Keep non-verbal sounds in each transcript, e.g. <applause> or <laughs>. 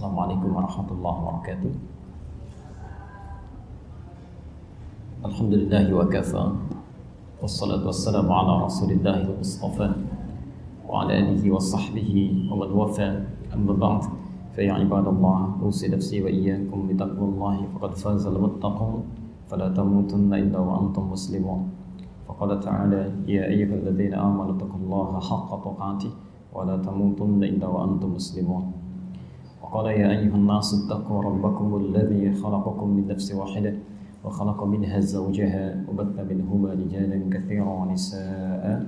السلام عليكم ورحمة الله وبركاته الحمد لله وكفى والصلاة والسلام على رسول الله المصطفى وعلى آله وصحبه ومن وفى أما بعد فيا عباد الله أوصي نفسي وإياكم بتقوى الله فقد فاز المتقون فلا تموتن إلا وأنتم مسلمون فقال تعالى يا أيها الذين آمنوا اتقوا الله حق تقاته ولا تموتن إلا وأنتم مسلمون وقال يا أيها الناس اتقوا ربكم الذي خلقكم من نفس واحدة وخلق منها زوجها وبث منهما رجالا كثيرا ونساء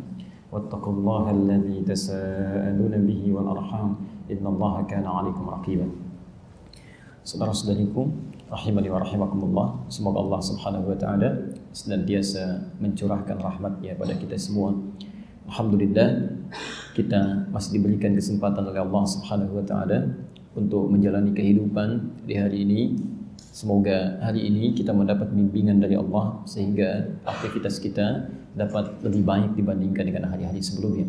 واتقوا الله الذي تساءلون به والأرحام إن الله كان عليكم رقيبا Saudara-saudariku, rahimani wa rahimakumullah. Semoga Allah Subhanahu wa taala senantiasa mencurahkan rahmatnya pada kita semua. Alhamdulillah, kita masih diberikan kesempatan oleh Allah Subhanahu wa taala untuk menjalani kehidupan di hari ini. Semoga hari ini kita mendapat bimbingan dari Allah sehingga aktivitas kita dapat lebih baik dibandingkan dengan hari-hari sebelumnya.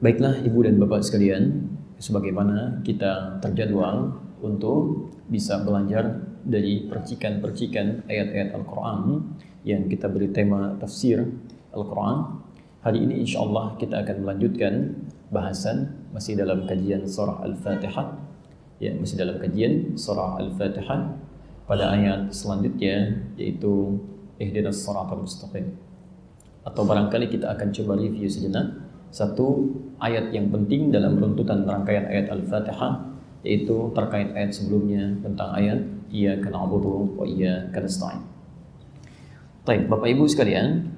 Baiklah Ibu dan Bapak sekalian, sebagaimana kita terjadwal untuk bisa belajar dari percikan-percikan ayat-ayat Al-Quran yang kita beri tema tafsir Al-Quran. Hari ini insya Allah kita akan melanjutkan bahasan masih dalam kajian surah Al-Fatihah ya masih dalam kajian surah Al-Fatihah pada ayat selanjutnya yaitu ihdinas siratal mustaqim atau barangkali kita akan coba review sejenak satu ayat yang penting dalam runtutan rangkaian ayat Al-Fatihah yaitu terkait ayat sebelumnya tentang ayat Iyyaka na'budu wa iyyaka nasta'in. Baik, Bapak Ibu sekalian,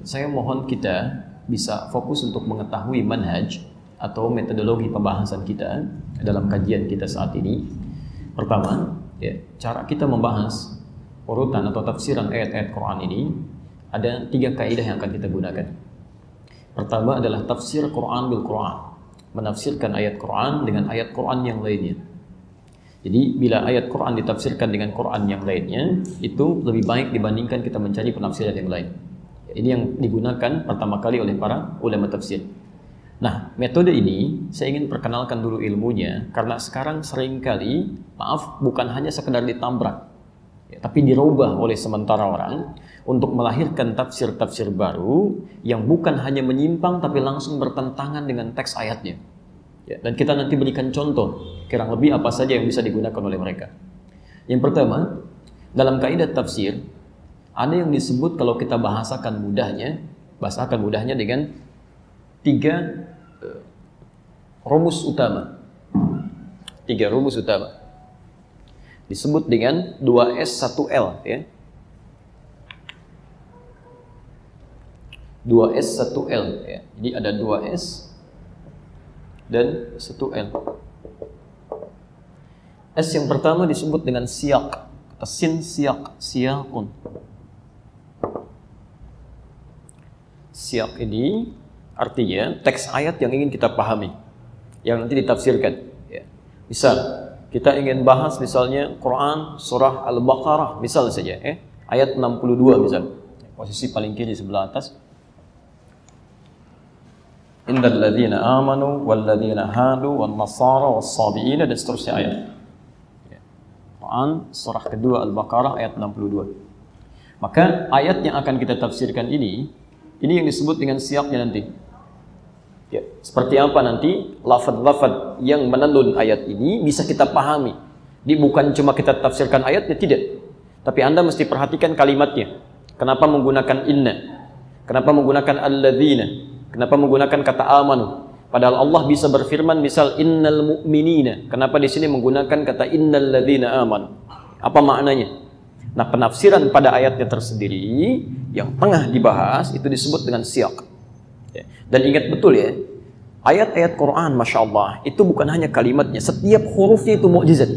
saya mohon kita bisa fokus untuk mengetahui manhaj atau metodologi pembahasan kita dalam kajian kita saat ini. Pertama, ya, cara kita membahas urutan atau tafsiran ayat-ayat Quran ini ada tiga kaidah yang akan kita gunakan. Pertama adalah tafsir Quran bil Quran menafsirkan ayat Quran dengan ayat Quran yang lainnya. Jadi bila ayat Quran ditafsirkan dengan Quran yang lainnya, itu lebih baik dibandingkan kita mencari penafsiran yang lain. Ini yang digunakan pertama kali oleh para ulama tafsir. Nah, metode ini saya ingin perkenalkan dulu ilmunya karena sekarang sering kali, maaf, bukan hanya sekedar ditambrak, ya, tapi dirubah oleh sementara orang untuk melahirkan tafsir-tafsir baru yang bukan hanya menyimpang tapi langsung bertentangan dengan teks ayatnya. Ya, dan kita nanti berikan contoh kurang lebih apa saja yang bisa digunakan oleh mereka. Yang pertama, dalam kaidah tafsir ada yang disebut kalau kita bahasakan mudahnya, bahasakan mudahnya dengan tiga uh, rumus utama. Tiga rumus utama. Disebut dengan 2S 1L ya. 2S 1L ya. Jadi ada 2S dan 1L. S yang pertama disebut dengan siak. Sin siak, siakun. Siak ini artinya teks ayat yang ingin kita pahami, yang nanti ditafsirkan. Ya. Misal, kita ingin bahas misalnya Quran surah Al-Baqarah, misal saja, eh, ayat 62 misal. Posisi paling kiri sebelah atas. Innal ladzina amanu wal ladzina hadu wan nasara was sabiina dan seterusnya ayat. Quran surah kedua Al-Baqarah ayat 62. Maka ayat yang akan kita tafsirkan ini ini yang disebut dengan siapnya nanti. Ya, seperti apa nanti lafad-lafad yang menenun ayat ini bisa kita pahami. Di bukan cuma kita tafsirkan ayatnya tidak. Tapi Anda mesti perhatikan kalimatnya. Kenapa menggunakan inna? Kenapa menggunakan alladzina? Kenapa menggunakan kata amanu? Padahal Allah bisa berfirman misal innal mu'minina. Kenapa di sini menggunakan kata innal ladzina aman? Apa maknanya? Nah, penafsiran pada ayatnya tersendiri yang tengah dibahas itu disebut dengan siyak. Dan ingat betul ya, ayat-ayat Quran, masya Allah, itu bukan hanya kalimatnya, setiap hurufnya itu mukjizat.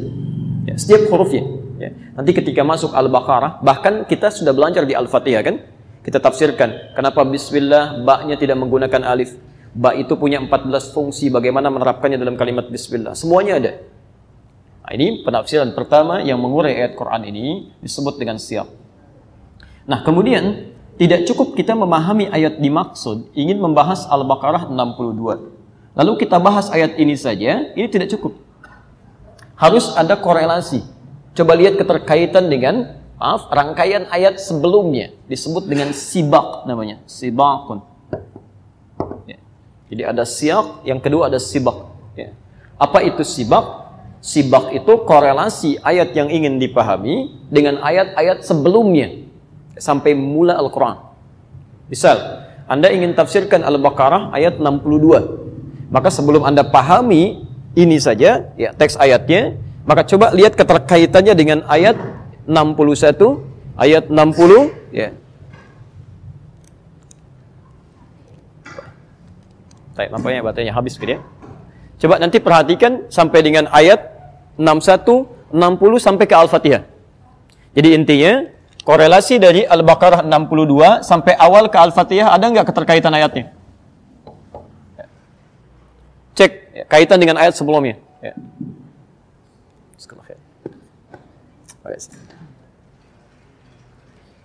Ya, setiap hurufnya. Ya. Nanti ketika masuk Al-Baqarah, bahkan kita sudah belajar di Al-Fatihah kan? Kita tafsirkan, kenapa Bismillah, baknya tidak menggunakan alif. Ba itu punya 14 fungsi bagaimana menerapkannya dalam kalimat bismillah. Semuanya ada. Nah, ini penafsiran pertama yang mengurai ayat Quran ini disebut dengan siap. Nah, kemudian tidak cukup kita memahami ayat dimaksud, ingin membahas Al-Baqarah 62. Lalu kita bahas ayat ini saja, ini tidak cukup. harus ada korelasi. Coba lihat keterkaitan dengan maaf rangkaian ayat sebelumnya disebut dengan sibak namanya sibakun. Ya. Jadi ada siak, yang kedua ada sibak. Ya. Apa itu sibak? Sibak itu korelasi ayat yang ingin dipahami dengan ayat-ayat sebelumnya sampai mula Al-Quran. Misal, Anda ingin tafsirkan Al-Baqarah ayat 62. Maka sebelum Anda pahami ini saja, ya teks ayatnya, maka coba lihat keterkaitannya dengan ayat 61, ayat 60, ya. Baik, nampaknya baterainya habis gitu ya. Coba nanti perhatikan sampai dengan ayat 61, 60 sampai ke Al-Fatihah. Jadi intinya korelasi dari Al-Baqarah 62 sampai awal ke Al-Fatihah ada nggak keterkaitan ayatnya? Cek kaitan dengan ayat sebelumnya. Ya.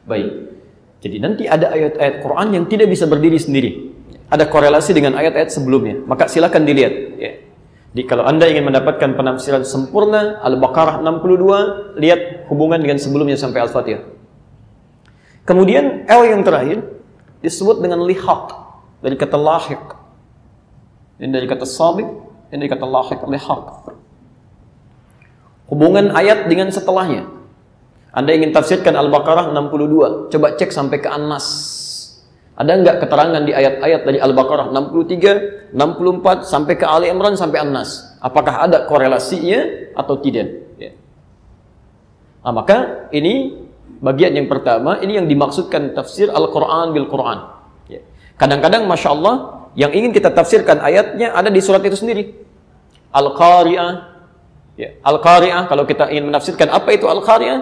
Baik. Jadi nanti ada ayat-ayat Quran yang tidak bisa berdiri sendiri. Ada korelasi dengan ayat-ayat sebelumnya. Maka silakan dilihat. Ya. Jadi kalau Anda ingin mendapatkan penafsiran sempurna Al-Baqarah 62, lihat hubungan dengan sebelumnya sampai Al-Fatihah. Kemudian L yang terakhir disebut dengan lihaq dari kata lahiq. Ini dari kata sabiq, ini dari kata lahiq, lihaq. Hubungan ayat dengan setelahnya. Anda ingin tafsirkan Al-Baqarah 62, coba cek sampai ke An-Nas ada enggak keterangan di ayat-ayat dari Al-Baqarah 63, 64 sampai ke Ali Imran sampai An-Nas? Apakah ada korelasinya atau tidak? Ya. Nah, maka ini bagian yang pertama, ini yang dimaksudkan tafsir Al-Quran bil Quran. Ya. Kadang-kadang, masya Allah, yang ingin kita tafsirkan ayatnya ada di surat itu sendiri. Al-Qari'ah. Ya. Al-Qari'ah, kalau kita ingin menafsirkan apa itu Al-Qari'ah,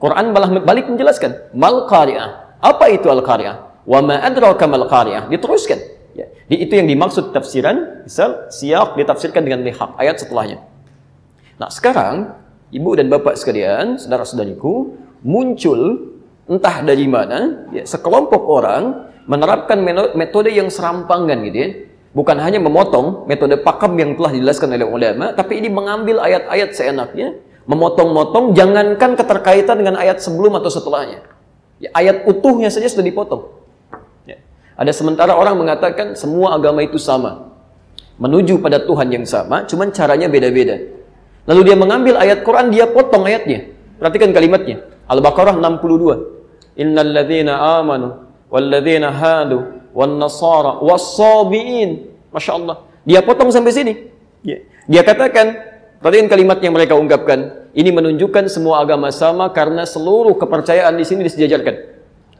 Quran malah balik menjelaskan. Mal-Qari'ah. Apa itu Al-Qari'ah? Wa ma adraka mal qariyah. Diteruskan. Ya. Itu yang dimaksud tafsiran, misal siap ditafsirkan dengan lihaq ayat setelahnya. Nah, sekarang Ibu dan Bapak sekalian, saudara-saudariku, muncul entah dari mana ya, sekelompok orang menerapkan metode yang serampangan gitu ya. Bukan hanya memotong metode pakam yang telah dijelaskan oleh ulama, tapi ini mengambil ayat-ayat seenaknya, memotong-motong, jangankan keterkaitan dengan ayat sebelum atau setelahnya. Ya, ayat utuhnya saja sudah dipotong. Ada sementara orang mengatakan semua agama itu sama. Menuju pada Tuhan yang sama, cuman caranya beda-beda. Lalu dia mengambil ayat Quran, dia potong ayatnya. Perhatikan kalimatnya. Al-Baqarah 62. Innal ladzina amanu wal ladzina hadu wan nasara was-sabiin. Masya Allah. Dia potong sampai sini. Ya. Dia katakan, perhatikan kalimat yang mereka ungkapkan. Ini menunjukkan semua agama sama karena seluruh kepercayaan di sini disejajarkan.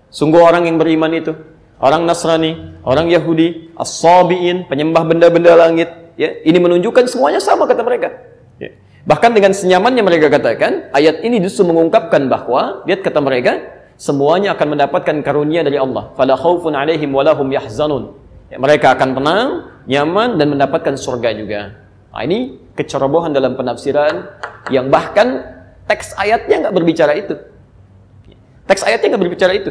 Sungguh orang yang beriman itu orang Nasrani, orang Yahudi, as-sabiin, penyembah benda-benda langit, ya. Ini menunjukkan semuanya sama kata mereka. Ya. Bahkan dengan senyamannya mereka katakan, ayat ini justru mengungkapkan bahwa lihat kata mereka, semuanya akan mendapatkan karunia dari Allah. Fala khaufun 'alaihim walahum yahzanun. Ya, mereka akan tenang, nyaman dan mendapatkan surga juga. Nah, ini kecerobohan dalam penafsiran yang bahkan teks ayatnya nggak berbicara itu. Teks ayatnya nggak berbicara itu.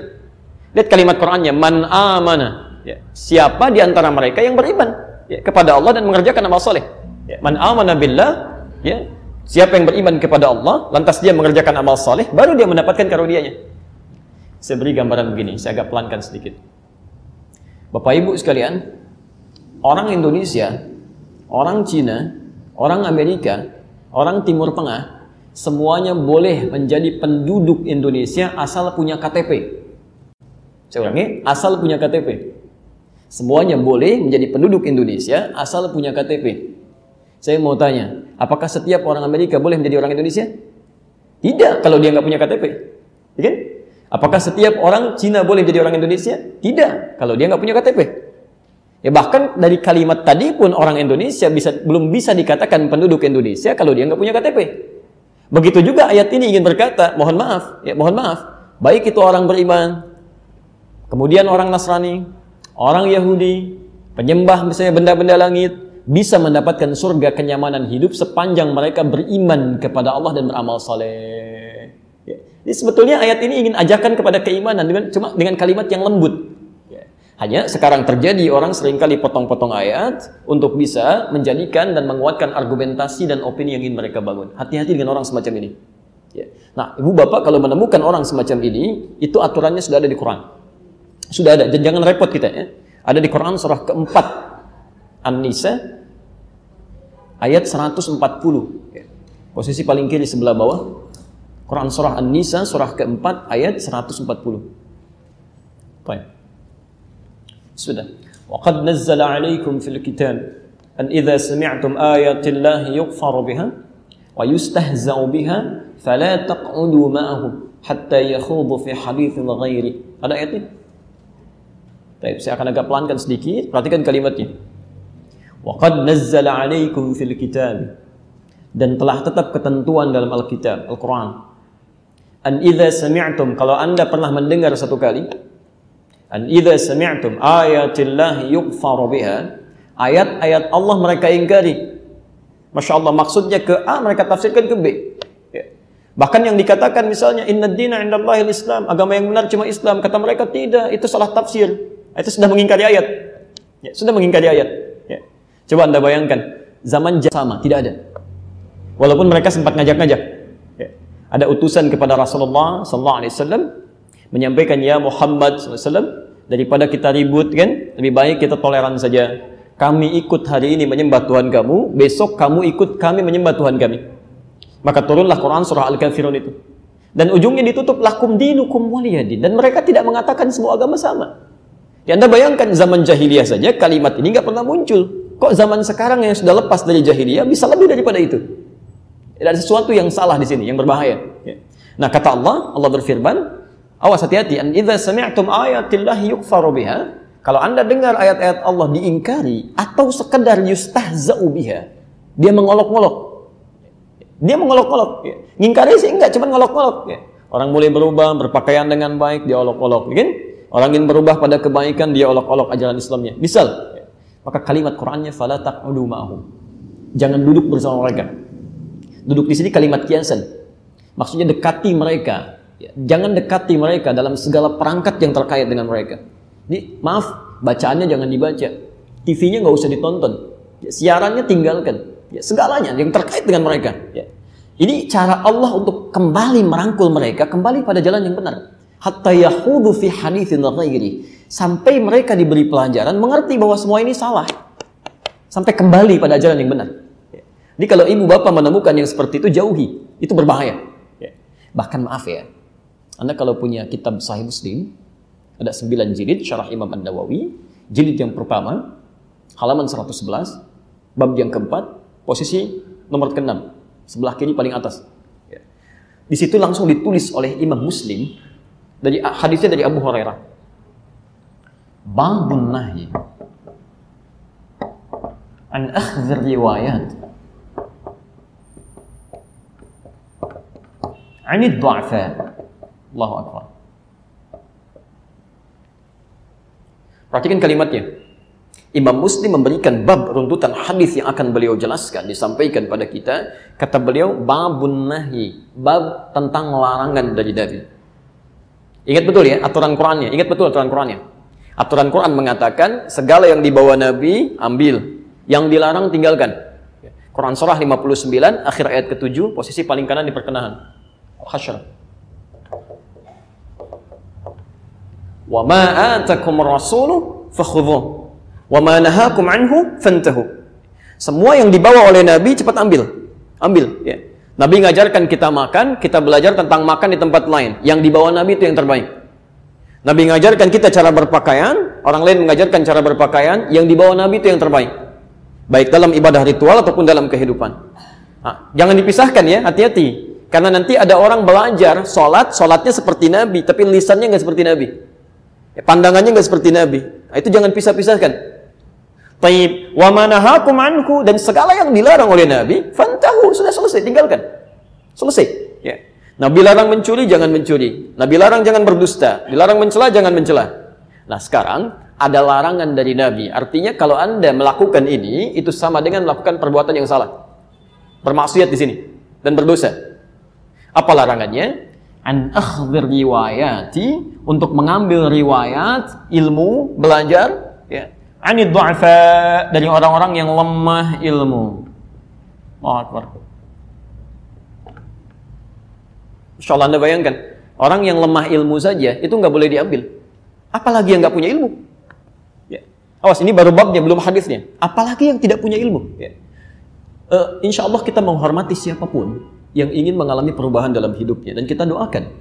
Lihat kalimat Qurannya, man amana. Ya. Siapa di antara mereka yang beriman ya, kepada Allah dan mengerjakan amal soleh. Ya. Man amana billah, ya. Siapa yang beriman kepada Allah, lantas dia mengerjakan amal soleh, baru dia mendapatkan karunia-Nya. Saya beri gambaran begini, saya agak pelankan sedikit. Bapak Ibu sekalian, orang Indonesia, orang Cina, orang Amerika, orang Timur Tengah, semuanya boleh menjadi penduduk Indonesia asal punya KTP. Saya ulangi, asal punya KTP. Semuanya boleh menjadi penduduk Indonesia asal punya KTP. Saya mau tanya, apakah setiap orang Amerika boleh menjadi orang Indonesia? Tidak, kalau dia nggak punya KTP. Ya kan? Apakah setiap orang Cina boleh menjadi orang Indonesia? Tidak, kalau dia nggak punya KTP. Ya bahkan dari kalimat tadi pun orang Indonesia bisa belum bisa dikatakan penduduk Indonesia kalau dia nggak punya KTP. Begitu juga ayat ini ingin berkata, mohon maaf, ya mohon maaf, baik itu orang beriman, Kemudian orang Nasrani, orang Yahudi, penyembah misalnya benda-benda langit, bisa mendapatkan surga kenyamanan hidup sepanjang mereka beriman kepada Allah dan beramal saleh. Ya. Jadi sebetulnya ayat ini ingin ajarkan kepada keimanan dengan cuma dengan kalimat yang lembut. Ya. Hanya sekarang terjadi orang sering kali potong-potong ayat untuk bisa menjadikan dan menguatkan argumentasi dan opini yang ingin mereka bangun. Hati-hati dengan orang semacam ini. Ya. Nah, ibu bapak kalau menemukan orang semacam ini, itu aturannya sudah ada di Quran. Sudah ada, dan jangan repot kita ya. Ada di Quran surah keempat An-Nisa ayat 140. Ya. Posisi paling kiri sebelah bawah. Quran surah An-Nisa surah keempat ayat 140. Baik. Sudah. وقد نزل عليكم في الكتاب أن إذا سمعتم آيات الله يغفر بها ويستهزأ بها فلا تقعدوا معهم حتى يخوضوا في حديث غيره ada ayat ini Baik, saya akan agak pelankan sedikit. Perhatikan kalimatnya. Waqad nazzala 'alaikum fil kitab. Dan telah tetap ketentuan dalam Alkitab, Al-Qur'an. An idha sami'tum, kalau Anda pernah mendengar satu kali, an idha sami'tum ayatillah yukfaru biha, ayat-ayat Allah mereka ingkari. Masya Allah maksudnya ke A mereka tafsirkan ke B. Ya. Bahkan yang dikatakan misalnya inna dina indallahi islam agama yang benar cuma Islam kata mereka tidak itu salah tafsir itu sudah mengingkari ayat. Ya, sudah mengingkari ayat. Ya. coba anda bayangkan zaman sama tidak ada. Walaupun mereka sempat ngajak-ngajak. Ya. ada utusan kepada Rasulullah Sallallahu Alaihi Wasallam menyampaikan ya Muhammad SAW daripada kita ribut kan? Lebih baik kita toleran saja. Kami ikut hari ini menyembah Tuhan kamu besok kamu ikut kami menyembah Tuhan kami. Maka turunlah Quran surah Al-Kafirun itu. Dan ujungnya ditutup lakum dinukum waliyadin. Dan mereka tidak mengatakan semua agama sama ya anda bayangkan zaman jahiliyah saja kalimat ini nggak pernah muncul kok zaman sekarang yang sudah lepas dari jahiliyah bisa lebih daripada itu ada sesuatu yang salah di sini yang berbahaya ya. nah kata Allah Allah berfirman Awas hati-hati. An idza sami'tum ayatillahi yukfaru biha. Kalau Anda dengar ayat-ayat Allah diingkari atau sekedar yustahza'u biha, dia mengolok-olok. Dia mengolok-olok. Ya. Ngingkari sih enggak, cuma ngolok-olok. Orang mulai berubah, berpakaian dengan baik, dia olok-olok. Kan? Orang ingin berubah pada kebaikan, dia olok-olok ajaran Islamnya. Misal, maka kalimat Qurannya fala taq'udu ma'hum. Jangan duduk bersama mereka. Duduk di sini kalimat kiasan. Maksudnya dekati mereka, Ya, jangan dekati mereka dalam segala perangkat yang terkait dengan mereka. Ini maaf, bacaannya jangan dibaca. TV-nya nggak usah ditonton. Ya, siarannya tinggalkan. Ya, segalanya yang terkait dengan mereka. Ini cara Allah untuk kembali merangkul mereka kembali pada jalan yang benar. Hatta yahudu fi hadithin ghairi. Sampai mereka diberi pelajaran mengerti bahwa semua ini salah. Sampai kembali pada jalan yang benar. Jadi kalau ibu bapak menemukan yang seperti itu jauhi, itu berbahaya. Ya. Bahkan maaf ya, anda kalau punya kitab Sahih Muslim, ada 9 jilid syarah Imam An-Nawawi, jilid yang pertama, halaman 111, bab yang keempat, posisi nomor ke-6, sebelah kiri paling atas. Di situ langsung ditulis oleh Imam Muslim dari hadisnya dari Abu Hurairah. Babun nahi an akhdh riwayat an ad-du'afa. Allahu akbar. Perhatikan kalimatnya. Imam Muslim memberikan bab runtutan hadis yang akan beliau jelaskan disampaikan pada kita kata beliau babun nahi bab tentang larangan dari Nabi ingat betul ya aturan Qurannya ingat betul aturan Qurannya aturan Quran mengatakan segala yang dibawa Nabi ambil yang dilarang tinggalkan Quran surah 59 akhir ayat ke-7 posisi paling kanan di perkenahan Hasyr Wa ma atakum rasulu fakhudhuh. Wa ma nahakum anhu fantahu. Semua yang dibawa oleh Nabi cepat ambil. Ambil, ya. Nabi ngajarkan kita makan, kita belajar tentang makan di tempat lain. Yang dibawa Nabi itu yang terbaik. Nabi ngajarkan kita cara berpakaian, orang lain mengajarkan cara berpakaian, yang dibawa Nabi itu yang terbaik. Baik dalam ibadah ritual ataupun dalam kehidupan. Nah, jangan dipisahkan ya, hati-hati. Karena nanti ada orang belajar sholat, sholatnya seperti Nabi, tapi lisannya nggak seperti Nabi. Ya, pandangannya nggak seperti Nabi. Nah, itu jangan pisah-pisahkan. Taib wa manahakum anhu dan segala yang dilarang oleh Nabi, fantahu sudah selesai, tinggalkan. Selesai. Ya. Nabi larang mencuri, jangan mencuri. Nabi larang jangan berdusta. Dilarang mencela, jangan mencela. Nah sekarang ada larangan dari Nabi. Artinya kalau anda melakukan ini, itu sama dengan melakukan perbuatan yang salah. Bermaksiat di sini dan berdosa. Apa larangannya? an akhdir riwayati untuk mengambil riwayat ilmu belajar ya anid du'afa dari orang-orang yang lemah ilmu. Allahu Akbar. Insyaallah Anda bayangkan, orang yang lemah ilmu saja itu nggak boleh diambil. Apalagi yang nggak punya ilmu. Ya. Awas, ini baru babnya, belum hadisnya. Apalagi yang tidak punya ilmu. Ya. Uh, insya Allah kita menghormati siapa pun yang ingin mengalami perubahan dalam hidupnya dan kita doakan.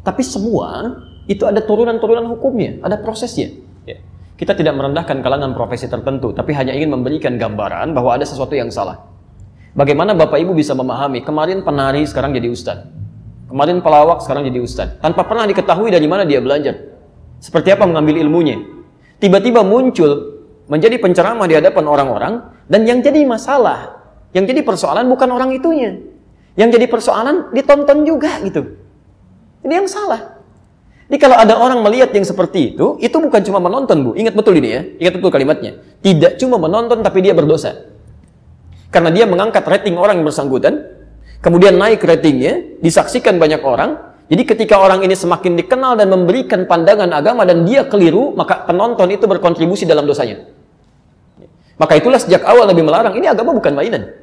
Tapi semua itu ada turunan-turunan hukumnya, ada prosesnya. Ya. Kita tidak merendahkan kalangan profesi tertentu, tapi hanya ingin memberikan gambaran bahwa ada sesuatu yang salah. Bagaimana Bapak Ibu bisa memahami, kemarin penari sekarang jadi ustadz. Kemarin pelawak sekarang jadi ustadz. Tanpa pernah diketahui dari mana dia belajar. Seperti apa mengambil ilmunya. Tiba-tiba muncul menjadi penceramah di hadapan orang-orang, dan yang jadi masalah, yang jadi persoalan bukan orang itunya, yang jadi persoalan ditonton juga gitu. Ini yang salah. Jadi kalau ada orang melihat yang seperti itu, itu bukan cuma menonton bu. Ingat betul ini ya, ingat betul kalimatnya. Tidak cuma menonton tapi dia berdosa. Karena dia mengangkat rating orang yang bersangkutan, kemudian naik ratingnya, disaksikan banyak orang. Jadi ketika orang ini semakin dikenal dan memberikan pandangan agama dan dia keliru, maka penonton itu berkontribusi dalam dosanya. Maka itulah sejak awal lebih melarang, ini agama bukan mainan.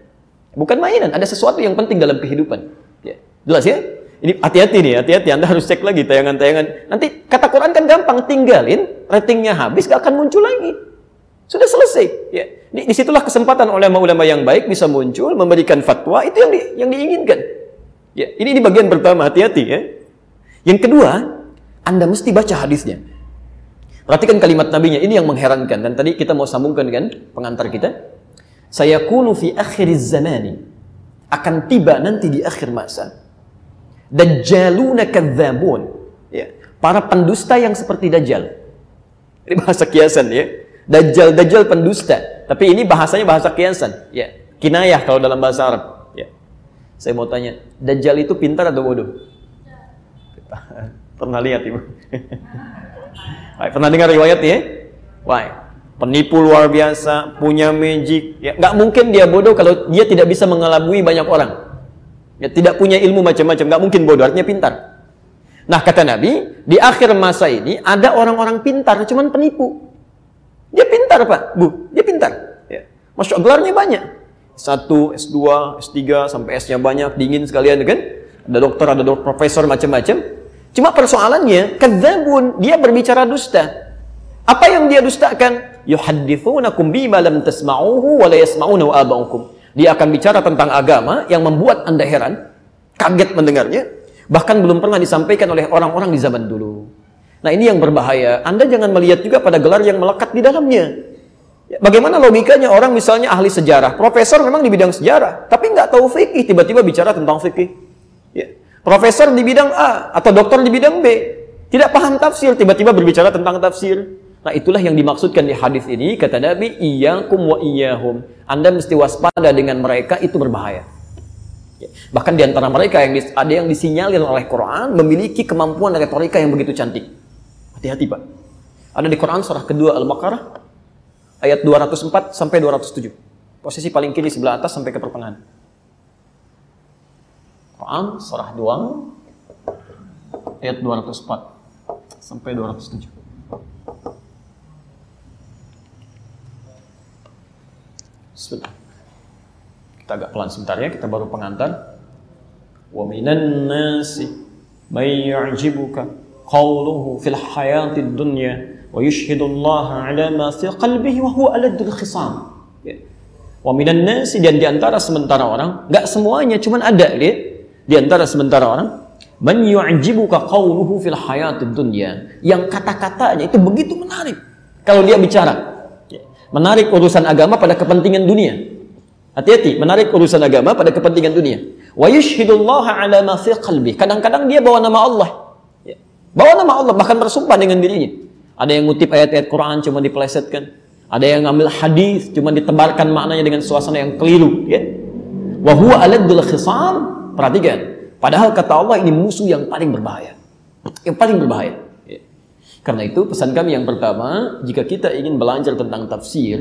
Bukan mainan, ada sesuatu yang penting dalam kehidupan. Ya. Jelas ya? Ini hati-hati nih, hati-hati. Anda harus cek lagi tayangan-tayangan. Nanti kata Quran kan gampang, tinggalin, ratingnya habis, gak akan muncul lagi. Sudah selesai. Ya. Di, di situlah kesempatan ulama-ulama yang baik bisa muncul, memberikan fatwa, itu yang di, yang diinginkan. Ya. Ini di bagian pertama, hati-hati ya. Yang kedua, Anda mesti baca hadisnya. Perhatikan kalimat nabinya, ini yang mengherankan. Dan tadi kita mau sambungkan dengan pengantar kita. Saya kunu fi akhir zamani akan tiba nanti di akhir masa. Dajjaluna kadzabun. Ya, para pendusta yang seperti dajjal. Ini bahasa kiasan ya. Dajjal dajjal pendusta. Tapi ini bahasanya bahasa kiasan, ya. Kinayah kalau dalam bahasa Arab, ya. Saya mau tanya, dajjal itu pintar atau bodoh? Pernah lihat Ibu? <laughs> Pernah dengar riwayat ya? Wah, penipu luar biasa, punya magic. Ya, nggak mungkin dia bodoh kalau dia tidak bisa mengelabui banyak orang. Ya, tidak punya ilmu macam-macam, nggak mungkin bodoh, artinya pintar. Nah kata Nabi, di akhir masa ini ada orang-orang pintar, cuman penipu. Dia pintar pak, bu, dia pintar. Ya. Masuk gelarnya banyak. Satu, S2, S3, sampai S-nya banyak, dingin sekalian kan. Ada dokter, ada dokter, profesor, macam-macam. Cuma persoalannya, kedzabun, dia berbicara dusta. Apa yang dia dustakan? yuhaddithunakum bima lam tasma'uhu wa la yasma'unahu aba'ukum. Dia akan bicara tentang agama yang membuat Anda heran, kaget mendengarnya, bahkan belum pernah disampaikan oleh orang-orang di zaman dulu. Nah, ini yang berbahaya. Anda jangan melihat juga pada gelar yang melekat di dalamnya. Ya, bagaimana logikanya orang misalnya ahli sejarah, profesor memang di bidang sejarah, tapi nggak tahu fikih, tiba-tiba bicara tentang fikih. Ya. Profesor di bidang A atau dokter di bidang B, tidak paham tafsir, tiba-tiba berbicara tentang tafsir. Nah itulah yang dimaksudkan di hadis ini kata Nabi iyyakum wa iyyahum. Anda mesti waspada dengan mereka itu berbahaya. Ya. Bahkan di antara mereka yang ada yang disinyalir oleh Quran memiliki kemampuan retorika yang begitu cantik. Hati-hati Pak. Ada di Quran surah kedua Al-Baqarah ayat 204 sampai 207. Posisi paling kiri sebelah atas sampai ke pertengahan. Quran surah 2 ayat 204 sampai 207. Bismillah. Kita agak pelan sebentar ya, kita baru pengantar. Wa minan nasi may yu'jibuka qawluhu fil hayatid dunya wa yushhidu Allah ala ma fi qalbihi wa huwa aladul khisam. Ya. Wa minan nasi dan di antara sementara orang, enggak semuanya, cuman ada lihat di antara sementara orang man yu'jibuka qawluhu fil hayatid dunya yang kata-katanya itu begitu menarik kalau dia bicara menarik urusan agama pada kepentingan dunia. Hati-hati, menarik urusan agama pada kepentingan dunia. Wa yushhidullaha ala ma fi qalbi. Kadang-kadang dia bawa nama Allah. Ya. Bawa nama Allah bahkan bersumpah dengan dirinya. Ada yang ngutip ayat-ayat Quran cuma dipelesetkan. Ada yang ngambil hadis cuma ditebarkan maknanya dengan suasana yang keliru, ya. Wa huwa aladul khisam. Perhatikan. Padahal kata Allah ini musuh yang paling berbahaya. Yang paling berbahaya. Karena itu pesan kami yang pertama, jika kita ingin belajar tentang tafsir,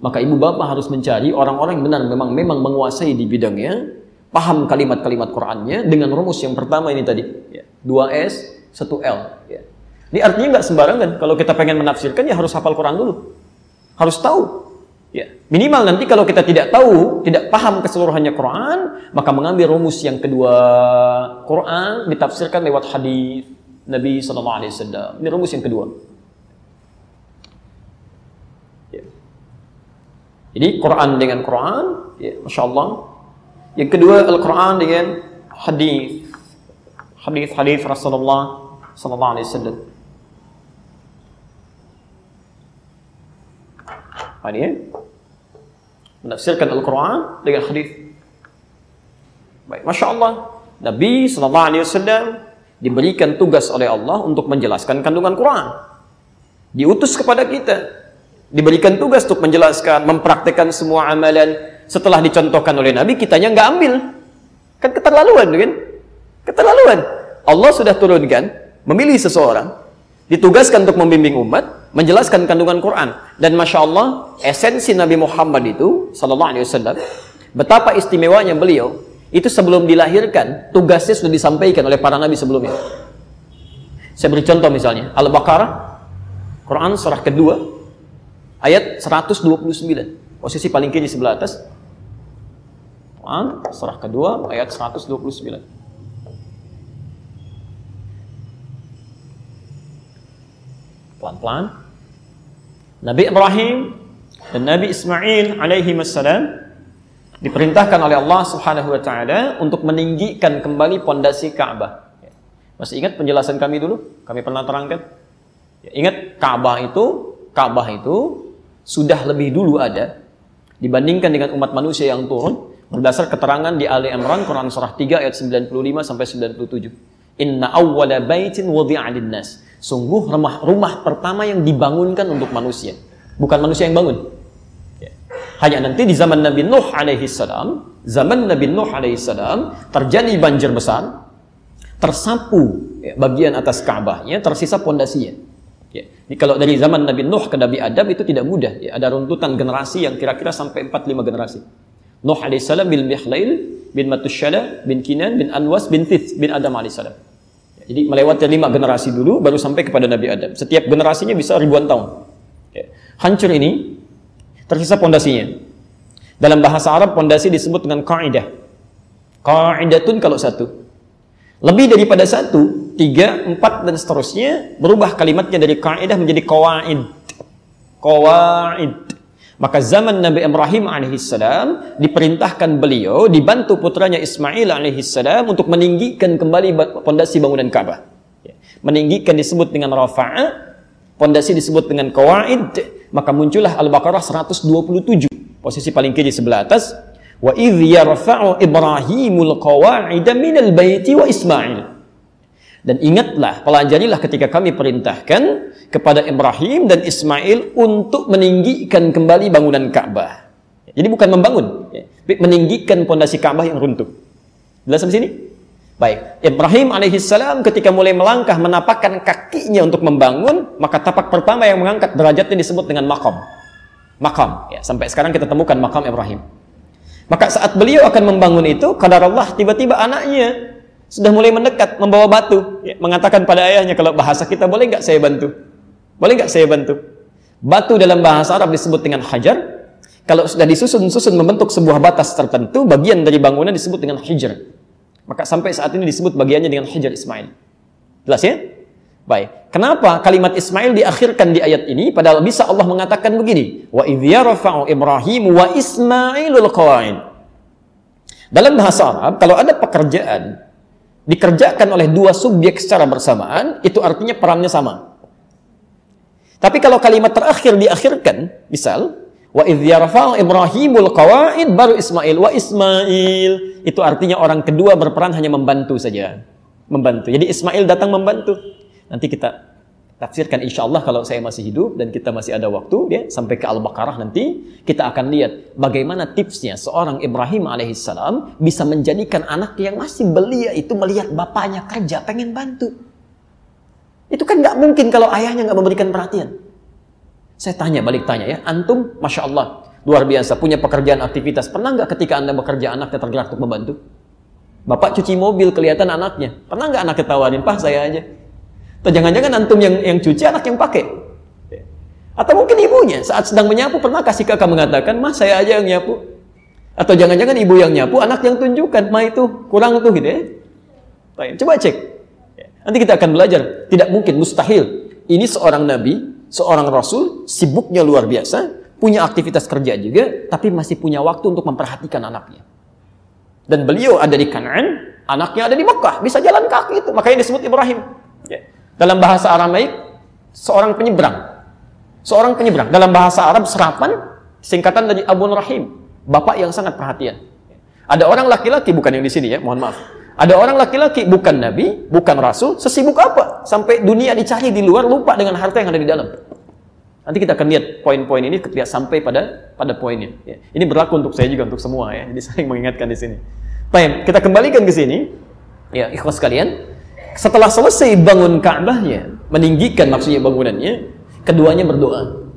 maka ibu bapak harus mencari orang-orang yang benar memang memang menguasai di bidangnya, paham kalimat-kalimat Qur'annya dengan rumus yang pertama ini tadi. Ya. Dua S, satu L. Ya. Ini artinya nggak sembarangan. Kalau kita pengen menafsirkan ya harus hafal Quran dulu. Harus tahu. Ya. Minimal nanti kalau kita tidak tahu, tidak paham keseluruhannya Quran, maka mengambil rumus yang kedua Quran ditafsirkan lewat hadis Nabi Sallallahu Alaihi Wasallam. Ini rumus yang kedua. Ya. Jadi Quran dengan Quran, ya, masya Allah. Yang kedua Al-Quran dengan hadis, hadis-hadis Rasulullah Sallallahu Alaihi Wasallam. Ini ya. Menafsirkan Al-Quran dengan hadis. Baik, Masya Allah. Nabi Sallallahu Alaihi Wasallam diberikan tugas oleh Allah untuk menjelaskan kandungan Quran. Diutus kepada kita. Diberikan tugas untuk menjelaskan, mempraktekkan semua amalan. Setelah dicontohkan oleh Nabi, kitanya nggak ambil. Kan keterlaluan, kan? Keterlaluan. Allah sudah turunkan, memilih seseorang, ditugaskan untuk membimbing umat, menjelaskan kandungan Quran. Dan Masya Allah, esensi Nabi Muhammad itu, Sallallahu Alaihi Wasallam, betapa istimewanya beliau, itu sebelum dilahirkan, tugasnya sudah disampaikan oleh para nabi sebelumnya. Saya beri contoh misalnya, Al-Baqarah, Quran surah kedua, ayat 129. Posisi paling kiri sebelah atas. Quran surah kedua, ayat 129. pelan-pelan. Nabi Ibrahim dan Nabi Ismail alaihi wassalam diperintahkan oleh Allah Subhanahu wa taala untuk meninggikan kembali pondasi Ka'bah. Masih ingat penjelasan kami dulu? Kami pernah terangkan. Ya, ingat Ka'bah itu, Ka'bah itu sudah lebih dulu ada dibandingkan dengan umat manusia yang turun berdasar keterangan di Ali Imran Quran surah 3 ayat 95 sampai 97. Inna awwala baitin wudi'a lin-nas Sungguh rumah rumah pertama yang dibangunkan untuk manusia, bukan manusia yang bangun. Ya. Hanya nanti di zaman Nabi Nuh alaihi salam, zaman Nabi Nuh alaihi salam terjadi banjir besar, tersapu ya, bagian atas Ka'bahnya, tersisa pondasinya. Ya. Jadi kalau dari zaman Nabi Nuh ke Nabi Adam itu tidak mudah. Ya. Ada runtutan generasi yang kira-kira sampai 4-5 generasi. Nuh alaihissalam bin Mihlail, bin Matusyala, bin Kinan, bin Anwas, bin Tith, bin Adam alaihissalam. Jadi melewati lima generasi dulu baru sampai kepada Nabi Adam. Setiap generasinya bisa ribuan tahun. Ya. Hancur ini tersisa pondasinya. Dalam bahasa Arab pondasi disebut dengan kaidah. Kaidatun kalau satu. Lebih daripada satu, tiga, empat dan seterusnya berubah kalimatnya dari kaidah menjadi kawaid. Kawaid. Maka zaman Nabi Ibrahim alaihissalam diperintahkan beliau dibantu putranya Ismail alaihissalam untuk meninggikan kembali pondasi bangunan Ka'bah. Ya. Meninggikan disebut dengan rafa'a, pondasi disebut dengan kawaid, maka muncullah Al-Baqarah 127, posisi paling kiri sebelah atas. Wa idh yarfa'u Ibrahimul qawa'ida minal baiti wa Ismail. Dan ingatlah, pelajarilah ketika kami perintahkan kepada Ibrahim dan Ismail untuk meninggikan kembali bangunan Ka'bah. Jadi bukan membangun, ya. meninggikan pondasi Ka'bah yang runtuh. Jelas di sini? Baik, Ibrahim alaihissalam ketika mulai melangkah menapakkan kakinya untuk membangun, maka tapak pertama yang mengangkat derajatnya disebut dengan makam. Makam, ya, sampai sekarang kita temukan makam Ibrahim. Maka saat beliau akan membangun itu, kadar Allah tiba-tiba anaknya sudah mulai mendekat membawa batu. Ya, mengatakan pada ayahnya kalau bahasa kita boleh nggak saya bantu? Boleh nggak saya bantu? Batu dalam bahasa Arab disebut dengan hajar. Kalau sudah disusun-susun membentuk sebuah batas tertentu bagian dari bangunan disebut dengan hijr maka sampai saat ini disebut bagiannya dengan hijr Ismail. Jelas ya? Baik. Kenapa kalimat Ismail diakhirkan di ayat ini? Padahal bisa Allah mengatakan begini. Wa idyarfa'u Ibrahim wa Ismailul qawain dalam bahasa Arab kalau ada pekerjaan dikerjakan oleh dua subjek secara bersamaan, itu artinya perannya sama. Tapi kalau kalimat terakhir diakhirkan, misal, wa idh yarfa'u Ibrahimul qawaid baru Ismail wa Ismail, itu artinya orang kedua berperan hanya membantu saja. Membantu. Jadi Ismail datang membantu. Nanti kita tafsirkan insya Allah kalau saya masih hidup dan kita masih ada waktu ya sampai ke Al-Baqarah nanti kita akan lihat bagaimana tipsnya seorang Ibrahim alaihissalam bisa menjadikan anak yang masih belia itu melihat bapaknya kerja pengen bantu itu kan nggak mungkin kalau ayahnya nggak memberikan perhatian saya tanya balik tanya ya antum masya Allah luar biasa punya pekerjaan aktivitas pernah nggak ketika anda bekerja anaknya tergerak untuk membantu Bapak cuci mobil kelihatan anaknya. Pernah nggak anak ketawarin, Pak saya aja. Atau jangan-jangan antum yang yang cuci anak yang pakai. Atau mungkin ibunya saat sedang menyapu pernah kasih kakak mengatakan, Mas saya aja yang nyapu. Atau jangan-jangan ibu yang nyapu, anak yang tunjukkan, Ma itu kurang tuh gitu ya. Coba cek. Nanti kita akan belajar. Tidak mungkin, mustahil. Ini seorang nabi, seorang rasul, sibuknya luar biasa, punya aktivitas kerja juga, tapi masih punya waktu untuk memperhatikan anaknya. Dan beliau ada di Kanan, anaknya ada di Mekah, bisa jalan kaki itu. Makanya disebut Ibrahim. Ya. Dalam bahasa Aramaik, seorang penyeberang. Seorang penyeberang. Dalam bahasa Arab, serapan, singkatan dari Abu Rahim. Bapak yang sangat perhatian. Ada orang laki-laki, bukan yang di sini ya, mohon maaf. Ada orang laki-laki, bukan nabi, bukan rasul, sesibuk apa? Sampai dunia dicari di luar, lupa dengan harta yang ada di dalam. Nanti kita akan lihat poin-poin ini ketika sampai pada pada poinnya. Ya. Ini berlaku untuk saya juga untuk semua ya. Jadi <laughs> saling mengingatkan di sini. Baik, kita kembalikan ke sini. Ya, ikhlas sekalian. Setelah selesai bangun Ka'bahnya, meninggikan maksudnya bangunannya, keduanya berdoa.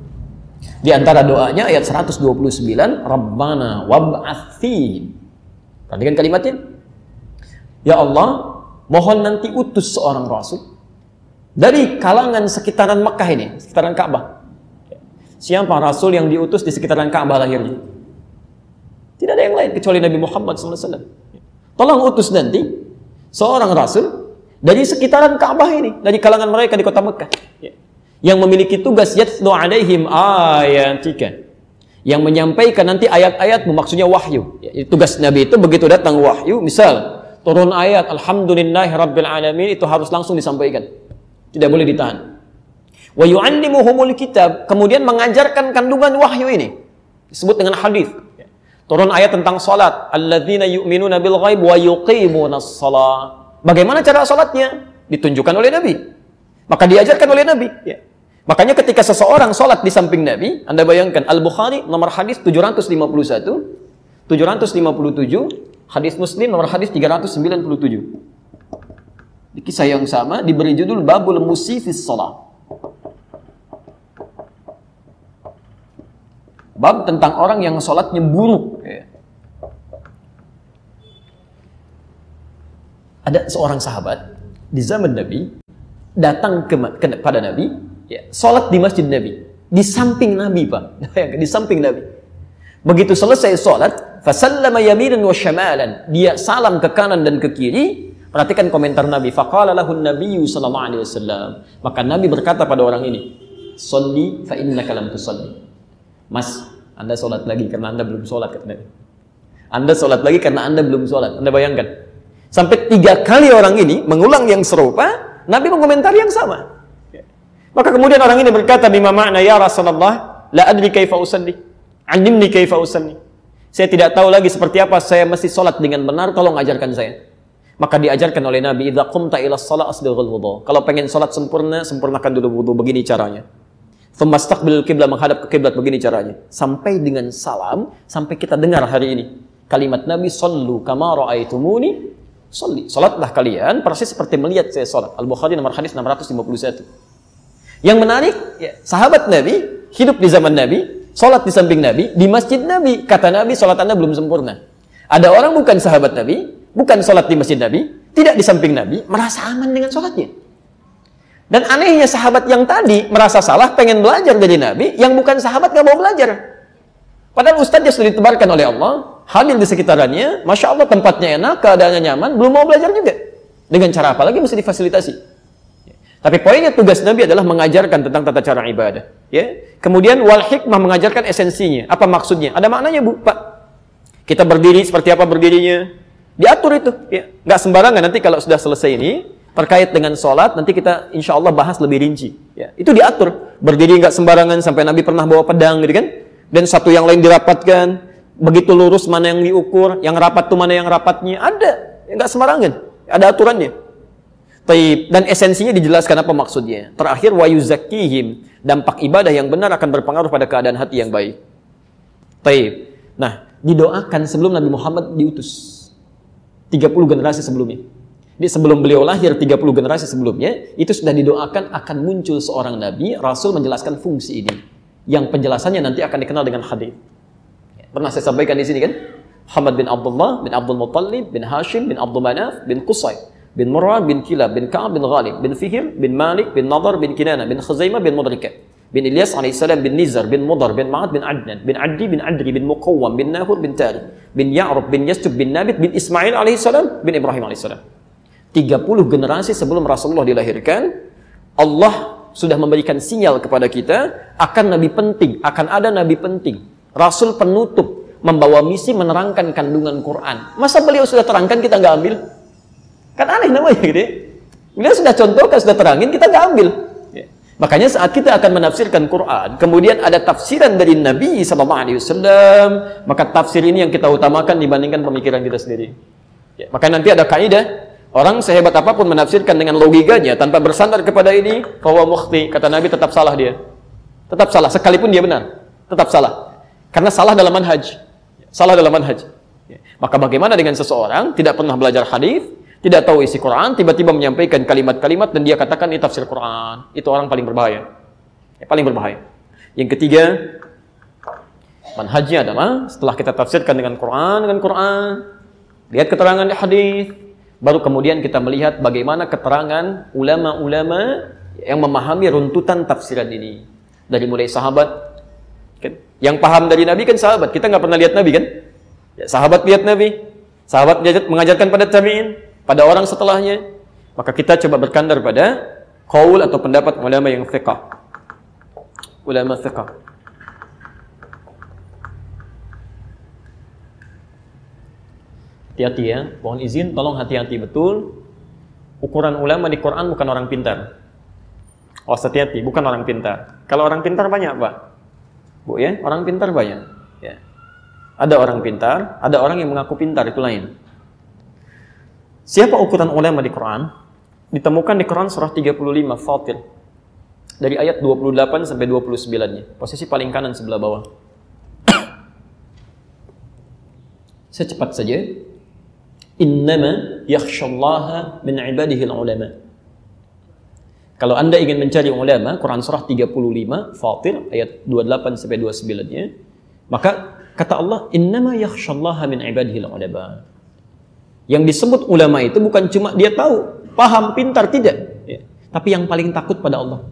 Di antara doanya ayat 129, Rabbana wab'athin. Perhatikan kalimatnya. Ya Allah, mohon nanti utus seorang rasul dari kalangan sekitaran Mekah ini, sekitaran Ka'bah. Siapa rasul yang diutus di sekitaran Ka'bah lahirnya? Tidak ada yang lain kecuali Nabi Muhammad SAW. Tolong utus nanti seorang rasul dari sekitaran Ka'bah ini, dari kalangan mereka di kota Mekah. Ya. Yang memiliki tugas yatlu alaihim ayatika. Yang menyampaikan nanti ayat-ayat maksudnya wahyu. Tugas Nabi itu begitu datang wahyu, misal turun ayat Alhamdulillahi Alamin itu harus langsung disampaikan. Tidak boleh ditahan. Wa yu'allimuhumul kitab, kemudian mengajarkan kandungan wahyu ini. Disebut dengan hadis. Turun ayat tentang salat. Alladzina yu'minuna bil ghaib wa yuqimunas shalah. Bagaimana cara salatnya? Ditunjukkan oleh Nabi. Maka diajarkan oleh Nabi. Ya. Makanya ketika seseorang salat di samping Nabi, Anda bayangkan Al-Bukhari nomor hadis 751, 757, hadis Muslim nomor hadis 397. Di kisah yang sama diberi judul Babul Musifis Salat. Bab tentang orang yang sholatnya buruk. Ya. Ada seorang sahabat di zaman Nabi datang ke, ke pada Nabi, ya, sholat di masjid Nabi, di samping Nabi pak, <laughs> di samping Nabi. Begitu selesai sholat, fasallama yaminan wa dia salam ke kanan dan ke kiri. Perhatikan komentar Nabi. Faqala lahu Nabiyyu sallallahu alaihi wasallam. Maka Nabi berkata pada orang ini, "Shalli fa innaka lam tusalli." Mas, anda sholat lagi karena Anda belum sholat. Anda sholat lagi karena Anda belum sholat. Anda bayangkan. Sampai tiga kali orang ini mengulang yang serupa, Nabi mengomentari yang sama. Maka kemudian orang ini berkata, Bima makna ya Rasulullah, la adri kaifa usalli. Alimni kaifa usalli. Saya tidak tahu lagi seperti apa saya mesti sholat dengan benar, tolong ajarkan saya. Maka diajarkan oleh Nabi, Idza qumta ila shalah asbighul wudu. Kalau pengen sholat sempurna, sempurnakan dulu wudu. Begini caranya. Femastaqbil kiblat menghadap ke kiblat begini caranya. Sampai dengan salam, sampai kita dengar hari ini. Kalimat Nabi, Sallu kama ra'aitumuni Salli. Salatlah kalian persis seperti melihat saya salat. Al-Bukhari nomor hadis 651. Yang menarik, ya, sahabat Nabi hidup di zaman Nabi, salat di samping Nabi, di masjid Nabi. Kata Nabi, salat Anda belum sempurna. Ada orang bukan sahabat Nabi, bukan salat di masjid Nabi, tidak di samping Nabi, merasa aman dengan salatnya. Dan anehnya sahabat yang tadi merasa salah pengen belajar dari Nabi, yang bukan sahabat gak mau belajar. Padahal ustadznya sudah ditebarkan oleh Allah, hadir di sekitarannya, Masya Allah tempatnya enak, keadaannya nyaman, belum mau belajar juga. Dengan cara apa lagi mesti difasilitasi. Tapi poinnya tugas Nabi adalah mengajarkan tentang tata cara ibadah. Ya. Kemudian wal hikmah mengajarkan esensinya. Apa maksudnya? Ada maknanya bu, Pak. Kita berdiri seperti apa berdirinya? Diatur itu. Ya. Nggak sembarangan nanti kalau sudah selesai ini, terkait dengan sholat nanti kita insya Allah bahas lebih rinci ya itu diatur berdiri nggak sembarangan sampai Nabi pernah bawa pedang gitu kan dan satu yang lain dirapatkan begitu lurus mana yang diukur yang rapat tuh mana yang rapatnya ada nggak sembarangan ada aturannya Taib. dan esensinya dijelaskan apa maksudnya terakhir wa yuzakihim dampak ibadah yang benar akan berpengaruh pada keadaan hati yang baik Taib. nah didoakan sebelum Nabi Muhammad diutus 30 generasi sebelumnya jadi sebelum beliau lahir 30 generasi sebelumnya, itu sudah didoakan akan muncul seorang nabi, rasul menjelaskan fungsi ini. Yang penjelasannya nanti akan dikenal dengan hadis. Pernah saya sampaikan di sini kan? Muhammad bin Abdullah bin Abdul Muttalib bin Hashim bin Abdul Manaf bin Qusay bin Murrah bin Kilab bin Ka'ab bin Ghalib bin Fihir bin Malik bin Nadar bin Kinana bin Khuzaimah bin Mudrika bin Ilyas alaihissalam bin Nizar bin Mudar bin Ma'ad bin Adnan bin Addi bin Adri bin Muqawwam bin Nahur bin Tari bin Ya'rub bin Yastub bin Nabit bin Ismail alaihissalam bin Ibrahim alaihissalam 30 generasi sebelum Rasulullah dilahirkan Allah sudah memberikan sinyal kepada kita akan nabi penting, akan ada nabi penting, rasul penutup membawa misi menerangkan kandungan Quran. Masa beliau sudah terangkan kita nggak ambil? Kan aneh namanya gitu. Beliau sudah contohkan, sudah terangin, kita nggak ambil. Ya. Makanya saat kita akan menafsirkan Quran, kemudian ada tafsiran dari Nabi Wasallam, maka tafsir ini yang kita utamakan dibandingkan pemikiran kita sendiri. Ya. Maka nanti ada kaidah Orang sehebat apa pun menafsirkan dengan logikanya tanpa bersandar kepada ini, bahwa mukhti, kata Nabi tetap salah dia. Tetap salah, sekalipun dia benar. Tetap salah. Karena salah dalam manhaj. Salah dalam manhaj. Ya. Maka bagaimana dengan seseorang tidak pernah belajar hadis, tidak tahu isi Quran, tiba-tiba menyampaikan kalimat-kalimat dan dia katakan ini tafsir Quran. Itu orang paling berbahaya. Ya, paling berbahaya. Yang ketiga, manhajnya adalah setelah kita tafsirkan dengan Quran, dengan Quran, lihat keterangan di hadis, baru kemudian kita melihat bagaimana keterangan ulama-ulama yang memahami runtutan tafsiran ini. Dari mulai sahabat, kan? yang paham dari Nabi kan sahabat. Kita nggak pernah lihat Nabi kan? Ya, sahabat lihat Nabi, sahabat mengajarkan pada tabiin, pada orang setelahnya. Maka kita coba berkandar pada kaul atau pendapat ulama yang fiqh. Ulama fiqh. Hati-hati ya, mohon izin, tolong hati-hati betul. Ukuran ulama di Quran bukan orang pintar. Oh, hati-hati, bukan orang pintar. Kalau orang pintar banyak, Pak. Bu ya, orang pintar banyak. Ya. Ada orang pintar, ada orang yang mengaku pintar, itu lain. Siapa ukuran ulama di Quran? Ditemukan di Quran surah 35 Fatir. Dari ayat 28 sampai 29-nya. Posisi paling kanan sebelah bawah. <coughs> Secepat saja. Innama yakhshallaha min ibadihi ulama. Kalau Anda ingin mencari ulama, Quran surah 35 Fatir ayat 28 sampai 29-nya, maka kata Allah, "Innama yakhshallaha min ibadihi ulama." Yang disebut ulama itu bukan cuma dia tahu, paham, pintar tidak, ya. tapi yang paling takut pada Allah.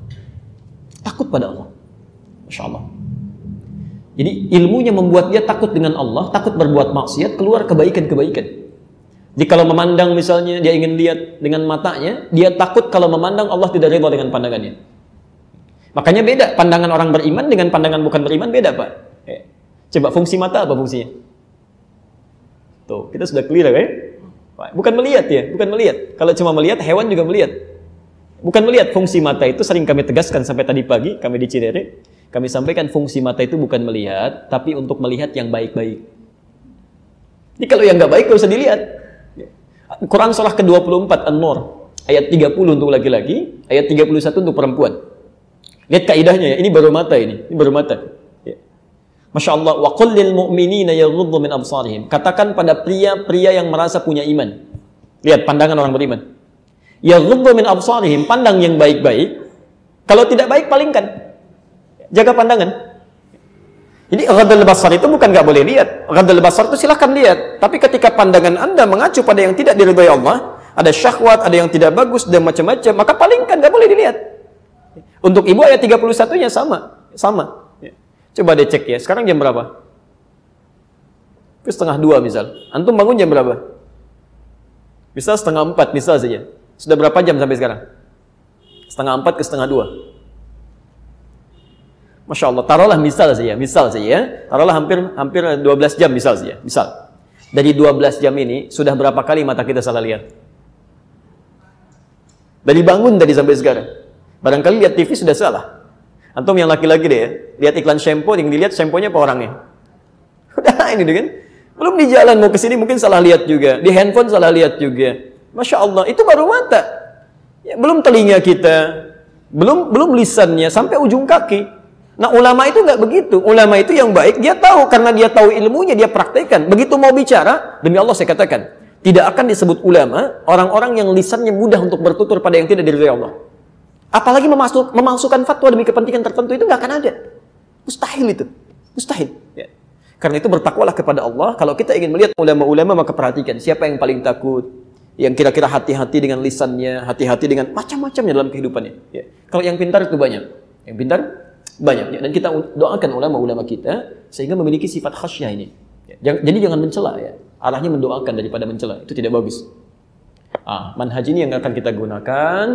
Takut pada Allah. Masya Allah. Jadi ilmunya membuat dia takut dengan Allah, takut berbuat maksiat, keluar kebaikan-kebaikan. Jadi kalau memandang misalnya dia ingin lihat dengan matanya, dia takut kalau memandang Allah tidak ridha dengan pandangannya. Makanya beda pandangan orang beriman dengan pandangan bukan beriman beda pak. Eh, coba fungsi mata apa fungsinya? Tuh kita sudah clear ya. Bukan melihat ya, bukan melihat. Kalau cuma melihat hewan juga melihat. Bukan melihat fungsi mata itu sering kami tegaskan sampai tadi pagi kami di Cinere. Kami sampaikan fungsi mata itu bukan melihat, tapi untuk melihat yang baik-baik. Jadi kalau yang nggak baik gak usah dilihat. Quran surah ke-24 An-Nur ayat 30 untuk laki-laki, ayat 31 untuk perempuan. Lihat kaidahnya ya, ini baru mata ini, ini baru mata. Ya. Masya Allah, wa qul lil mu'minina yaghuddu min absarihim. Katakan pada pria-pria yang merasa punya iman. Lihat pandangan orang beriman. Yaghuddu min absarihim, pandang yang baik-baik. Kalau tidak baik palingkan. Jaga pandangan. Jadi ghadal basar itu bukan nggak boleh lihat. Ghadal basar itu silahkan lihat. Tapi ketika pandangan Anda mengacu pada yang tidak diridhoi Allah, ada syahwat, ada yang tidak bagus dan macam-macam, maka palingkan nggak boleh dilihat. Untuk ibu ayat 31-nya sama, sama. Coba deh cek ya. Sekarang jam berapa? Ke setengah dua misal. Antum bangun jam berapa? Bisa setengah empat, misal saja. Sudah berapa jam sampai sekarang? Setengah empat ke setengah dua. Masya Allah, taruhlah misal saja, misal saja ya. Taruhlah hampir hampir 12 jam misal saja, misal. Dari 12 jam ini sudah berapa kali mata kita salah lihat? Dari bangun tadi sampai sekarang. Barangkali lihat TV sudah salah. Antum yang laki-laki deh ya, lihat iklan shampoo yang dilihat shampoo-nya apa orangnya? <laughs> Udah ini deh kan. Belum di jalan mau ke sini mungkin salah lihat juga, di handphone salah lihat juga. Masya Allah, itu baru mata. Ya, belum telinga kita, belum belum lisannya sampai ujung kaki. Nah ulama itu nggak begitu. Ulama itu yang baik, dia tahu karena dia tahu ilmunya, dia praktekkan. Begitu mau bicara, demi Allah saya katakan, tidak akan disebut ulama orang-orang yang lisannya mudah untuk bertutur pada yang tidak diridhoi Allah. Apalagi memasuk, memasukkan fatwa demi kepentingan tertentu itu nggak akan ada. Mustahil itu. Mustahil. Ya. Karena itu bertakwalah kepada Allah. Kalau kita ingin melihat ulama-ulama maka perhatikan siapa yang paling takut, yang kira-kira hati-hati dengan lisannya, hati-hati dengan macam-macamnya dalam kehidupannya. Ya. Kalau yang pintar itu banyak, yang pintar banyak. Ya. Dan kita doakan ulama-ulama kita sehingga memiliki sifat khasyah ini. Ya. Jadi jangan mencela ya. Arahnya mendoakan daripada mencela itu tidak bagus. Ah, manhaj ini yang akan kita gunakan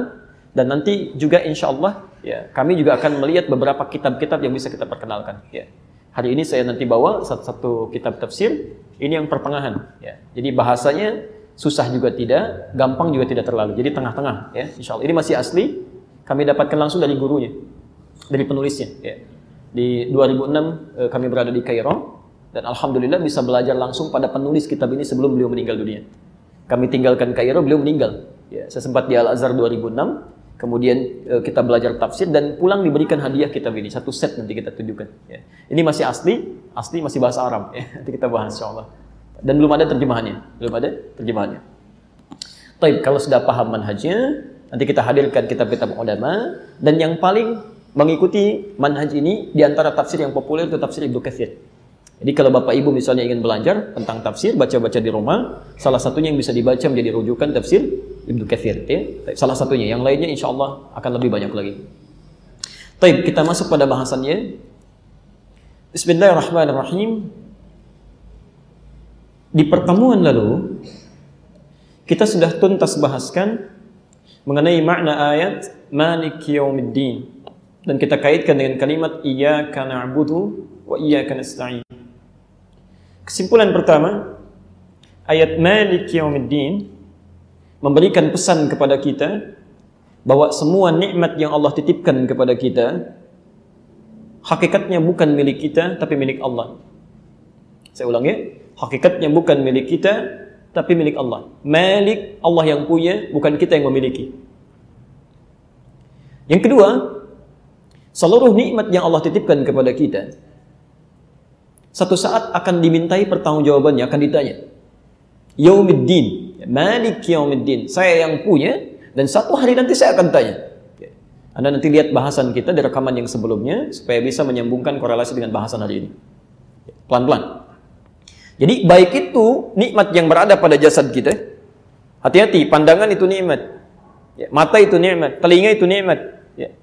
dan nanti juga insya Allah ya kami juga akan melihat beberapa kitab-kitab yang bisa kita perkenalkan. Ya. Hari ini saya nanti bawa satu-satu kitab tafsir. Ini yang pertengahan. Ya. Jadi bahasanya susah juga tidak, gampang juga tidak terlalu. Jadi tengah-tengah. Ya. Insya Allah. Ini masih asli. Kami dapatkan langsung dari gurunya, dari penulisnya. Ya. Di 2006 eh, kami berada di Kairo dan alhamdulillah bisa belajar langsung pada penulis kitab ini sebelum beliau meninggal dunia. Kami tinggalkan Kairo, beliau meninggal. Ya, saya sempat di Al Azhar 2006 Kemudian uh, kita belajar tafsir dan pulang diberikan hadiah kitab ini satu set nanti kita tunjukkan. Ya. Ini masih asli, asli masih bahasa Arab. Ya. <laughs> Nanti kita bahas insya Allah. Dan belum ada terjemahannya, belum ada terjemahannya. Tapi kalau sudah paham manhajnya, nanti kita hadirkan kitab-kitab ulama dan yang paling mengikuti manhaj ini di antara tafsir yang populer itu tafsir Ibnu Katsir. Jadi kalau Bapak Ibu misalnya ingin belajar tentang tafsir, baca-baca di rumah, salah satunya yang bisa dibaca menjadi rujukan tafsir Ibnu Katsir. Ya. Salah satunya, yang lainnya insya Allah akan lebih banyak lagi. Taib, kita masuk pada bahasannya. Bismillahirrahmanirrahim. Di pertemuan lalu, kita sudah tuntas bahaskan mengenai makna ayat Malik Yawmiddin. Dan kita kaitkan dengan kalimat Iyaka na'budu wa iyyaka nasta'in. Kesimpulan pertama, ayat Malik Yawmiddin memberikan pesan kepada kita bahwa semua nikmat yang Allah titipkan kepada kita hakikatnya bukan milik kita tapi milik Allah. Saya ulang ya, hakikatnya bukan milik kita tapi milik Allah. Malik Allah yang punya, bukan kita yang memiliki. Yang kedua, seluruh nikmat yang Allah titipkan kepada kita satu saat akan dimintai pertanggungjawabannya, akan ditanya. Yaumiddin, Malik Yaumiddin. Saya yang punya dan satu hari nanti saya akan tanya. Anda nanti lihat bahasan kita di rekaman yang sebelumnya supaya bisa menyambungkan korelasi dengan bahasan hari ini. Pelan-pelan. Jadi baik itu nikmat yang berada pada jasad kita. Hati-hati, pandangan itu nikmat. Ya, mata itu nikmat, telinga itu nikmat. Ya.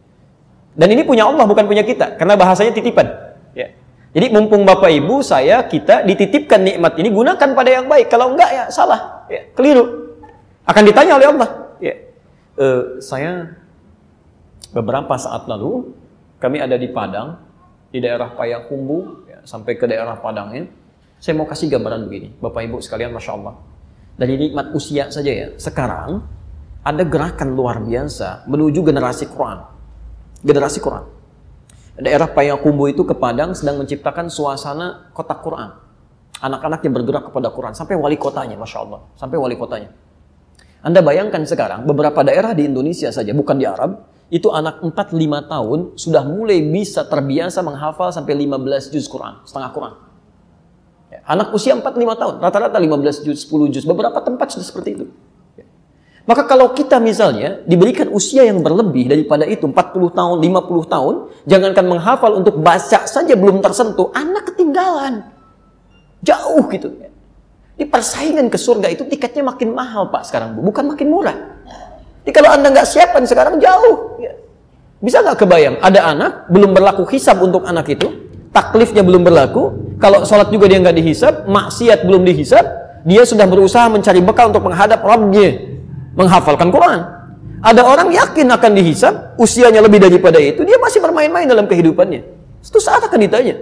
Dan ini punya Allah bukan punya kita, karena bahasanya titipan. Ya. Jadi mumpung Bapak Ibu, saya, kita dititipkan nikmat ini gunakan pada yang baik. Kalau enggak ya salah, ya, keliru. Akan ditanya oleh Allah. Ya. Uh, saya beberapa saat lalu kami ada di Padang, di daerah Payakumbu, ya, sampai ke daerah Padangnya. Saya mau kasih gambaran begini, Bapak Ibu sekalian, masya Allah. Dari nikmat usia saja ya, sekarang ada gerakan luar biasa menuju generasi Quran. Generasi Quran daerah Payakumbu itu ke Padang sedang menciptakan suasana kota Quran. Anak-anak yang bergerak kepada Quran sampai wali kotanya, masya Allah, sampai wali kotanya. Anda bayangkan sekarang beberapa daerah di Indonesia saja, bukan di Arab, itu anak 4-5 tahun sudah mulai bisa terbiasa menghafal sampai 15 juz Quran, setengah Quran. Ya, anak usia 4-5 tahun, rata-rata 15 juz, 10 juz, beberapa tempat sudah seperti itu. Maka kalau kita misalnya diberikan usia yang berlebih daripada itu 40 tahun, 50 tahun, jangankan menghafal untuk baca saja belum tersentuh, anak ketinggalan. Jauh gitu. Di persaingan ke surga itu tiketnya makin mahal Pak sekarang Bu, bukan makin murah. Jadi kalau Anda nggak siapkan sekarang jauh. Bisa nggak kebayang, ada anak belum berlaku hisab untuk anak itu, taklifnya belum berlaku, kalau sholat juga dia nggak dihisab, maksiat belum dihisab, dia sudah berusaha mencari bekal untuk menghadap Rabbnya menghafalkan Quran. Ada orang yakin akan dihisap, usianya lebih daripada itu, dia masih bermain-main dalam kehidupannya. Itu saat akan ditanya.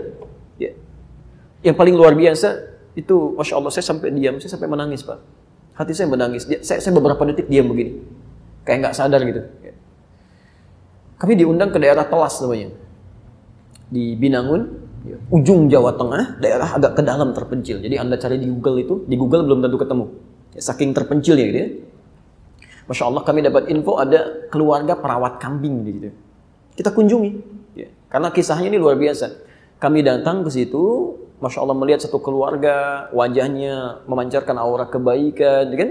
Ya. Yang paling luar biasa, itu Masya Allah, saya sampai diam, saya sampai menangis Pak. Hati saya menangis, dia, saya, saya beberapa detik diam begini. Kayak nggak sadar gitu. Ya. Kami diundang ke daerah Telas namanya. Di Binangun, ya. ujung Jawa Tengah, daerah agak ke dalam terpencil. Jadi Anda cari di Google itu, di Google belum tentu ketemu. Ya, saking terpencilnya gitu ya Masya Allah kami dapat info ada keluarga perawat kambing di situ. Kita kunjungi, ya. karena kisahnya ini luar biasa. Kami datang ke situ, Masya Allah melihat satu keluarga, wajahnya memancarkan aura kebaikan, ya kan?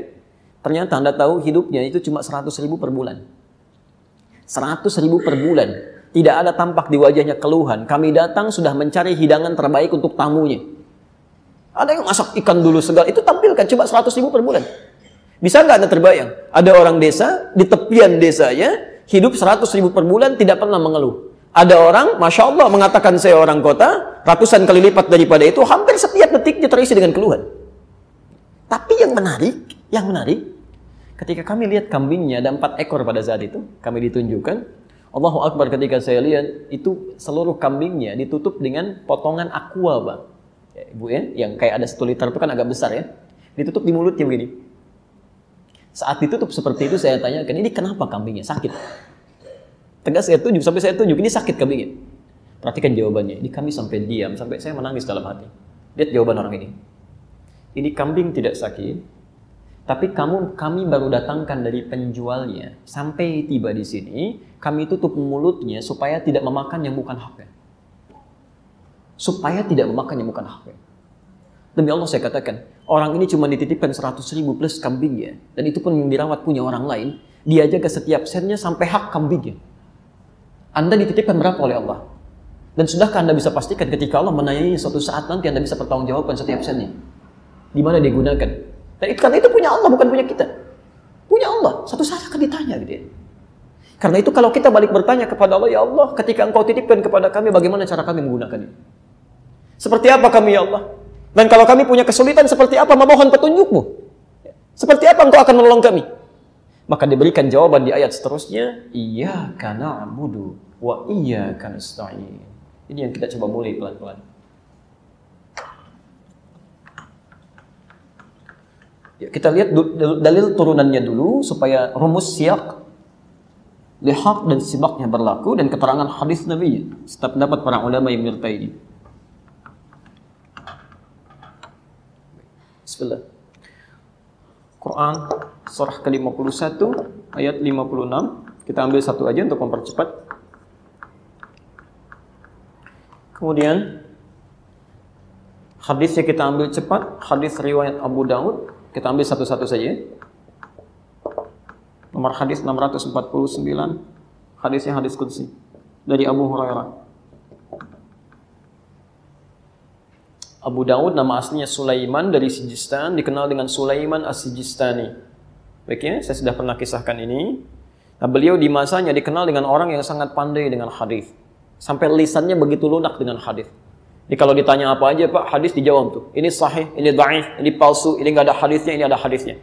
Ternyata Anda tahu hidupnya itu cuma 100 ribu per bulan. 100 ribu per bulan. Tidak ada tampak di wajahnya keluhan. Kami datang sudah mencari hidangan terbaik untuk tamunya. Ada yang masak ikan dulu segala. Itu tampilkan. Coba 100 ribu per bulan. Bisa nggak Anda terbayang? Ada orang desa, di tepian desanya, hidup 100 ribu per bulan, tidak pernah mengeluh. Ada orang, Masya Allah, mengatakan saya orang kota, ratusan kali lipat daripada itu, hampir setiap detiknya terisi dengan keluhan. Tapi yang menarik, yang menarik, ketika kami lihat kambingnya ada empat ekor pada saat itu, kami ditunjukkan, Allahu Akbar ketika saya lihat, itu seluruh kambingnya ditutup dengan potongan aqua, Bang. Ya, Ibu ya, yang kayak ada satu liter itu kan agak besar ya. Ditutup di mulutnya begini. Saat ditutup seperti itu saya tanyakan, ini kenapa kambingnya? Sakit. Tegas saya tunjuk, sampai saya tunjuk, ini sakit kambingnya. Perhatikan jawabannya. Ini kami sampai diam, sampai saya menangis dalam hati. Lihat jawaban orang ini. Ini kambing tidak sakit, tapi kamu kami baru datangkan dari penjualnya. Sampai tiba di sini, kami tutup mulutnya supaya tidak memakan yang bukan haknya. Supaya tidak memakan yang bukan haknya. Demi Allah saya katakan, orang ini cuma dititipkan 100 ribu plus kambingnya. Dan itu pun yang dirawat punya orang lain. Dia jaga setiap sennya sampai hak kambingnya. Anda dititipkan berapa oleh Allah? Dan sudahkah Anda bisa pastikan ketika Allah menanyai suatu saat nanti Anda bisa pertanggungjawabkan setiap sennya? Di mana digunakan? Dan itu karena itu punya Allah bukan punya kita. Punya Allah. Satu saat akan ditanya gitu ya. Karena itu kalau kita balik bertanya kepada Allah, ya Allah, ketika engkau titipkan kepada kami, bagaimana cara kami menggunakannya? Seperti apa kami ya Allah? Dan kalau kami punya kesulitan seperti apa memohon petunjukmu? Seperti apa engkau akan menolong kami? Maka diberikan jawaban di ayat seterusnya, iya karena abudu wa iya karena Ini yang kita coba mulai pelan-pelan. Kita lihat dalil turunannya dulu supaya rumus siak lihak dan sibaknya berlaku dan keterangan hadis Nabi. Setiap pendapat para ulama yang menyertai ini. Bismillah. Quran surah ke-51 ayat 56. Kita ambil satu aja untuk mempercepat. Kemudian hadisnya kita ambil cepat, hadis riwayat Abu Daud, kita ambil satu-satu saja. Nomor hadis 649, hadisnya hadis qudsi dari Abu Hurairah. Abu Daud nama aslinya Sulaiman dari Sijistan dikenal dengan Sulaiman As-Sijistani. Baik ya, saya sudah pernah kisahkan ini. Nah, beliau di masanya dikenal dengan orang yang sangat pandai dengan hadis. Sampai lisannya begitu lunak dengan hadis. Jadi kalau ditanya apa aja Pak, hadis dijawab tuh. Ini sahih, ini dhaif, ini palsu, ini nggak ada hadisnya, ini ada hadisnya.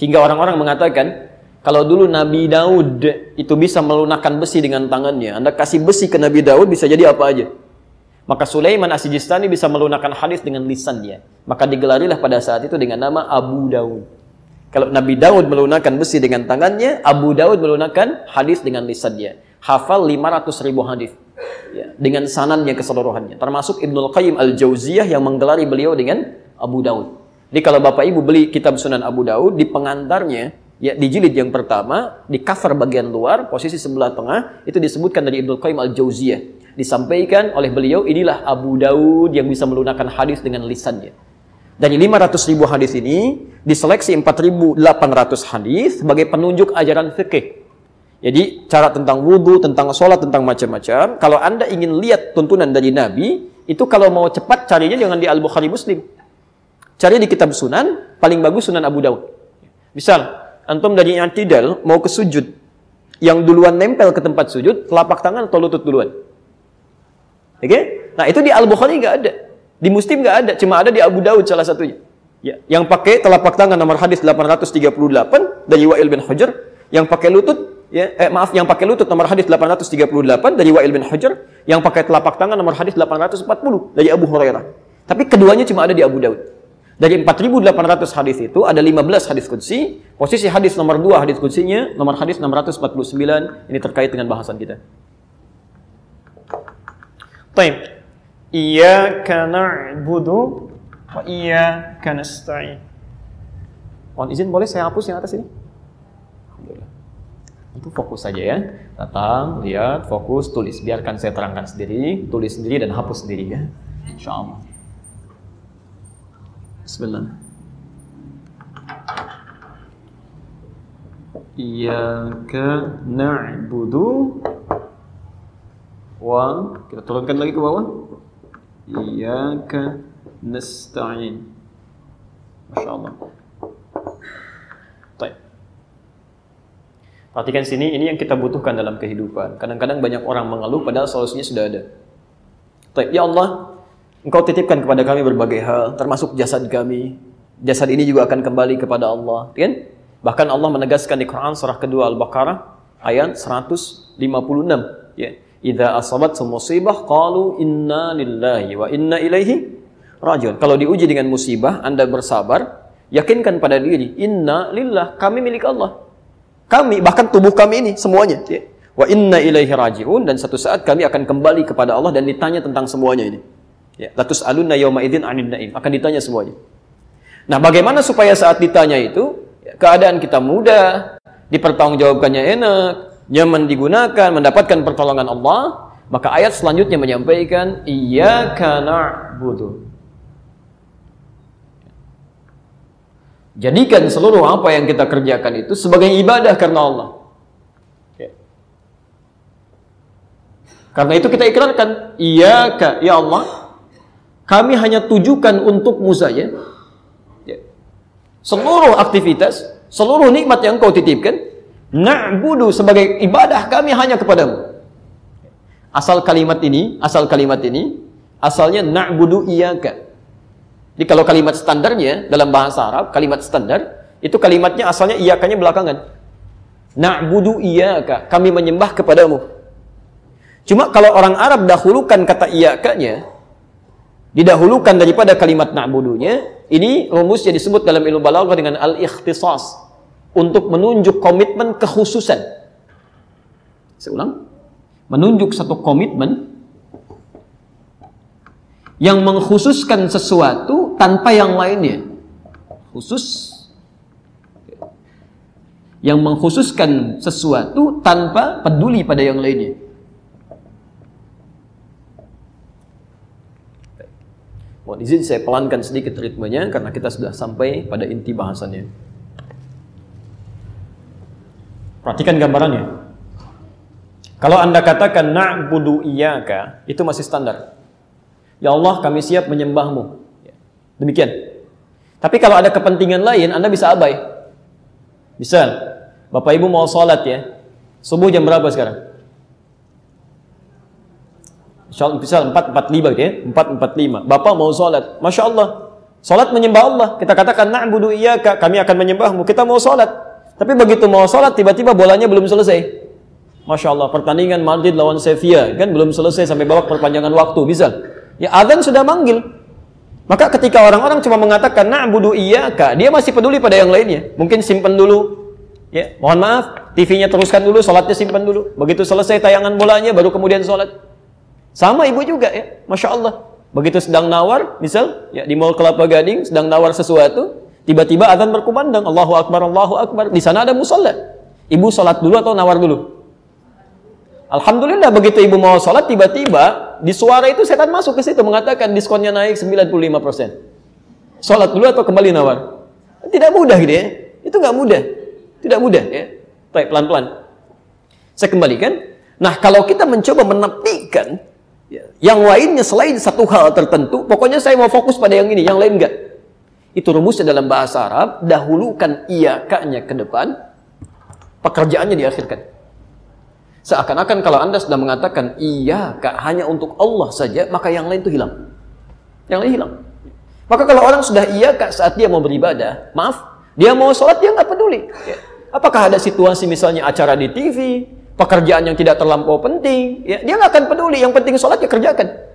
Hingga orang-orang mengatakan, kalau dulu Nabi Daud itu bisa melunakkan besi dengan tangannya, Anda kasih besi ke Nabi Daud bisa jadi apa aja. Maka Sulaiman Asijistani bisa melunakkan hadis dengan lisannya. Maka digelarilah pada saat itu dengan nama Abu Daud. Kalau Nabi Daud melunakkan besi dengan tangannya, Abu Daud melunakkan hadis dengan lisannya. Hafal 500 ribu hadis. Ya, dengan sanannya keseluruhannya. Termasuk Ibnul Qayyim Al-Jauziyah yang menggelari beliau dengan Abu Daud. Jadi kalau Bapak Ibu beli kitab Sunan Abu Daud, di pengantarnya, ya di jilid yang pertama, di cover bagian luar, posisi sebelah tengah, itu disebutkan dari Ibnul Qayyim Al-Jauziyah disampaikan oleh beliau inilah Abu Daud yang bisa melunakkan hadis dengan lisannya. Dari 500 ribu hadis ini diseleksi 4.800 hadis sebagai penunjuk ajaran fikih. Jadi cara tentang wudhu, tentang sholat, tentang macam-macam. Kalau anda ingin lihat tuntunan dari Nabi, itu kalau mau cepat carinya jangan di Al-Bukhari Muslim. Cari di kitab sunan, paling bagus sunan Abu Daud. Misal, antum dari i'tidal mau ke sujud, yang duluan nempel ke tempat sujud, telapak tangan atau lutut duluan? Oke? Okay? Nah, itu di Al-Bukhari nggak ada. Di Muslim nggak ada, cuma ada di Abu Daud salah satunya. Ya, yang pakai telapak tangan nomor hadis 838 dari Wa'il bin Hajar, yang pakai lutut ya eh, maaf yang pakai lutut nomor hadis 838 dari Wa'il bin Hajar, yang pakai telapak tangan nomor hadis 840 dari Abu Hurairah. Tapi keduanya cuma ada di Abu Daud. Dari 4.800 hadis itu ada 15 hadis kudsi. Posisi hadis nomor 2 hadis kudsinya nomor hadis 649 ini terkait dengan bahasan kita. Baik. Iyyaka budu, ia kena stay. Mohon izin boleh saya hapus yang atas ini? Alhamdulillah. Itu fokus saja ya. Datang, lihat, fokus, tulis. Biarkan saya terangkan sendiri, tulis sendiri dan hapus sendiri ya. Insyaallah. Bismillah. Iyaka na'budu wa kita turunkan lagi ke bawah iyyaka nasta'in. Masya Allah. Baik. Perhatikan sini, ini yang kita butuhkan dalam kehidupan. Kadang-kadang banyak orang mengeluh padahal solusinya sudah ada. Baik, ya Allah, Engkau titipkan kepada kami berbagai hal, termasuk jasad kami. Jasad ini juga akan kembali kepada Allah, kan? Bahkan Allah menegaskan di Quran surah kedua Al-Baqarah ayat 156, ya. Idza asabat musibah qalu inna lillahi wa inna ilaihi rajiun. Kalau diuji dengan musibah, Anda bersabar, yakinkan pada diri, inna lillah, kami milik Allah. Kami, bahkan tubuh kami ini semuanya, ya. Wa inna ilaihi rajiun dan satu saat kami akan kembali kepada Allah dan ditanya tentang semuanya ini. Ya, latus alunna yauma idzin 'anil naim. Akan ditanya semuanya. Nah, bagaimana supaya saat ditanya itu ya, keadaan kita mudah, dipertanggungjawabkannya enak, nyaman digunakan, mendapatkan pertolongan Allah, maka ayat selanjutnya menyampaikan iyyaka na'budu. Jadikan seluruh apa yang kita kerjakan itu sebagai ibadah karena Allah. Karena itu kita ikrarkan, kak, ya Allah, kami hanya tujukan untukmu saja. Ya. Seluruh aktivitas, seluruh nikmat yang kau titipkan, na'budu sebagai ibadah kami hanya kepadamu. Asal kalimat ini, asal kalimat ini, asalnya na'budu iyaka. Jadi kalau kalimat standarnya dalam bahasa Arab, kalimat standar, itu kalimatnya asalnya iyakanya belakangan. Na'budu iyaka, kami menyembah kepadamu. Cuma kalau orang Arab dahulukan kata iyakanya, didahulukan daripada kalimat na'budunya, ini rumusnya disebut dalam ilmu balaghah dengan al-ikhtisas untuk menunjuk komitmen kekhususan. Saya ulang. Menunjuk satu komitmen yang mengkhususkan sesuatu tanpa yang lainnya. Khusus yang mengkhususkan sesuatu tanpa peduli pada yang lainnya. Mohon izin saya pelankan sedikit ritmenya karena kita sudah sampai pada inti bahasannya. Perhatikan gambarannya. Kalau Anda katakan na'budu iyyaka, itu masih standar. Ya Allah, kami siap menyembahmu. Demikian. Tapi kalau ada kepentingan lain, Anda bisa abai. Misal, Bapak Ibu mau sholat ya. Subuh jam berapa sekarang? Misal 445 gitu ya, 445. Bapak mau sholat, Masya Allah. Sholat menyembah Allah. Kita katakan, na'budu iyyaka, kami akan menyembahmu. Kita mau sholat. Tapi begitu mau sholat, tiba-tiba bolanya belum selesai. Masya Allah, pertandingan Madrid lawan Sevilla, kan belum selesai sampai babak perpanjangan waktu, misal. Ya, azan sudah manggil. Maka ketika orang-orang cuma mengatakan, na'budu iyyaka, dia masih peduli pada yang lainnya. Mungkin simpan dulu, Ya, mohon maaf, TV-nya teruskan dulu, sholatnya simpan dulu. Begitu selesai tayangan bolanya, baru kemudian sholat. Sama ibu juga ya, masya Allah. Begitu sedang nawar, misal ya di Mall Kelapa Gading sedang nawar sesuatu, tiba-tiba azan berkumandang, Allahu Akbar, Allahu Akbar. Di sana ada musola. Ibu sholat dulu atau nawar dulu? Alhamdulillah begitu ibu mau sholat tiba-tiba di suara itu setan masuk ke situ mengatakan diskonnya naik 95%. Sholat dulu atau kembali nawar? Tidak mudah gitu ya. Itu nggak mudah. Tidak mudah ya. Baik pelan-pelan. Saya kembalikan. Nah kalau kita mencoba menepikan Ya. Yang lainnya selain satu hal tertentu, pokoknya saya mau fokus pada yang ini, yang lain enggak. Itu rumusnya dalam bahasa Arab, dahulukan iyakanya ke depan, pekerjaannya diakhirkan. Seakan-akan kalau Anda sudah mengatakan iya kak hanya untuk Allah saja, maka yang lain itu hilang. Yang lain hilang. Maka kalau orang sudah iya kak saat dia mau beribadah, maaf, dia mau sholat dia nggak peduli. Ya. Apakah ada situasi misalnya acara di TV, pekerjaan yang tidak terlampau penting, ya, dia nggak akan peduli. Yang penting sholat ya kerjakan.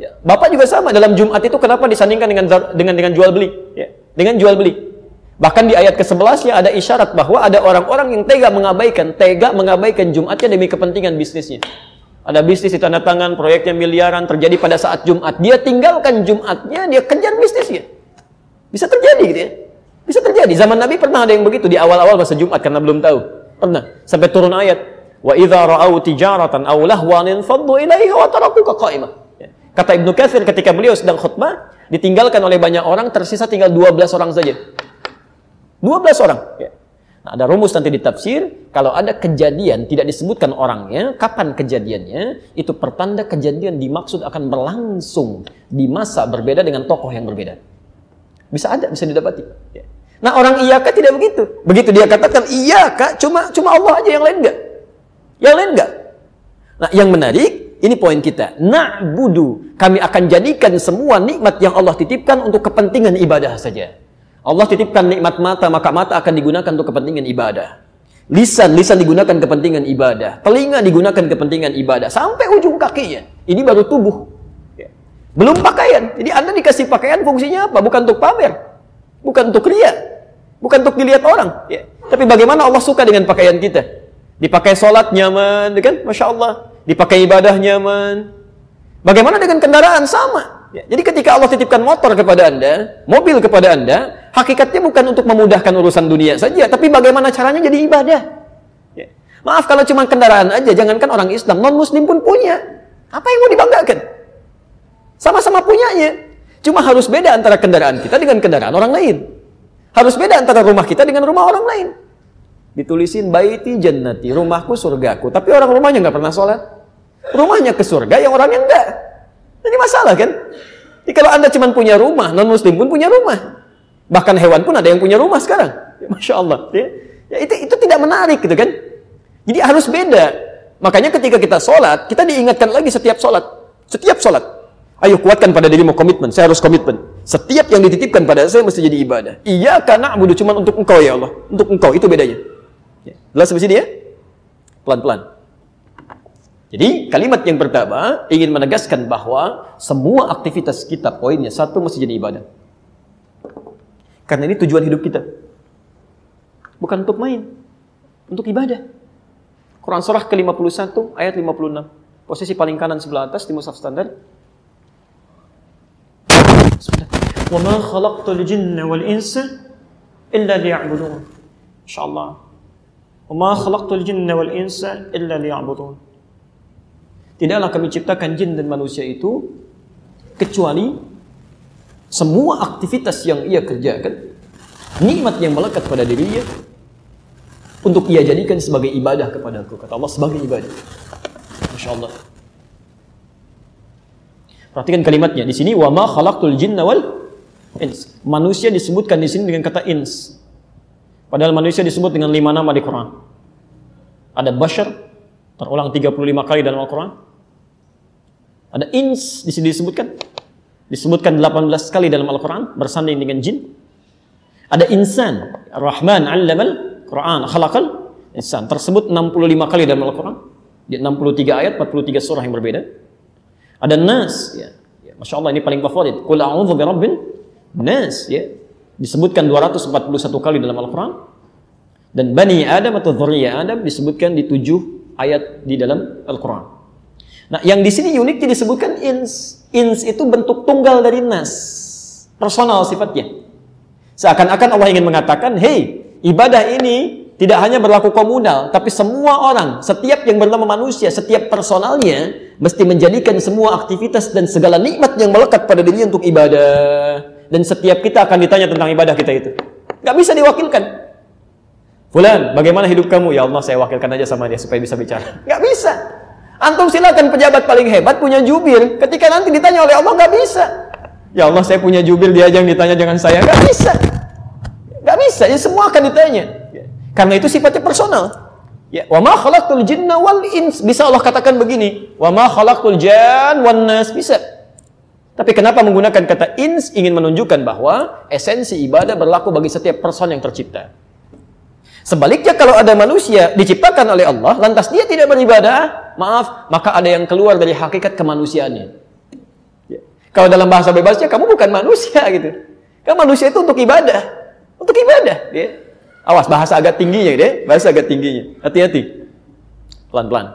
Ya, Bapak juga sama dalam Jumat itu kenapa disandingkan dengan dengan dengan jual beli? Ya, dengan jual beli. Bahkan di ayat ke-11 ada isyarat bahwa ada orang-orang yang tega mengabaikan, tega mengabaikan Jumatnya demi kepentingan bisnisnya. Ada bisnis di tanda tangan, proyeknya miliaran terjadi pada saat Jumat. Dia tinggalkan Jumatnya, dia kejar bisnisnya. Bisa terjadi gitu ya. Bisa terjadi. Zaman Nabi pernah ada yang begitu di awal-awal masa Jumat karena belum tahu. Pernah. Sampai turun ayat. Wa idza ra'au tijaratan aw lahwan faddu ilaiha wa tarakuka qa'imah. Kata Ibnu Katsir ketika beliau sedang khutbah, ditinggalkan oleh banyak orang, tersisa tinggal 12 orang saja. 12 orang. Ya. Nah, ada rumus nanti di tafsir, kalau ada kejadian tidak disebutkan orangnya, kapan kejadiannya, itu pertanda kejadian dimaksud akan berlangsung di masa berbeda dengan tokoh yang berbeda. Bisa ada, bisa didapati. Ya. Nah orang iya kak tidak begitu. Begitu dia katakan iya kak, cuma cuma Allah aja yang lain enggak. Yang lain enggak. Nah yang menarik, ini poin kita. Na'budu, kami akan jadikan semua nikmat yang Allah titipkan untuk kepentingan ibadah saja. Allah titipkan nikmat mata, maka mata akan digunakan untuk kepentingan ibadah. Lisan, lisan digunakan kepentingan ibadah. Telinga digunakan kepentingan ibadah. Sampai ujung kakinya. Ini baru tubuh. Ya. Belum pakaian. Jadi Anda dikasih pakaian fungsinya apa? Bukan untuk pamer. Bukan untuk ria. Bukan untuk dilihat orang. Ya. Tapi bagaimana Allah suka dengan pakaian kita? Dipakai sholat nyaman, kan? Masya Allah. Dipakai ibadah nyaman. Bagaimana dengan kendaraan? Sama. Ya, jadi ketika Allah titipkan motor kepada Anda, mobil kepada Anda, hakikatnya bukan untuk memudahkan urusan dunia saja, tapi bagaimana caranya jadi ibadah. Ya. Maaf kalau cuma kendaraan aja, jangankan orang Islam, non-Muslim pun punya. Apa yang mau dibanggakan? Sama-sama punyanya. Cuma harus beda antara kendaraan kita dengan kendaraan orang lain. Harus beda antara rumah kita dengan rumah orang lain. Ditulisin baiti jannati, rumahku surgaku. Tapi orang rumahnya nggak pernah sholat. Rumahnya ke surga, yang orangnya enggak. Ini masalah kan? Jadi kalau Anda cuma punya rumah, non-muslim pun punya rumah. Bahkan hewan pun ada yang punya rumah sekarang. Ya, Masya Allah. Ya, ya itu, itu tidak menarik gitu kan? Jadi harus beda. Makanya ketika kita sholat, kita diingatkan lagi setiap sholat. Setiap sholat. Ayo kuatkan pada dirimu komitmen. Saya harus komitmen. Setiap yang dititipkan pada saya mesti jadi ibadah. Iya karena abudu cuma untuk engkau ya Allah. Untuk engkau itu bedanya. Jelas sampai sini ya? Pelan-pelan. Jadi kalimat yang pertama ingin menegaskan bahwa semua aktivitas kita poinnya satu mesti jadi ibadah. Karena ini tujuan hidup kita. Bukan untuk main, untuk ibadah. Quran surah ke-51 ayat 56. Posisi paling kanan sebelah atas di mushaf standar. Wa ma khalaqtul jinna wal insa illa liya'budun. Insyaallah. Ma khalaqtul jinna wal illa liya'budun. Tidaklah kami ciptakan jin dan manusia itu kecuali semua aktivitas yang ia kerjakan nikmat yang melekat pada dirinya untuk ia jadikan sebagai ibadah kepada aku kata Allah sebagai ibadah. Masya Allah. Perhatikan kalimatnya di sini wa ma khalaqtul jinna wal ins. Manusia disebutkan di sini dengan kata ins. Padahal manusia disebut dengan lima nama di Quran. Ada bashar terulang 35 kali dalam Al-Quran. Ada ins di sini disebutkan. Disebutkan 18 kali dalam Al-Quran bersanding dengan jin. Ada insan, Rahman allamal Quran, khalaqal insan. Tersebut 65 kali dalam Al-Quran. Di 63 ayat, 43 surah yang berbeda. Ada nas, ya. ya Masya Allah ini paling favorit. Qul a'udhu birabbin nas, ya. Disebutkan 241 kali dalam Al-Quran. Dan Bani Adam atau Dhurriya Adam disebutkan di tujuh ayat di dalam Al-Quran. Nah, yang di sini unik disebutkan ins. Ins itu bentuk tunggal dari nas. Personal sifatnya. Seakan-akan Allah ingin mengatakan, "Hei, ibadah ini tidak hanya berlaku komunal, tapi semua orang, setiap yang bernama manusia, setiap personalnya mesti menjadikan semua aktivitas dan segala nikmat yang melekat pada dirinya untuk ibadah. Dan setiap kita akan ditanya tentang ibadah kita itu. Gak bisa diwakilkan. Fulan, bagaimana hidup kamu? Ya Allah, saya wakilkan aja sama dia supaya bisa bicara. Gak bisa. Antum silakan pejabat paling hebat punya jubir. Ketika nanti ditanya oleh Allah nggak bisa. Ya Allah saya punya jubir dia aja yang ditanya dengan saya nggak bisa. Nggak bisa. Ya semua akan ditanya. Karena itu sifatnya personal. Ya, wa ma jinna wal ins. Bisa Allah katakan begini, wa ma khalaqtul jan wan nas bisa. Tapi kenapa menggunakan kata ins ingin menunjukkan bahwa esensi ibadah berlaku bagi setiap person yang tercipta. Sebaliknya kalau ada manusia diciptakan oleh Allah, lantas dia tidak beribadah, maaf, maka ada yang keluar dari hakikat kemanusiaannya. Ya. Kalau dalam bahasa bebasnya, kamu bukan manusia <laughs> gitu. Kamu manusia itu untuk ibadah. Untuk ibadah. Ya. Awas, bahasa agak tingginya, deh. bahasa agak tingginya. Hati-hati. Pelan-pelan.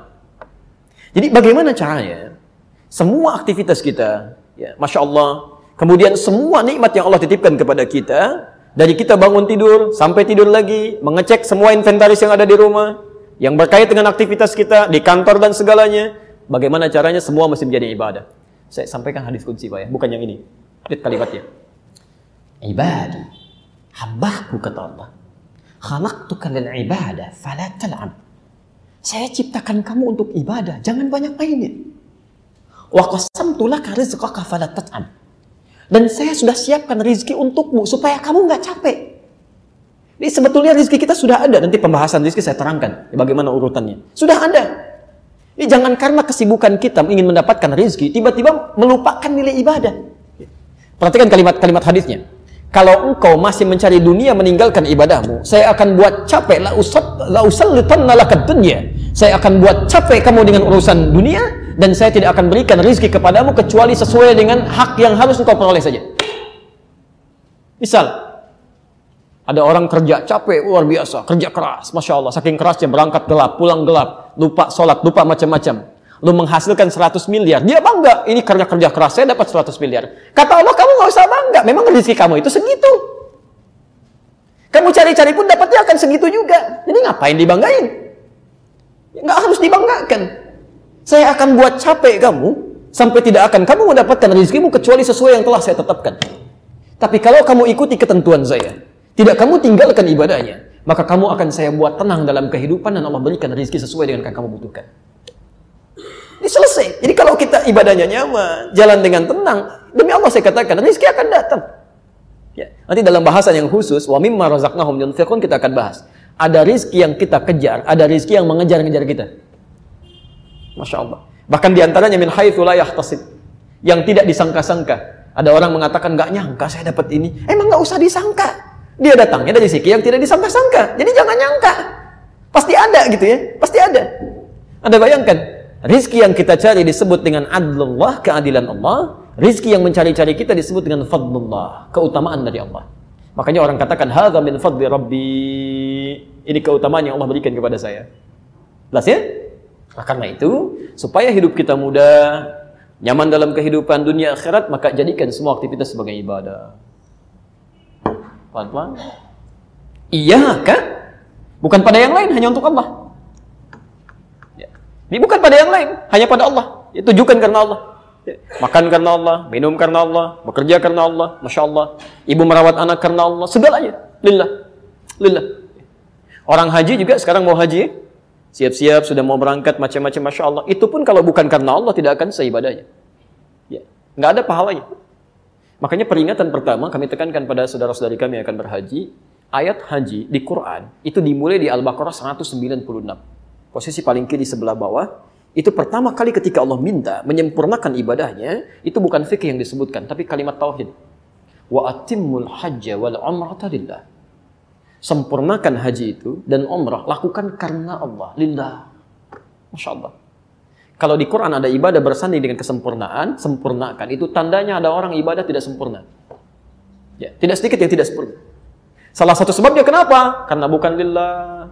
Jadi bagaimana caranya? Semua aktivitas kita, ya, Masya Allah, kemudian semua nikmat yang Allah titipkan kepada kita, dari kita bangun tidur sampai tidur lagi, mengecek semua inventaris yang ada di rumah, yang berkait dengan aktivitas kita di kantor dan segalanya, bagaimana caranya semua mesti menjadi ibadah. Saya sampaikan hadis kunci Pak ya, bukan yang ini. Lihat kalimatnya. Ibadah. Hambaku kata Allah. khalaqtuka lil ibadah fala. Saya ciptakan kamu untuk ibadah, jangan banyak mainin. Dan saya sudah siapkan rizki untukmu supaya kamu nggak capek. Ini sebetulnya rizki kita sudah ada. Nanti pembahasan rizki saya terangkan bagaimana urutannya. Sudah ada. Ini jangan karena kesibukan kita ingin mendapatkan rizki, tiba-tiba melupakan nilai ibadah. Perhatikan kalimat-kalimat hadisnya. Kalau engkau masih mencari dunia meninggalkan ibadahmu, saya akan buat capek la usat la dunya. Saya akan buat capek kamu dengan urusan dunia dan saya tidak akan berikan rizki kepadamu kecuali sesuai dengan hak yang harus engkau peroleh saja. Misal, ada orang kerja capek luar biasa, kerja keras, masya Allah, saking kerasnya berangkat gelap, pulang gelap, lupa sholat, lupa macam-macam. Lu menghasilkan 100 miliar, dia bangga, ini kerja kerja keras, saya dapat 100 miliar. Kata Allah, kamu nggak usah bangga, memang rezeki kamu itu segitu. Kamu cari-cari pun dapatnya akan segitu juga. Jadi ngapain dibanggain? Nggak harus dibanggakan. Saya akan buat capek kamu sampai tidak akan kamu mendapatkan rezekimu kecuali sesuai yang telah saya tetapkan. Tapi kalau kamu ikuti ketentuan saya, tidak kamu tinggalkan ibadahnya, maka kamu akan saya buat tenang dalam kehidupan dan Allah berikan rezeki sesuai dengan yang kamu butuhkan. Ini selesai. Jadi kalau kita ibadahnya nyaman, jalan dengan tenang, demi Allah saya katakan rezeki akan datang. Ya. Nanti dalam bahasan yang khusus, wa mimma razaqnahum kita akan bahas. Ada rizki yang kita kejar, ada rizki yang mengejar-ngejar kita. Masya Allah. Bahkan di antaranya min haitsu la yahtasib. Yang tidak disangka-sangka. Ada orang mengatakan nggak nyangka saya dapat ini. Emang nggak usah disangka. Dia datangnya dari sisi yang tidak disangka-sangka. Jadi jangan nyangka. Pasti ada gitu ya. Pasti ada. Anda bayangkan, rizki yang kita cari disebut dengan adlullah, keadilan Allah. Rizki yang mencari-cari kita disebut dengan fadlullah, keutamaan dari Allah. Makanya orang katakan, hadha min fadli rabbi. Ini keutamaan yang Allah berikan kepada saya. Jelas ya? Nah, karena itu, supaya hidup kita mudah, nyaman dalam kehidupan dunia akhirat, maka jadikan semua aktivitas sebagai ibadah. Pelan-pelan. Iya kah? Bukan pada yang lain, hanya untuk Allah. Ya. Ini bukan pada yang lain, hanya pada Allah. Ya, tujukan karena Allah. Ya. Makan karena Allah, minum karena Allah, bekerja karena Allah, Masya Allah. Ibu merawat anak karena Allah, segalanya. Lillah. Lillah. Orang haji juga sekarang mau haji, siap-siap sudah mau berangkat macam-macam masya Allah. Itu pun kalau bukan karena Allah tidak akan seibadahnya ya nggak ada pahalanya. Makanya peringatan pertama kami tekankan pada saudara-saudari kami yang akan berhaji ayat haji di Quran itu dimulai di Al-Baqarah 196 posisi paling kiri sebelah bawah itu pertama kali ketika Allah minta menyempurnakan ibadahnya itu bukan fikih yang disebutkan tapi kalimat tauhid. Wa atimmul hajja wal umrata sempurnakan haji itu dan umrah lakukan karena Allah. Lillah. Masya Allah kalau di Quran ada ibadah bersanding dengan kesempurnaan sempurnakan. Itu tandanya ada orang ibadah tidak sempurna. Ya tidak sedikit yang tidak sempurna. Salah satu sebabnya kenapa? Karena bukan lillah.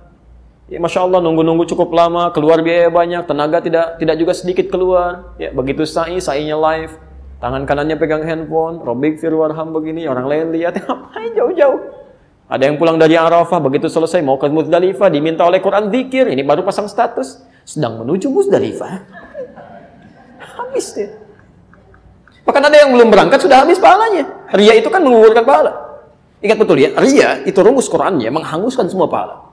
Ya masya Allah nunggu-nunggu cukup lama keluar biaya banyak tenaga tidak tidak juga sedikit keluar. Ya begitu sa'i sa'inya live. Tangan kanannya pegang handphone. Robik firwarham begini orang lain lihat. <laughs> Ngapain jauh-jauh ada yang pulang dari Arafah, begitu selesai mau ke Muzdalifah, diminta oleh Quran zikir, ini baru pasang status, sedang menuju Muzdalifah. Habis dia. Bahkan ada yang belum berangkat sudah habis pahalanya. Ria itu kan menguburkan pahala. Ingat betul ya, ria itu rumus Qurannya menghanguskan semua pahala.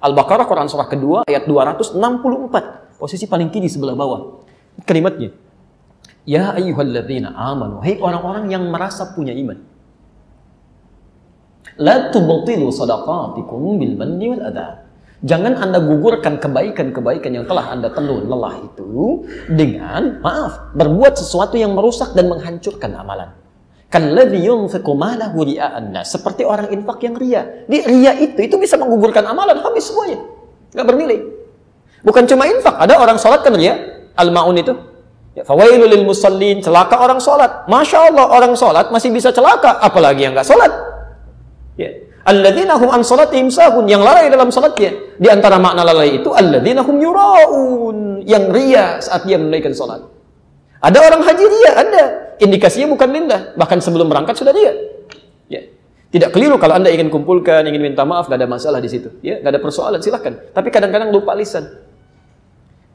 Al-Baqarah Quran surah kedua ayat 264. Posisi paling kiri sebelah bawah. Kalimatnya. Ya ayyuhalladzina amanu. Hei orang-orang yang merasa punya iman. La tubtilu sadaqatikum bil manni wal adha. Jangan Anda gugurkan kebaikan-kebaikan yang telah Anda telan lelah itu dengan maaf, berbuat sesuatu yang merusak dan menghancurkan amalan. Kalladzi yunfiqu Seperti orang infak yang ria. Di ria itu itu bisa menggugurkan amalan habis semuanya. Enggak bernilai. Bukan cuma infak, ada orang sholat kan ria. Al-maun itu. Ya, fawailul lil musallin, celaka orang sholat. Masya Allah, orang sholat masih bisa celaka, apalagi yang nggak sholat. Ya. Alladzina hum an salatihim sahun, yang lalai dalam salatnya. Di antara makna lalai itu alladzina hum yuraun, yang ria saat dia menunaikan salat. Ada orang haji ria, ada. Indikasinya bukan lillah, bahkan sebelum berangkat sudah ria. Ya. Tidak keliru kalau Anda ingin kumpulkan, ingin minta maaf, gak ada masalah di situ. Ya, gak ada persoalan, silahkan. Tapi kadang-kadang lupa lisan.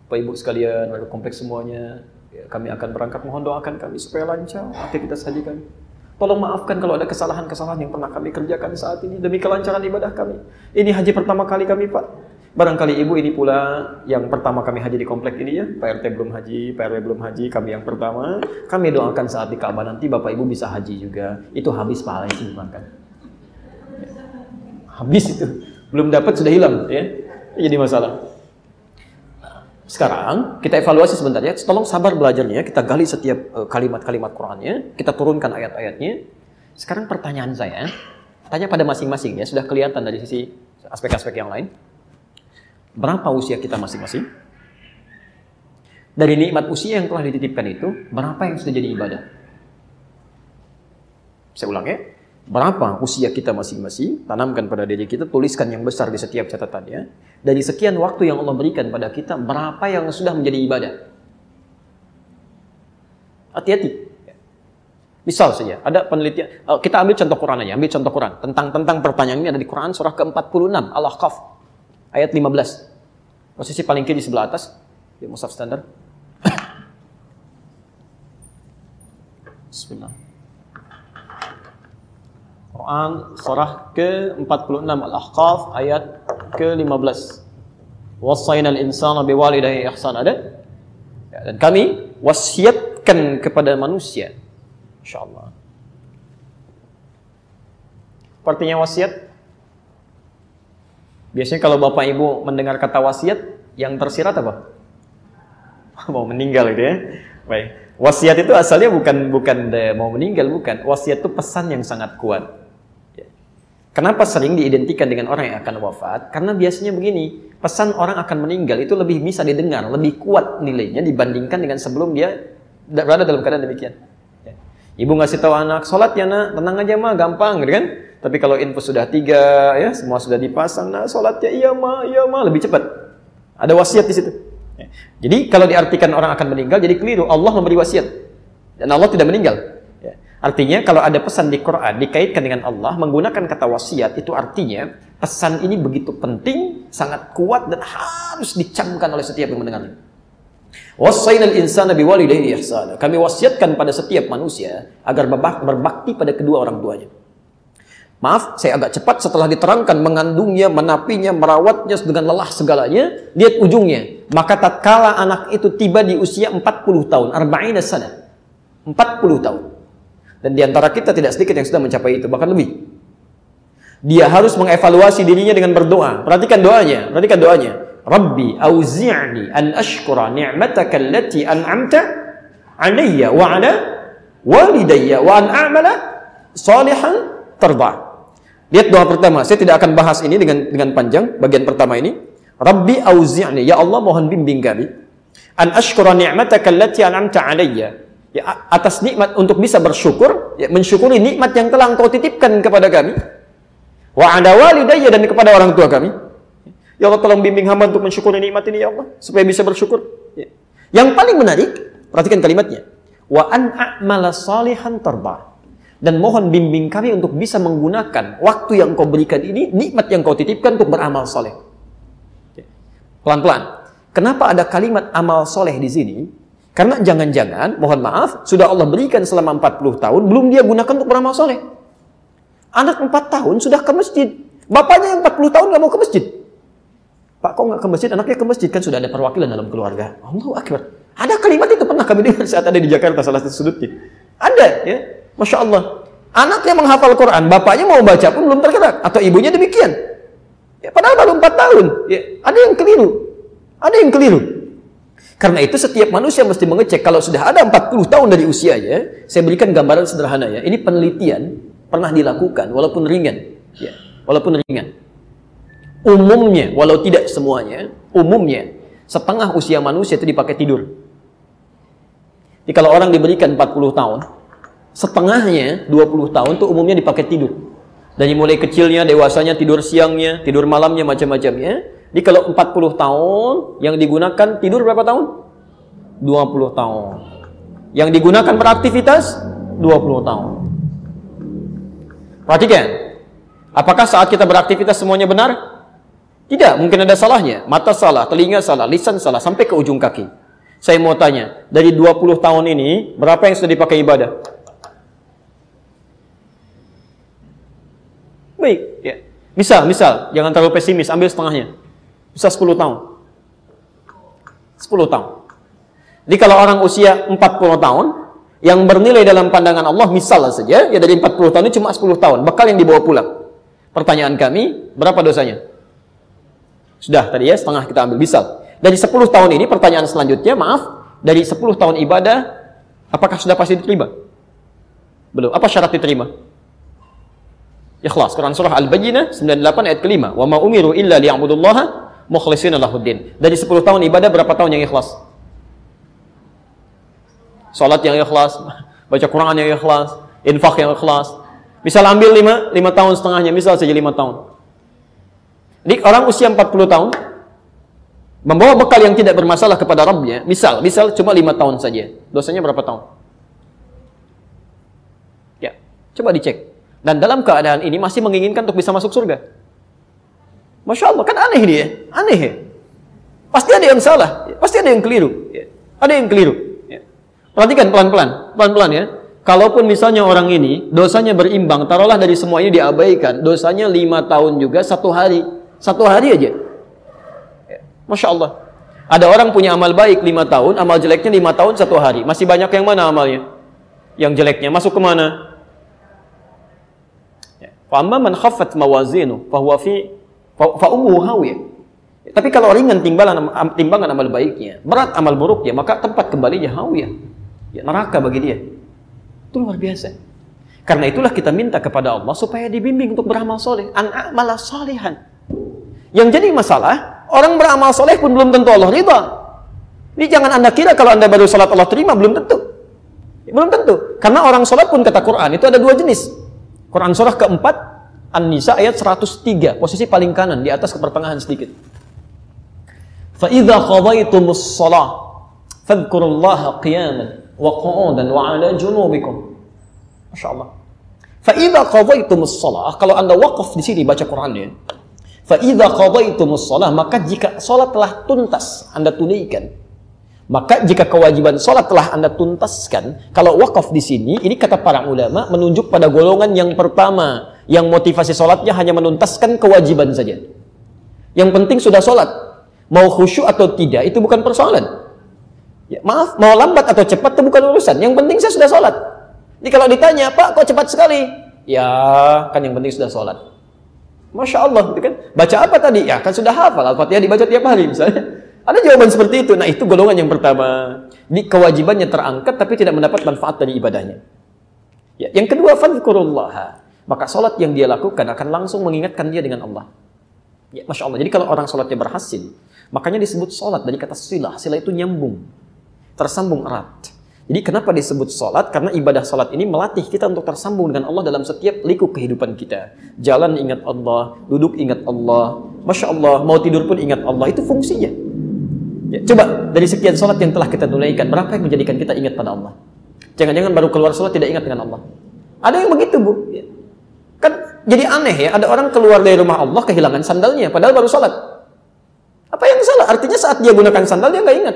Bapak Ibu sekalian, warga kompleks semuanya, ya, kami akan berangkat mohon doakan kami supaya lancar aktivitas haji kami. Tolong maafkan kalau ada kesalahan-kesalahan yang pernah kami kerjakan saat ini demi kelancaran ibadah kami. Ini haji pertama kali kami, Pak. Barangkali ibu ini pula yang pertama kami haji di komplek ini ya. Pak belum haji, Pak belum haji, kami yang pertama. Kami doakan saat di Ka'bah nanti Bapak Ibu bisa haji juga. Itu habis pahala itu makan. Habis itu. Belum dapat sudah hilang ya. Jadi masalah. Sekarang kita evaluasi sebentar ya. Tolong sabar belajarnya. Kita gali setiap eh, kalimat-kalimat Qurannya. Kita turunkan ayat-ayatnya. Sekarang pertanyaan saya, tanya pada masing-masing ya. Sudah kelihatan dari sisi aspek-aspek yang lain. Berapa usia kita masing-masing? Dari nikmat usia yang telah dititipkan itu, berapa yang sudah jadi ibadah? Saya ulang ya. Berapa usia kita masing-masing? Tanamkan pada diri kita, tuliskan yang besar di setiap catatannya. Dari sekian waktu yang Allah berikan pada kita, berapa yang sudah menjadi ibadah? Hati-hati. Misal saja, ada penelitian, eh, kita ambil contoh Quran aja, ambil contoh Quran. Tentang tentang pertanyaan ini ada di Quran surah ke-46, Al-Ahqaf, ayat 15. Posisi paling kiri sebelah atas, di Musaf standar. <coughs> Bismillah. Quran surah ke-46 Al-Ahqaf ayat ke-15. Wasainal insana biwalidayhi ihsan ada? Ya, dan kami wasiatkan kepada manusia. Insyaallah. Artinya wasiat Biasanya kalau Bapak Ibu mendengar kata wasiat, yang tersirat apa? <laughs> Mau meninggal gitu ya. Baik. Wasiat itu asalnya bukan bukan mau meninggal bukan. Wasiat itu pesan yang sangat kuat. Kenapa sering diidentikan dengan orang yang akan wafat? Karena biasanya begini, pesan orang akan meninggal itu lebih bisa didengar, lebih kuat nilainya dibandingkan dengan sebelum dia berada dalam keadaan demikian. Ya. Ibu ngasih tahu anak, sholat ya nak, tenang aja mah, gampang gitu kan? Tapi kalau info sudah tiga, ya semua sudah dipasang, nah sholat ya iya mah, iya mah, lebih cepat. Ada wasiat di situ. Ya. Jadi kalau diartikan orang akan meninggal, jadi keliru. Allah memberi wasiat. Dan Allah tidak meninggal. Artinya kalau ada pesan di Quran dikaitkan dengan Allah menggunakan kata wasiat itu artinya pesan ini begitu penting, sangat kuat dan harus dicamkan oleh setiap yang mendengarnya. Wasainal insana biwalidayhi ihsana. Kami wasiatkan pada setiap manusia agar berbakti pada kedua orang tuanya. Maaf, saya agak cepat setelah diterangkan mengandungnya, menapinya, merawatnya dengan lelah segalanya. Lihat ujungnya. Maka tatkala anak itu tiba di usia 40 tahun, arba'ina sana. 40 tahun. Dan di antara kita tidak sedikit yang sudah mencapai itu, bahkan lebih. Dia harus mengevaluasi dirinya dengan berdoa. Perhatikan doanya, perhatikan doanya. Rabbi auzi'ni an ashkura ni'mataka allati an'amta alayya wa ala walidayya wa an a'mala salihan tarda. Lihat doa pertama. Saya tidak akan bahas ini dengan dengan panjang bagian pertama ini. Rabbi auzi'ni, ya Allah mohon bimbing kami an ashkura ni'mataka allati an'amta alayya ya, atas nikmat untuk bisa bersyukur, ya, mensyukuri nikmat yang telah engkau titipkan kepada kami. Wa ada walidayya dan kepada orang tua kami. Ya Allah tolong bimbing hamba untuk mensyukuri nikmat ini ya Allah supaya bisa bersyukur. Ya. Yang paling menarik, perhatikan kalimatnya. Wa an a'mala salihan tarba. Dan mohon bimbing kami untuk bisa menggunakan waktu yang kau berikan ini, nikmat yang kau titipkan untuk beramal soleh. Ya. Pelan-pelan. Kenapa ada kalimat amal soleh di sini? Karena jangan-jangan, mohon maaf, sudah Allah berikan selama 40 tahun, belum dia gunakan untuk beramal soleh. Anak 4 tahun sudah ke masjid. Bapaknya yang 40 tahun nggak mau ke masjid. Pak, kok nggak ke masjid? Anaknya ke masjid. Kan sudah ada perwakilan dalam keluarga. Allah Akbar. Ada kalimat itu pernah kami dengar saat ada di Jakarta, salah satu sudutnya. Ada, ya. Masya Allah. Anaknya menghafal Quran, bapaknya mau baca pun belum tergerak. Atau ibunya demikian. Ya, padahal baru 4 tahun. Ya, ada yang keliru. Ada yang keliru. Karena itu setiap manusia mesti mengecek kalau sudah ada 40 tahun dari usianya, saya berikan gambaran sederhana ya. Ini penelitian pernah dilakukan walaupun ringan, ya. Walaupun ringan. Umumnya, walau tidak semuanya, umumnya setengah usia manusia itu dipakai tidur. Jadi kalau orang diberikan 40 tahun, setengahnya 20 tahun itu umumnya dipakai tidur. Dari mulai kecilnya, dewasanya, tidur siangnya, tidur malamnya, macam-macamnya. Jadi kalau 40 tahun yang digunakan tidur berapa tahun? 20 tahun. Yang digunakan beraktivitas 20 tahun. Perhatikan. Apakah saat kita beraktivitas semuanya benar? Tidak, mungkin ada salahnya. Mata salah, telinga salah, lisan salah, sampai ke ujung kaki. Saya mau tanya, dari 20 tahun ini, berapa yang sudah dipakai ibadah? Baik, ya. Misal, misal, jangan terlalu pesimis, ambil setengahnya. Bisa 10 tahun. 10 tahun. Jadi kalau orang usia 40 tahun, yang bernilai dalam pandangan Allah, misal saja, ya dari 40 tahun ini cuma 10 tahun, bekal yang dibawa pulang. Pertanyaan kami, berapa dosanya? Sudah tadi ya, setengah kita ambil, misal. Dari 10 tahun ini, pertanyaan selanjutnya, maaf, dari 10 tahun ibadah, apakah sudah pasti diterima? Belum. Apa syarat diterima? Ikhlas. Quran surah Al-Bayyinah 98 ayat kelima. Wa ma umiru illa liya'budullaha mukhlishina lahuddin. Dari 10 tahun ibadah berapa tahun yang ikhlas? Salat yang ikhlas, baca Quran yang ikhlas, infak yang ikhlas. Misal ambil 5 5 tahun setengahnya, misal saja 5 tahun. Jadi orang usia 40 tahun membawa bekal yang tidak bermasalah kepada Rabbnya, misal, misal cuma 5 tahun saja. Dosanya berapa tahun? Ya, coba dicek. Dan dalam keadaan ini masih menginginkan untuk bisa masuk surga. Masya Allah, kan aneh dia. Aneh ya. Pasti ada yang salah. Pasti ada yang keliru. Ada yang keliru. Perhatikan pelan-pelan, pelan-pelan ya. Kalaupun misalnya orang ini dosanya berimbang, taruhlah dari semua ini diabaikan, dosanya lima tahun juga satu hari, satu hari aja. Ya, Masya Allah. Ada orang punya amal baik lima tahun, amal jeleknya lima tahun satu hari. Masih banyak yang mana amalnya? Yang jeleknya masuk ke mana? Ya. Fa'amma man khaffat mawazinu fahuwa fi fa hawiyah. Tapi kalau ringan timbangan timbangan amal baiknya, berat amal buruknya, maka tempat kembalinya hawiyah ya neraka bagi dia. Itu luar biasa. Karena itulah kita minta kepada Allah supaya dibimbing untuk beramal soleh. An malah solehan. Yang jadi masalah, orang beramal soleh pun belum tentu Allah ridha. Ini jangan anda kira kalau anda baru sholat Allah terima, belum tentu. Belum tentu. Karena orang sholat pun kata Quran, itu ada dua jenis. Quran surah keempat, An-Nisa ayat 103, posisi paling kanan di atas ke pertengahan sedikit. Fa idza qadaytumus shalah fadhkurullaha qiyaman wa qu'udan wa 'ala junubikum. Masyaallah. Fa idza qadaytumus shalah, kalau Anda wakaf di sini baca Quran ya. Fa idza qadaytumus shalah, maka jika salat telah tuntas, Anda tunaikan maka jika kewajiban salat telah anda tuntaskan, kalau wakaf di sini, ini kata para ulama, menunjuk pada golongan yang pertama, yang motivasi salatnya hanya menuntaskan kewajiban saja. Yang penting sudah salat. Mau khusyuk atau tidak, itu bukan persoalan. Ya, maaf, mau lambat atau cepat itu bukan urusan. Yang penting saya sudah sholat. Jadi kalau ditanya, Pak, kok cepat sekali? Ya, kan yang penting sudah sholat. Masya Allah, gitu kan? Baca apa tadi? Ya, kan sudah hafal. Al-Fatihah dibaca tiap hari misalnya. Ada jawaban seperti itu. Nah, itu golongan yang pertama. Di kewajibannya terangkat, tapi tidak mendapat manfaat dari ibadahnya. Ya, yang kedua, fadhkurullah. Maka sholat yang dia lakukan akan langsung mengingatkan dia dengan Allah. Ya, Masya Allah. Jadi kalau orang sholatnya berhasil, makanya disebut sholat dari kata silah. Silah itu nyambung tersambung erat. Jadi kenapa disebut sholat? Karena ibadah sholat ini melatih kita untuk tersambung dengan Allah dalam setiap liku kehidupan kita. Jalan ingat Allah, duduk ingat Allah, Masya Allah, mau tidur pun ingat Allah. Itu fungsinya. Ya, coba dari sekian sholat yang telah kita tunaikan, berapa yang menjadikan kita ingat pada Allah? Jangan-jangan baru keluar sholat tidak ingat dengan Allah. Ada yang begitu bu. Ya. Kan jadi aneh ya, ada orang keluar dari rumah Allah kehilangan sandalnya, padahal baru sholat. Apa yang salah? Artinya saat dia gunakan sandal dia nggak ingat.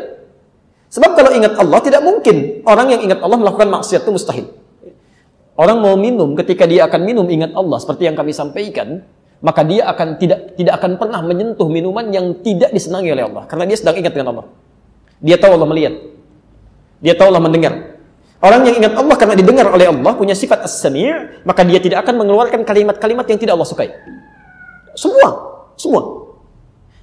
Sebab kalau ingat Allah tidak mungkin orang yang ingat Allah melakukan maksiat itu mustahil. Orang mau minum ketika dia akan minum ingat Allah seperti yang kami sampaikan, maka dia akan tidak tidak akan pernah menyentuh minuman yang tidak disenangi oleh Allah karena dia sedang ingat dengan Allah. Dia tahu Allah melihat. Dia tahu Allah mendengar. Orang yang ingat Allah karena didengar oleh Allah punya sifat as-sami', maka dia tidak akan mengeluarkan kalimat-kalimat yang tidak Allah sukai. Semua, semua.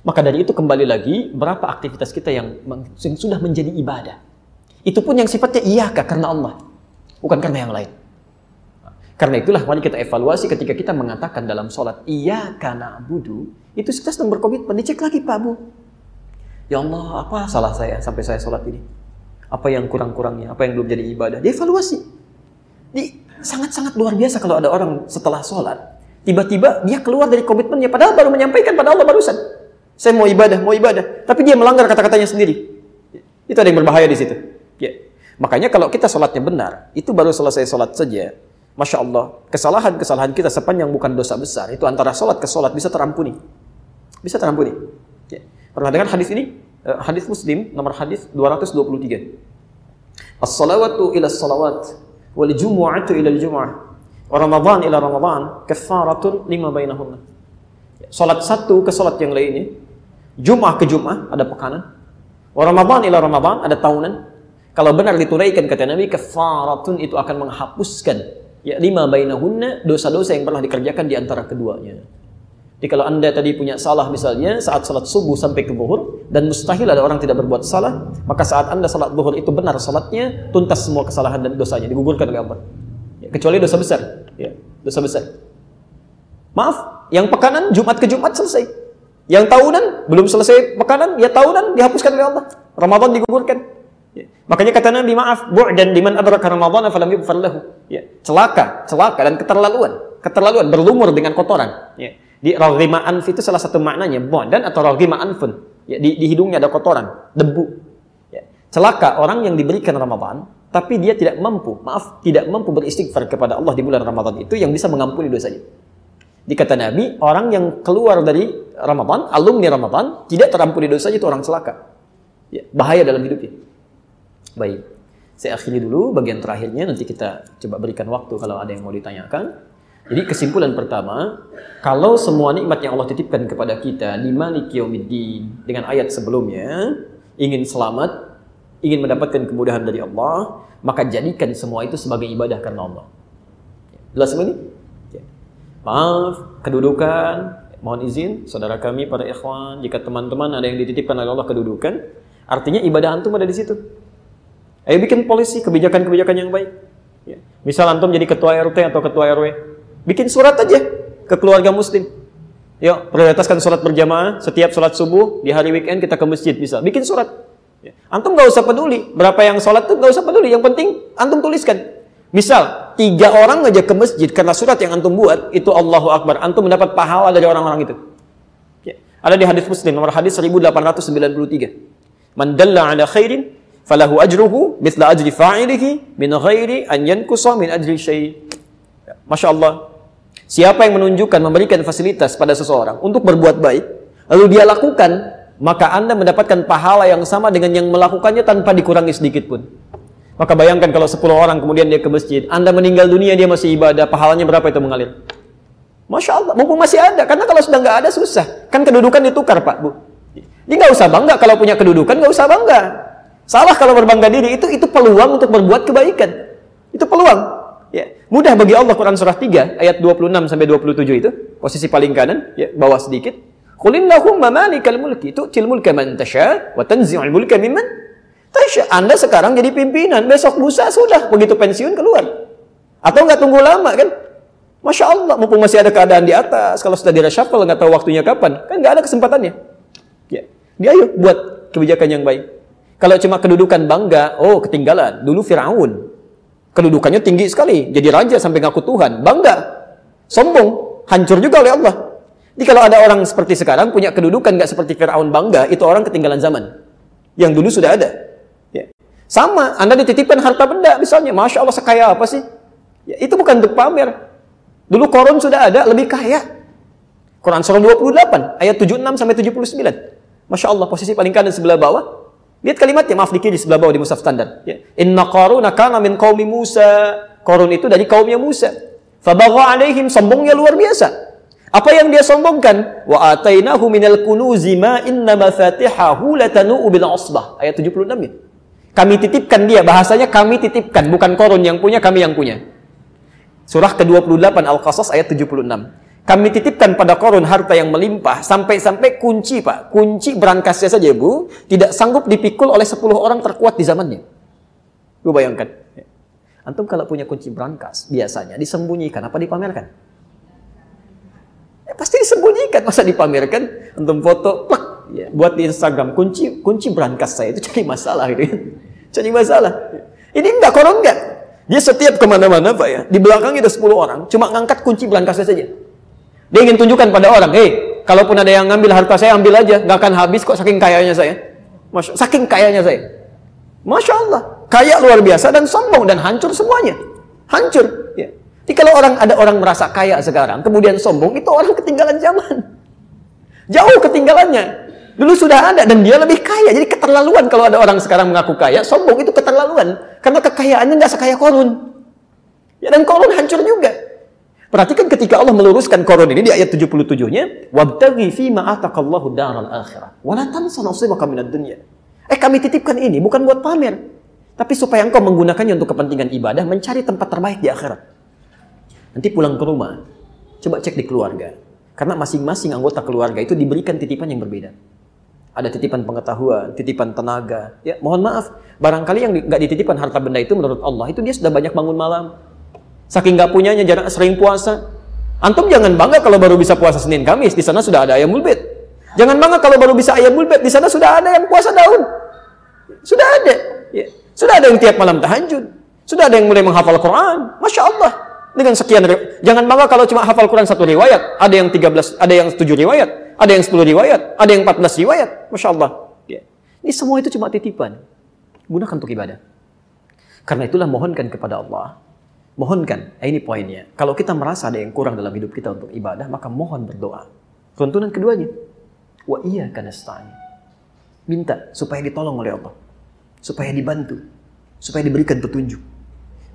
Maka dari itu kembali lagi berapa aktivitas kita yang, yang sudah menjadi ibadah. Itu pun yang sifatnya iyaka karena Allah, bukan karena yang lain. Karena itulah mari kita evaluasi ketika kita mengatakan dalam sholat karena na'budu, itu kita sedang berkomitmen, dicek lagi Pak Bu. Ya Allah, apa salah saya sampai saya sholat ini? Apa yang kurang-kurangnya? Apa yang belum jadi ibadah? Dievaluasi. Di sangat-sangat luar biasa kalau ada orang setelah sholat, tiba-tiba dia keluar dari komitmennya, padahal baru menyampaikan pada Allah barusan. Saya mau ibadah, mau ibadah. Tapi dia melanggar kata-katanya sendiri. Itu ada yang berbahaya di situ. Ya. Makanya kalau kita sholatnya benar, itu baru selesai sholat saja. Masya Allah, kesalahan-kesalahan kita sepanjang bukan dosa besar, itu antara sholat ke sholat bisa terampuni. Bisa terampuni. Ya. Pernah dengar hadis ini? Eh, hadis Muslim, nomor hadis 223. As-salawatu ila salawat, wal jumu'atu ila jumu'ah. Ramadan ila Ramadan kafaratun lima bainahunna. Salat satu ke salat yang lainnya. Jum'ah ke Jum'ah ada pekanan. Wa Ramadan ila Ramadan ada tahunan. Kalau benar ditunaikan kata Nabi kafaratun itu akan menghapuskan ya lima bainahunna dosa-dosa yang pernah dikerjakan di antara keduanya. Jadi kalau anda tadi punya salah misalnya saat salat subuh sampai ke zuhur dan mustahil ada orang tidak berbuat salah, maka saat anda salat zuhur itu benar salatnya, tuntas semua kesalahan dan dosanya, digugurkan oleh Allah. Ya, kecuali dosa besar, ya, dosa besar. Maaf, yang pekanan Jumat ke Jumat selesai. Yang tahunan belum selesai pekanan, ya tahunan dihapuskan oleh Allah. Ramadan digugurkan. Ya. Makanya kata Nabi maaf, dan diman adraka Ramadan falam yughfar lahu. Ya, celaka, celaka dan keterlaluan, keterlaluan berlumur dengan kotoran. Ya. Di raghima anf itu salah satu maknanya dan atau raghima anfun. Ya, di, di hidungnya ada kotoran, debu. Ya. Celaka orang yang diberikan Ramadan, tapi dia tidak mampu, maaf, tidak mampu beristighfar kepada Allah di bulan Ramadan itu yang bisa mengampuni dosanya. Dikata Nabi, orang yang keluar dari Ramadan, alumni Ramadan, tidak terampuni dosanya itu orang celaka. Ya, bahaya dalam hidupnya. Baik, saya akhiri dulu bagian terakhirnya, nanti kita coba berikan waktu kalau ada yang mau ditanyakan. Jadi kesimpulan pertama, kalau semua nikmat yang Allah titipkan kepada kita di yaumiddin dengan ayat sebelumnya, ingin selamat, ingin mendapatkan kemudahan dari Allah, maka jadikan semua itu sebagai ibadah karena Allah. Jelas ini? Maaf, kedudukan, mohon izin saudara kami para ikhwan, jika teman-teman ada yang dititipkan oleh Allah kedudukan, artinya ibadah antum ada di situ. Ayo bikin polisi kebijakan-kebijakan yang baik. Ya. Misal antum jadi ketua RT atau ketua RW, Bikin surat aja ke keluarga muslim. Yuk, prioritaskan sholat berjamaah. Setiap sholat subuh, di hari weekend kita ke masjid bisa. Bikin surat. Ya. Antum gak usah peduli. Berapa yang sholat tuh gak usah peduli. Yang penting antum tuliskan. Misal, tiga orang aja ke masjid karena surat yang antum buat, itu Allahu Akbar. Antum mendapat pahala dari orang-orang itu. Ya. Ada di hadis muslim, nomor hadis 1893. Man dalla ala khairin, falahu ajruhu, mithla ajri fa'ilihi, min ghairi an yankusa min ajri syai. Ya. Masya Allah. Siapa yang menunjukkan memberikan fasilitas pada seseorang untuk berbuat baik, lalu dia lakukan, maka Anda mendapatkan pahala yang sama dengan yang melakukannya tanpa dikurangi sedikit pun. Maka bayangkan kalau 10 orang kemudian dia ke masjid, Anda meninggal dunia dia masih ibadah, pahalanya berapa itu mengalir? Masya Allah, mumpung masih ada. Karena kalau sudah nggak ada susah. Kan kedudukan ditukar Pak, Bu. Dia nggak usah bangga kalau punya kedudukan, nggak usah bangga. Salah kalau berbangga diri, itu itu peluang untuk berbuat kebaikan. Itu peluang. Ya, mudah bagi Allah Quran surah 3 ayat 26 sampai 27 itu, posisi paling kanan, ya, bawah sedikit. Qulillahumma malikal mulki tu'til mulka man tasha wa tanzi'ul mulka mimman. Anda sekarang jadi pimpinan, besok lusa sudah begitu pensiun keluar. Atau nggak tunggu lama kan? Masya Allah, mumpung masih ada keadaan di atas, kalau sudah di reshuffle nggak tahu waktunya kapan, kan nggak ada kesempatannya. Ya, dia ayo buat kebijakan yang baik. Kalau cuma kedudukan bangga, oh ketinggalan. Dulu Firaun, Kedudukannya tinggi sekali, jadi raja sampai ngaku Tuhan, bangga, sombong, hancur juga oleh Allah. Jadi kalau ada orang seperti sekarang punya kedudukan nggak seperti Fir'aun bangga, itu orang ketinggalan zaman. Yang dulu sudah ada. Ya. Sama, Anda dititipkan harta benda misalnya, Masya Allah sekaya apa sih? Ya, itu bukan untuk pamer. Dulu koron sudah ada, lebih kaya. Quran surah 28, ayat 76 sampai 79. Masya Allah, posisi paling kanan sebelah bawah. Lihat kalimatnya, maaf di sebelah bawah di mushaf standar. Ya. Inna qaruna kana min qaumi Musa. Qarun itu dari kaumnya Musa. Fabagha alaihim sombongnya luar biasa. Apa yang dia sombongkan? Wa atainahu minal kunuzi ma inna mafatihahu latanu bil asbah. Ayat 76 ya. Kami titipkan dia, bahasanya kami titipkan, bukan korun yang punya, kami yang punya. Surah ke-28 Al-Qasas ayat 76. Kami titipkan pada korun harta yang melimpah sampai-sampai kunci pak, kunci berangkasnya saja bu, tidak sanggup dipikul oleh 10 orang terkuat di zamannya. Lu bayangkan. Antum kalau punya kunci berangkas, biasanya disembunyikan apa dipamerkan? Ya, pasti disembunyikan, masa dipamerkan? Antum foto, plak, ya, buat di Instagram, kunci kunci berangkas saya itu cari masalah gitu ya. Cari masalah. Ini enggak koron enggak. Dia setiap ke mana-mana pak ya, di belakangnya ada 10 orang, cuma ngangkat kunci berangkasnya saja. Dia ingin tunjukkan pada orang, hei, kalaupun ada yang ngambil harta saya, ambil aja. Nggak akan habis kok saking kayanya saya. Masya, saking kayanya saya. Masya Allah. Kaya luar biasa dan sombong dan hancur semuanya. Hancur. Ya. Jadi kalau orang ada orang merasa kaya sekarang, kemudian sombong, itu orang ketinggalan zaman. Jauh ketinggalannya. Dulu sudah ada dan dia lebih kaya. Jadi keterlaluan kalau ada orang sekarang mengaku kaya, sombong itu keterlaluan. Karena kekayaannya nggak sekaya korun. Ya, dan korun hancur juga. Perhatikan ketika Allah meluruskan koron ini di ayat 77-nya, "Wabtaghi fi ma ataqallahu daral akhirah, wa la tansa nasibaka minad dunya." Eh, kami titipkan ini bukan buat pamer, tapi supaya engkau menggunakannya untuk kepentingan ibadah, mencari tempat terbaik di akhirat. Nanti pulang ke rumah, coba cek di keluarga. Karena masing-masing anggota keluarga itu diberikan titipan yang berbeda. Ada titipan pengetahuan, titipan tenaga. Ya, mohon maaf, barangkali yang nggak dititipkan harta benda itu menurut Allah itu dia sudah banyak bangun malam, Saking nggak punyanya jarang sering puasa. Antum jangan bangga kalau baru bisa puasa Senin Kamis, di sana sudah ada ayam bulbet. Jangan bangga kalau baru bisa ayam bulbet, di sana sudah ada yang puasa daun. Sudah ada. Ya. Sudah ada yang tiap malam tahajud. Sudah ada yang mulai menghafal Quran. Masya Allah. Dengan sekian jangan bangga kalau cuma hafal Quran satu riwayat, ada yang 13, ada yang 7 riwayat, ada yang 10 riwayat, ada yang 14 riwayat. Masya Allah. Ya. Ini semua itu cuma titipan. Gunakan untuk ibadah. Karena itulah mohonkan kepada Allah Mohonkan, eh, ini poinnya. Kalau kita merasa ada yang kurang dalam hidup kita untuk ibadah, maka mohon berdoa. Tuntunan keduanya, wa iya karena Minta supaya ditolong oleh Allah. Supaya dibantu. Supaya diberikan petunjuk.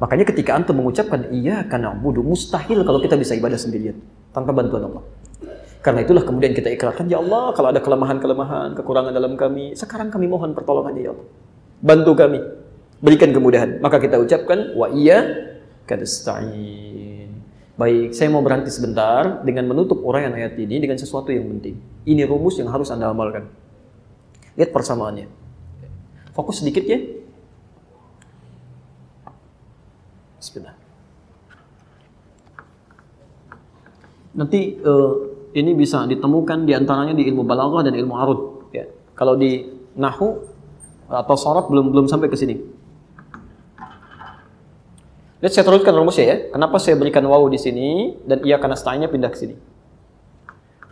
Makanya ketika antum mengucapkan iya karena budu mustahil kalau kita bisa ibadah sendirian tanpa bantuan Allah. Karena itulah kemudian kita ikrarkan, ya Allah, kalau ada kelemahan-kelemahan, kekurangan dalam kami, sekarang kami mohon pertolongannya ya Allah. Bantu kami, berikan kemudahan. Maka kita ucapkan, wa iya kadasta'in. Baik, saya mau berhenti sebentar dengan menutup uraian ayat ini dengan sesuatu yang penting. Ini rumus yang harus Anda amalkan. Lihat persamaannya. Fokus sedikit ya. Bismillah. Nanti uh, ini bisa ditemukan di antaranya di ilmu balaghah dan ilmu arud. Ya. Kalau di nahu atau sorot belum belum sampai ke sini. Lihat saya teruskan rumusnya ya. Kenapa saya berikan waw di sini dan ia karena setanya pindah ke sini.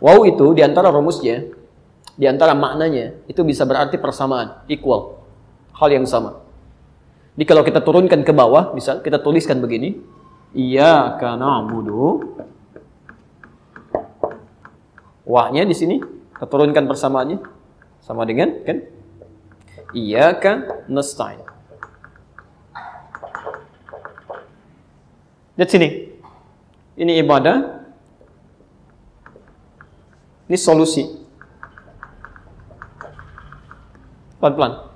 Waw itu di antara rumusnya, di antara maknanya itu bisa berarti persamaan, equal, hal yang sama. Jadi kalau kita turunkan ke bawah, misal kita tuliskan begini, iya karena mudu. Wahnya di sini, kita turunkan persamaannya, sama dengan kan? Iya kan nasta'in. Lihat sini. Ini ibadah. Ini solusi. Pelan-pelan.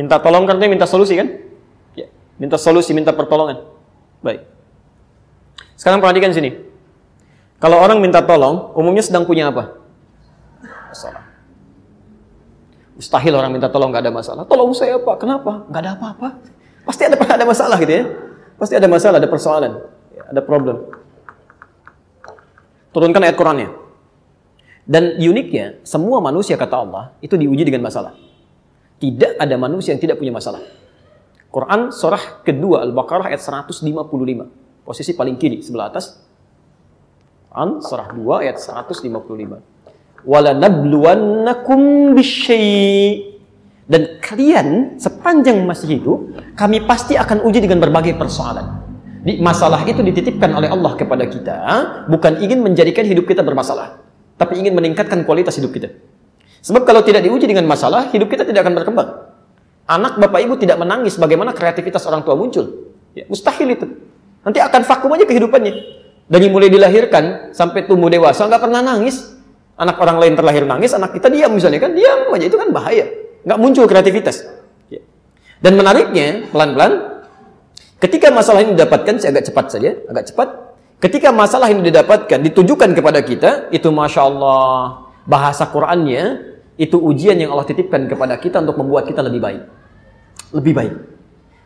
Minta tolong karena minta solusi kan? Ya. Minta solusi, minta pertolongan. Baik. Sekarang perhatikan sini. Kalau orang minta tolong, umumnya sedang punya apa? Masalah. Mustahil orang minta tolong gak ada masalah. Tolong saya apa? Kenapa? Gak ada apa-apa. Pasti ada <laughs> ada masalah gitu ya. Pasti ada masalah, ada persoalan ada problem. Turunkan ayat Qurannya. Dan uniknya, semua manusia kata Allah itu diuji dengan masalah. Tidak ada manusia yang tidak punya masalah. Quran surah kedua Al-Baqarah ayat 155. Posisi paling kiri sebelah atas. Quran surah 2 ayat 155. Wala nabluwannakum bisyai' dan kalian sepanjang masih hidup kami pasti akan uji dengan berbagai persoalan. Masalah itu dititipkan oleh Allah kepada kita bukan ingin menjadikan hidup kita bermasalah, tapi ingin meningkatkan kualitas hidup kita. Sebab kalau tidak diuji dengan masalah, hidup kita tidak akan berkembang. Anak bapak ibu tidak menangis, bagaimana kreativitas orang tua muncul? Ya, mustahil itu. Nanti akan vakum aja kehidupannya. Dari mulai dilahirkan sampai tumbuh dewasa nggak pernah nangis. Anak orang lain terlahir nangis, anak kita diam misalnya kan diam aja itu kan bahaya. Nggak muncul kreativitas. Ya. Dan menariknya pelan-pelan Ketika masalah ini didapatkan, saya agak cepat saja, agak cepat. Ketika masalah ini didapatkan, ditujukan kepada kita, itu Masya Allah, bahasa Qurannya, itu ujian yang Allah titipkan kepada kita untuk membuat kita lebih baik. Lebih baik.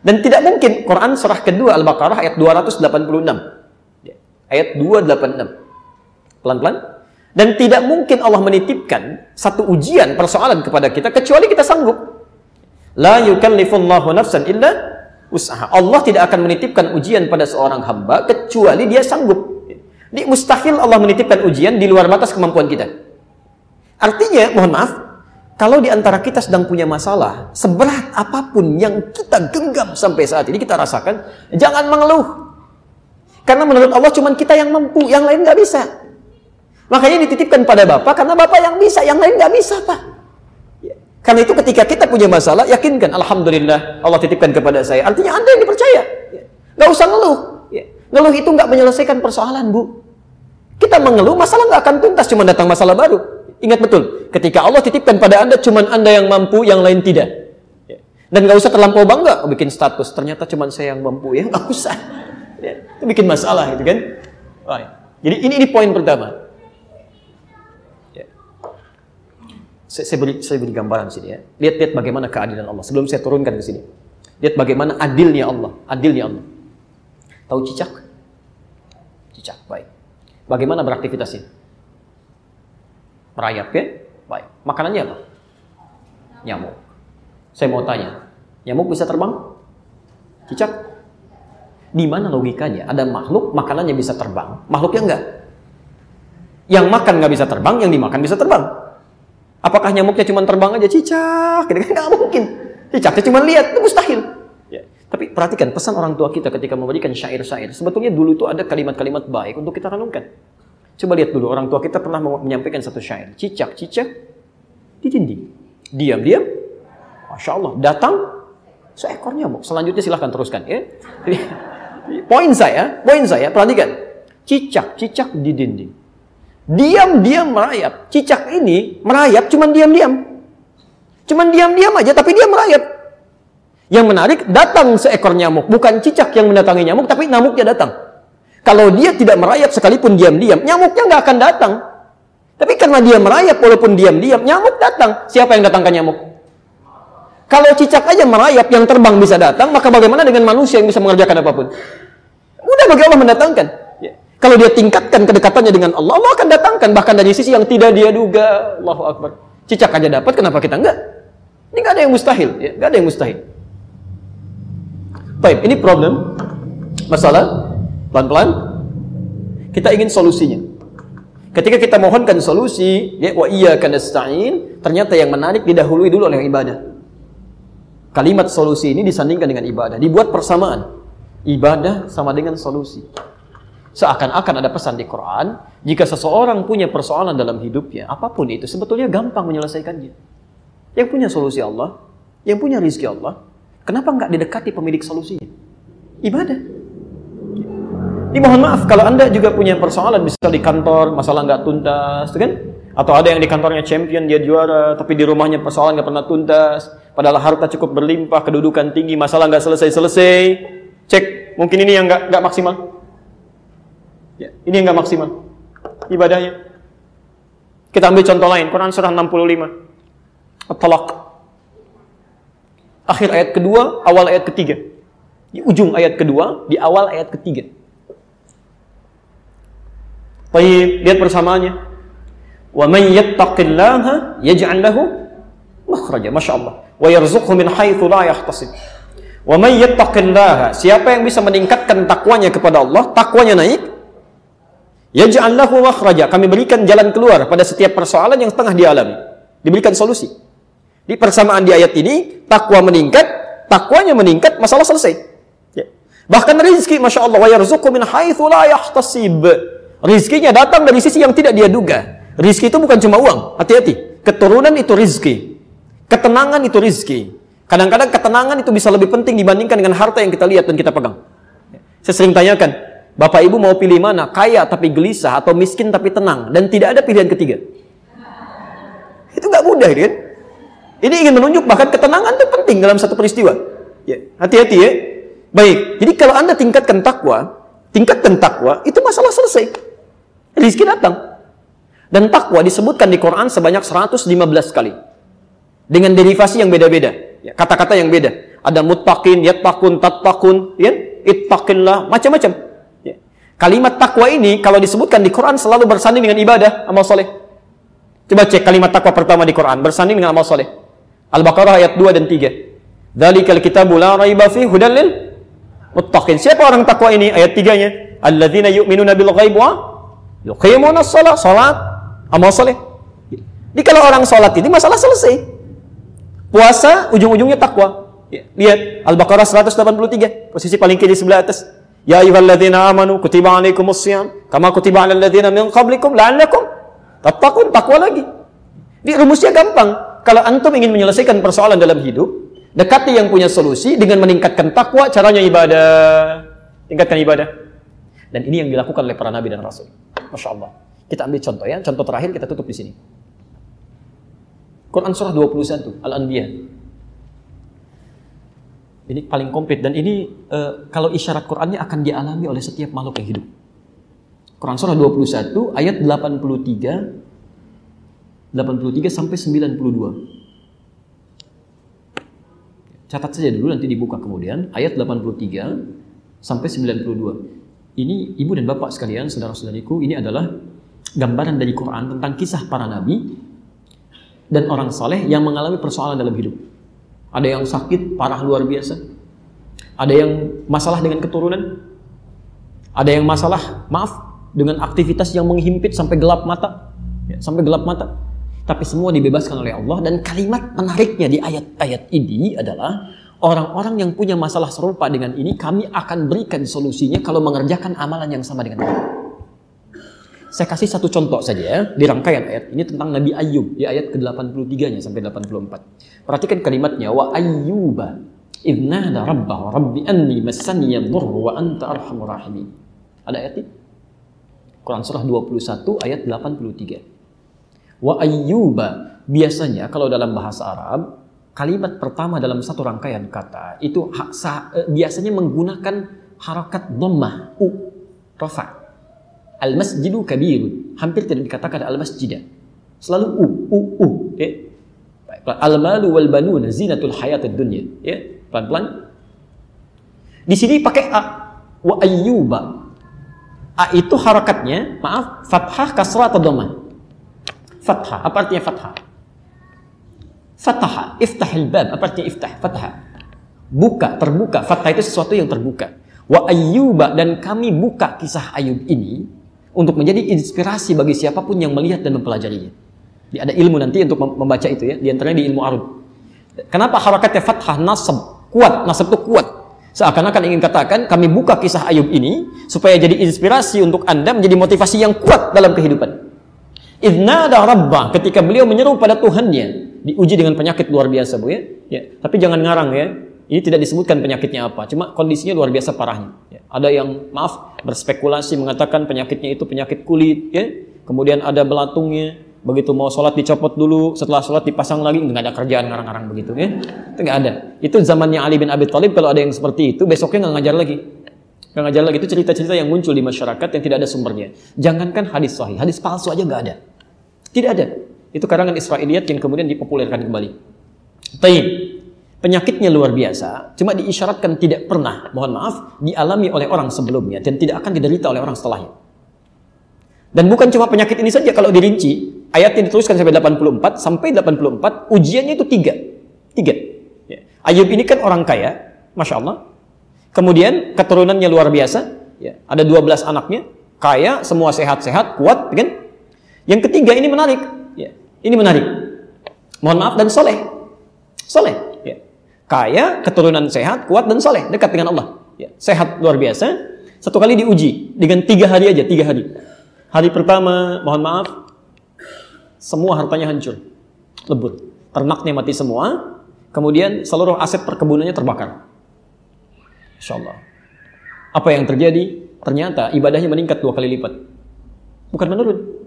Dan tidak mungkin, Quran surah kedua Al-Baqarah ayat 286. Ayat 286. Pelan-pelan. Dan tidak mungkin Allah menitipkan satu ujian, persoalan kepada kita, kecuali kita sanggup. La yukallifullahu nafsan illa usaha. Allah tidak akan menitipkan ujian pada seorang hamba kecuali dia sanggup. Ini mustahil Allah menitipkan ujian di luar batas kemampuan kita. Artinya, mohon maaf, kalau di antara kita sedang punya masalah, seberat apa pun yang kita genggam sampai saat ini kita rasakan, jangan mengeluh. Karena menurut Allah cuma kita yang mampu, yang lain nggak bisa. Makanya dititipkan pada Bapak, karena Bapak yang bisa, yang lain nggak bisa, Pak. Karena itu ketika kita punya masalah, yakinkan Alhamdulillah Allah titipkan kepada saya. Artinya Anda yang dipercaya. Gak usah ngeluh. Ngeluh itu gak menyelesaikan persoalan, Bu. Kita mengeluh, masalah nggak akan tuntas, cuma datang masalah baru. Ingat betul, ketika Allah titipkan pada Anda, cuma Anda yang mampu, yang lain tidak. Ya. Dan nggak usah terlampau bangga bikin status. Ternyata cuma saya yang mampu ya, nggak usah. Ya. Itu bikin masalah gitu kan. Jadi ini ini poin pertama. Saya, saya beri saya beri gambaran sini ya. Lihat-lihat bagaimana keadilan Allah. Sebelum saya turunkan ke sini. Lihat bagaimana adilnya Allah, adilnya Allah. Tahu cicak? Cicak, baik. Bagaimana beraktivitasnya? Merayap ya? Baik. Makanannya apa? Nyamuk. Saya mau tanya, nyamuk bisa terbang? Cicak? Di mana logikanya? Ada makhluk makanannya bisa terbang, makhluknya enggak. Yang makan nggak bisa terbang, yang dimakan bisa terbang. Apakah nyamuknya cuma terbang aja cicak? Gitu kan nggak mungkin. Cicaknya cuma lihat, itu mustahil. Ya. Tapi perhatikan pesan orang tua kita ketika memberikan syair-syair. Sebetulnya dulu itu ada kalimat-kalimat baik untuk kita renungkan. Coba lihat dulu orang tua kita pernah menyampaikan satu syair. Cicak, cicak di dinding. Diam, diam. Masya Allah. Datang seekor nyamuk. Selanjutnya silahkan teruskan. Ya. <laughs> poin saya, poin saya, perhatikan. Cicak, cicak di dinding. Diam, diam merayap. Cicak ini merayap cuman diam-diam. Cuman diam-diam aja, tapi dia merayap. Yang menarik, datang seekor nyamuk. Bukan cicak yang mendatangi nyamuk, tapi nyamuknya datang. Kalau dia tidak merayap sekalipun diam-diam, nyamuknya nggak akan datang. Tapi karena dia merayap walaupun diam-diam, nyamuk datang. Siapa yang datangkan nyamuk? Kalau cicak aja merayap, yang terbang bisa datang, maka bagaimana dengan manusia yang bisa mengerjakan apa pun? Mudah bagi Allah mendatangkan. Kalau dia tingkatkan kedekatannya dengan Allah, Allah akan datangkan. Bahkan dari sisi yang tidak dia duga. Allahu Akbar. Cicak aja dapat, kenapa kita enggak? Ini enggak ada yang mustahil, ya, enggak ada yang mustahil. Baik, ini problem masalah pelan-pelan kita ingin solusinya. Ketika kita mohonkan solusi, ya wa iyyaka nasta'in, ternyata yang menarik didahului dulu oleh ibadah. Kalimat solusi ini disandingkan dengan ibadah, dibuat persamaan. Ibadah sama dengan solusi. Seakan-akan ada pesan di Quran, jika seseorang punya persoalan dalam hidupnya, apa pun itu, sebetulnya gampang menyelesaikannya. Yang punya solusi Allah, yang punya rizki Allah, kenapa nggak didekati pemilik solusinya? Ibadah. Ini mohon maaf, kalau Anda juga punya persoalan, bisa di kantor, masalah nggak tuntas, kan? Atau ada yang di kantornya champion, dia juara, tapi di rumahnya persoalan nggak pernah tuntas, padahal harta cukup berlimpah, kedudukan tinggi, masalah nggak selesai-selesai, cek, mungkin ini yang nggak maksimal. Ya, ini yang nggak maksimal ibadahnya. Kita ambil contoh lain, Quran surah 65. At-Talaq. Akhir ayat kedua, awal ayat ketiga. Di ujung ayat kedua, di awal ayat ketiga. Baik, lihat persamaannya. Wa man yattaqillaha yaj'al lahu makhraja. Masya Allah. Wa yarzuqhu min haitsu la yahtasib. Wa man yattaqillaha, siapa yang bisa meningkatkan takwanya kepada Allah, takwanya naik, Yaj'al lahu makhraja. Kami berikan jalan keluar pada setiap persoalan yang tengah dialami. Diberikan solusi. Di persamaan di ayat ini, takwa meningkat, takwanya meningkat, masalah selesai. Ya. Bahkan rizki, Masya Allah, wa yarzuqu min haithu la yahtasib. Rizkinya datang dari sisi yang tidak dia duga. Rizki itu bukan cuma uang, hati-hati. Keturunan itu rizki. Ketenangan itu rizki. Kadang-kadang ketenangan itu bisa lebih penting dibandingkan dengan harta yang kita lihat dan kita pegang. Saya sering tanyakan, Bapak Ibu mau pilih mana? Kaya tapi gelisah atau miskin tapi tenang dan tidak ada pilihan ketiga. Itu nggak mudah, kan? Ini ingin menunjuk bahkan ketenangan itu penting dalam satu peristiwa. Ya, hati-hati ya. Baik, jadi kalau Anda tingkatkan takwa, tingkatkan takwa, itu masalah selesai. Rizki datang. Dan takwa disebutkan di Quran sebanyak 115 kali. Dengan derivasi yang beda-beda. Ya, kata-kata yang beda. Ada muttaqin, yattaqun, tattaqun, ya, ittaqillah, macam-macam. Kalimat takwa ini kalau disebutkan di Quran selalu bersanding dengan ibadah, amal soleh. Coba cek kalimat takwa pertama di Quran, bersanding dengan amal soleh. Al-Baqarah ayat 2 dan 3. Dzalikal kitabu la raiba fi hudan lil muttaqin. Siapa orang takwa ini? Ayat 3-nya. Alladzina yu'minuna bil ghaib wa yuqimuna shalah, salat, amal soleh. Jadi kalau orang salat ini masalah selesai. Puasa ujung-ujungnya takwa. Lihat Al-Baqarah 183, posisi paling kiri sebelah atas. Ya ayyuhalladzina amanu kutiba alaikumus shiyam kama kutiba alal ladzina min qablikum la'allakum tattaqun takwa lagi. Di rumusnya gampang. Kalau antum ingin menyelesaikan persoalan dalam hidup, dekati yang punya solusi dengan meningkatkan takwa, caranya ibadah. Tingkatkan ibadah. Dan ini yang dilakukan oleh para nabi dan rasul. Masya Allah. Kita ambil contoh ya, contoh terakhir kita tutup di sini. Quran surah 21 Al-Anbiya. Ini paling komplit dan ini uh, kalau isyarat Qurannya akan dialami oleh setiap makhluk yang hidup. Quran surah 21 ayat 83 83 sampai 92. Catat saja dulu nanti dibuka kemudian ayat 83 sampai 92. Ini ibu dan bapak sekalian, saudara-saudariku, ini adalah gambaran dari Quran tentang kisah para nabi dan orang saleh yang mengalami persoalan dalam hidup. Ada yang sakit parah luar biasa. Ada yang masalah dengan keturunan. Ada yang masalah, maaf, dengan aktivitas yang menghimpit sampai gelap mata, ya, sampai gelap mata. Tapi semua dibebaskan oleh Allah dan kalimat menariknya di ayat-ayat ini adalah orang-orang yang punya masalah serupa dengan ini kami akan berikan solusinya kalau mengerjakan amalan yang sama dengan kami. Saya kasih satu contoh saja ya di rangkaian ayat ini tentang Nabi Ayub di ayat ke-83-nya sampai 84. Perhatikan kalimatnya wa ayyuba idnada rabbahu rabbi anni massani yadhurru wa anta arhamur rahimin. Ada ayat ini? Quran surah 21 ayat 83. Wa ayyuba biasanya kalau dalam bahasa Arab kalimat pertama dalam satu rangkaian kata itu eh, biasanya menggunakan harakat dhammah u rafa. Al masjidu kabirun. Hampir tidak dikatakan al masjidah. Selalu u u u. Ya. Al malu wal banuna zinatul hayatid dunya. Ya, pelan-pelan. Di sini pakai a. Wa ayyuba A itu harakatnya, maaf, fathah, kasrah atau domah? Fathah, apa artinya fathah? Fathah, iftahil bab, apa artinya iftah? Fathah. Buka, terbuka. Fathah itu sesuatu yang terbuka. Wa ayyuba, dan kami buka kisah Ayub ini untuk menjadi inspirasi bagi siapa pun yang melihat dan mempelajarinya. Ada ilmu nanti untuk membaca itu ya, di antaranya di ilmu arud. Kenapa harakatnya fathah, nasab, kuat, nasab itu kuat. Seakan-akan ingin katakan, kami buka kisah Ayub ini supaya jadi inspirasi untuk Anda menjadi motivasi yang kuat dalam kehidupan. Idnada Rabbah, ketika beliau menyeru pada Tuhannya, diuji dengan penyakit luar biasa, Bu ya. ya. Tapi jangan ngarang ya. Ini tidak disebutkan penyakitnya apa, cuma kondisinya luar biasa parahnya. Ya. Ada yang maaf berspekulasi mengatakan penyakitnya itu penyakit kulit, ya. Kemudian ada belatungnya, begitu mau sholat dicopot dulu, setelah sholat dipasang lagi, nggak ada kerjaan ngarang-ngarang begitu ya. Itu nggak ada. Itu zamannya Ali bin Abi Thalib kalau ada yang seperti itu, besoknya nggak ngajar lagi. Nggak ngajar lagi itu cerita-cerita yang muncul di masyarakat yang tidak ada sumbernya. Jangankan hadis sahih, hadis palsu aja nggak ada. Tidak ada. Itu karangan Israiliyat yang kemudian dipopulerkan kembali. Taib. Penyakitnya luar biasa, cuma diisyaratkan tidak pernah, mohon maaf, dialami oleh orang sebelumnya dan tidak akan diderita oleh orang setelahnya. Dan bukan cuma penyakit ini saja kalau dirinci, ayatnya dituliskan sampai 84, sampai 84 ujiannya itu tiga. Tiga. Ya. Ayub ini kan orang kaya, Masya Allah. Kemudian keturunannya luar biasa, ya. ada 12 anaknya, kaya, semua sehat-sehat, kuat, kan? Yang ketiga ini menarik, ya. ini menarik. Mohon maaf dan soleh, soleh. Kaya, keturunan sehat, kuat dan soleh, dekat dengan Allah, ya. sehat luar biasa. Satu kali diuji dengan tiga hari aja, tiga hari. Hari pertama, mohon maaf, semua hartanya hancur, lebur. Ternaknya mati semua, kemudian seluruh aset perkebunannya terbakar. Insya Allah. Apa yang terjadi? Ternyata ibadahnya meningkat dua kali lipat. Bukan menurun.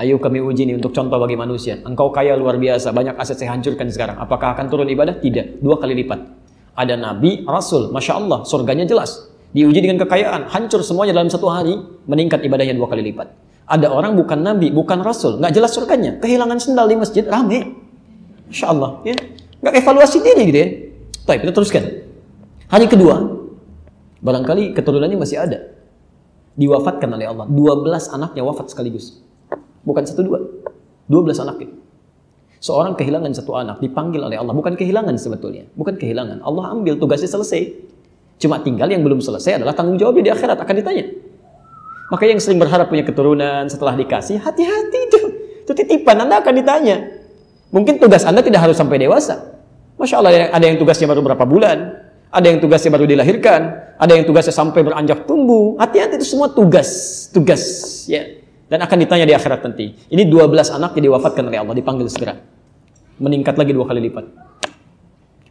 Ayo kami uji ini untuk contoh bagi manusia. Engkau kaya luar biasa, banyak aset saya hancurkan sekarang. Apakah akan turun ibadah? Tidak. Dua kali lipat. Ada nabi, rasul, masya Allah, surganya jelas. Diuji dengan kekayaan, hancur semuanya dalam satu hari, meningkat ibadahnya dua kali lipat. Ada orang bukan nabi, bukan rasul, nggak jelas surganya, kehilangan sendal di masjid, rame. Insya Allah, ya. Nggak evaluasi diri gitu ya. Baik, kita teruskan. Hari kedua, barangkali keturunannya masih ada. Diwafatkan oleh Allah. 12 anaknya wafat sekaligus. Bukan satu dua. 12 anaknya. Seorang kehilangan satu anak, dipanggil oleh Allah. Bukan kehilangan sebetulnya. Bukan kehilangan. Allah ambil tugasnya selesai. Cuma tinggal yang belum selesai adalah tanggung jawabnya di akhirat akan ditanya. Maka yang sering berharap punya keturunan setelah dikasih, hati-hati itu. Itu titipan, Anda akan ditanya. Mungkin tugas Anda tidak harus sampai dewasa. Masya Allah, ada yang tugasnya baru berapa bulan. Ada yang tugasnya baru dilahirkan. Ada yang tugasnya sampai beranjak tumbuh. Hati-hati itu semua tugas. Tugas. ya Dan akan ditanya di akhirat nanti. Ini 12 anak yang diwafatkan oleh Allah, dipanggil segera. Meningkat lagi dua kali lipat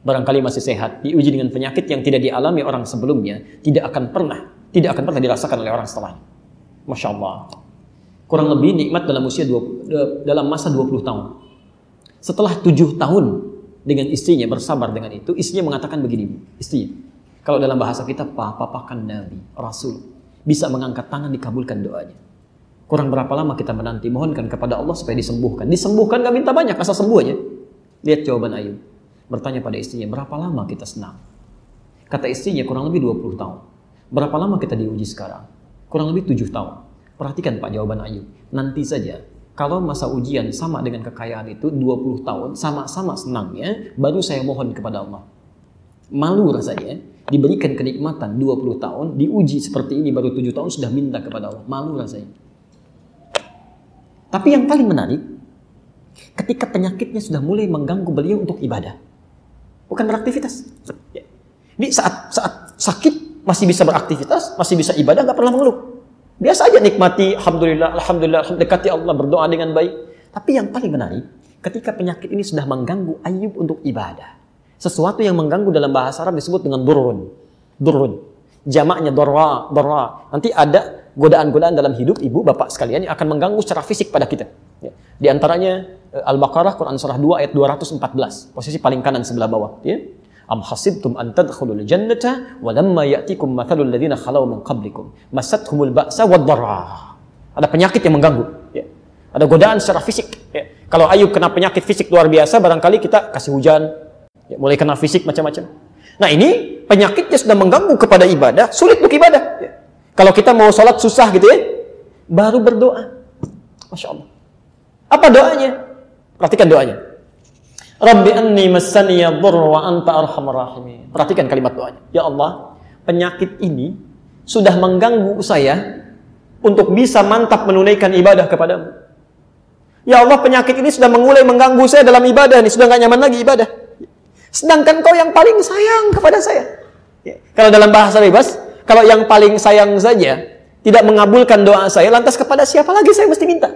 barangkali masih sehat, diuji dengan penyakit yang tidak dialami orang sebelumnya, tidak akan pernah, tidak akan pernah dirasakan oleh orang setelahnya. Masya Allah. Kurang lebih nikmat dalam usia 20, dalam masa 20 tahun. Setelah 7 tahun dengan istrinya bersabar dengan itu, istrinya mengatakan begini, istrinya, kalau dalam bahasa kita, papa kan Nabi, Rasul, bisa mengangkat tangan dikabulkan doanya. Kurang berapa lama kita menanti, mohonkan kepada Allah supaya disembuhkan. Disembuhkan gak minta banyak, asal sembuh aja. Lihat jawaban Ayub. Bertanya pada istrinya, berapa lama kita senang? Kata istrinya, kurang lebih 20 tahun. Berapa lama kita diuji sekarang? Kurang lebih 7 tahun. Perhatikan Pak jawaban Ayub. Nanti saja kalau masa ujian sama dengan kekayaan itu 20 tahun, sama-sama senangnya, baru saya mohon kepada Allah. Malu rasanya, diberikan kenikmatan 20 tahun, diuji seperti ini baru 7 tahun sudah minta kepada Allah. Malu rasanya. Tapi yang paling menarik, ketika penyakitnya sudah mulai mengganggu beliau untuk ibadah. Bukan beraktivitas. Ini saat saat sakit masih bisa beraktivitas, masih bisa ibadah, nggak pernah mengeluh. Biasa aja nikmati, alhamdulillah, alhamdulillah, dekati Allah, berdoa dengan baik. Tapi yang paling menarik, ketika penyakit ini sudah mengganggu Ayub untuk ibadah. Sesuatu yang mengganggu dalam bahasa Arab disebut dengan durun. Durun. Jamaknya dorra, dorra. Nanti ada godaan-godaan dalam hidup ibu, bapak sekalian yang akan mengganggu secara fisik pada kita. Ya. Di antaranya eh, Al-Baqarah Quran Surah 2 ayat 214. Posisi paling kanan sebelah bawah. Ya. Am hasibtum an tadkhulul jannata wa lamma ya'tikum mathalul ladzina khalau min qablikum masathumul ba'sa wad. Ada penyakit yang mengganggu, ya. Ada godaan secara fisik, ya. Kalau Ayub kena penyakit fisik luar biasa, barangkali kita kasih hujan, ya, mulai kena fisik macam-macam. Nah ini penyakitnya sudah mengganggu kepada ibadah, sulit untuk ibadah. Kalau kita mau sholat susah gitu ya, baru berdoa. Masya Allah. Apa doanya? Perhatikan doanya. Rabbi anni massaniya wa anta arhamar rahimin. Perhatikan kalimat doanya. Ya Allah, penyakit ini sudah mengganggu saya untuk bisa mantap menunaikan ibadah kepadamu. Ya Allah, penyakit ini sudah mulai mengganggu saya dalam ibadah nih, sudah nggak nyaman lagi ibadah. Sedangkan kau yang paling sayang kepada saya. Ya. Kalau dalam bahasa bebas, kalau yang paling sayang saja tidak mengabulkan doa saya, lantas kepada siapa lagi saya mesti minta?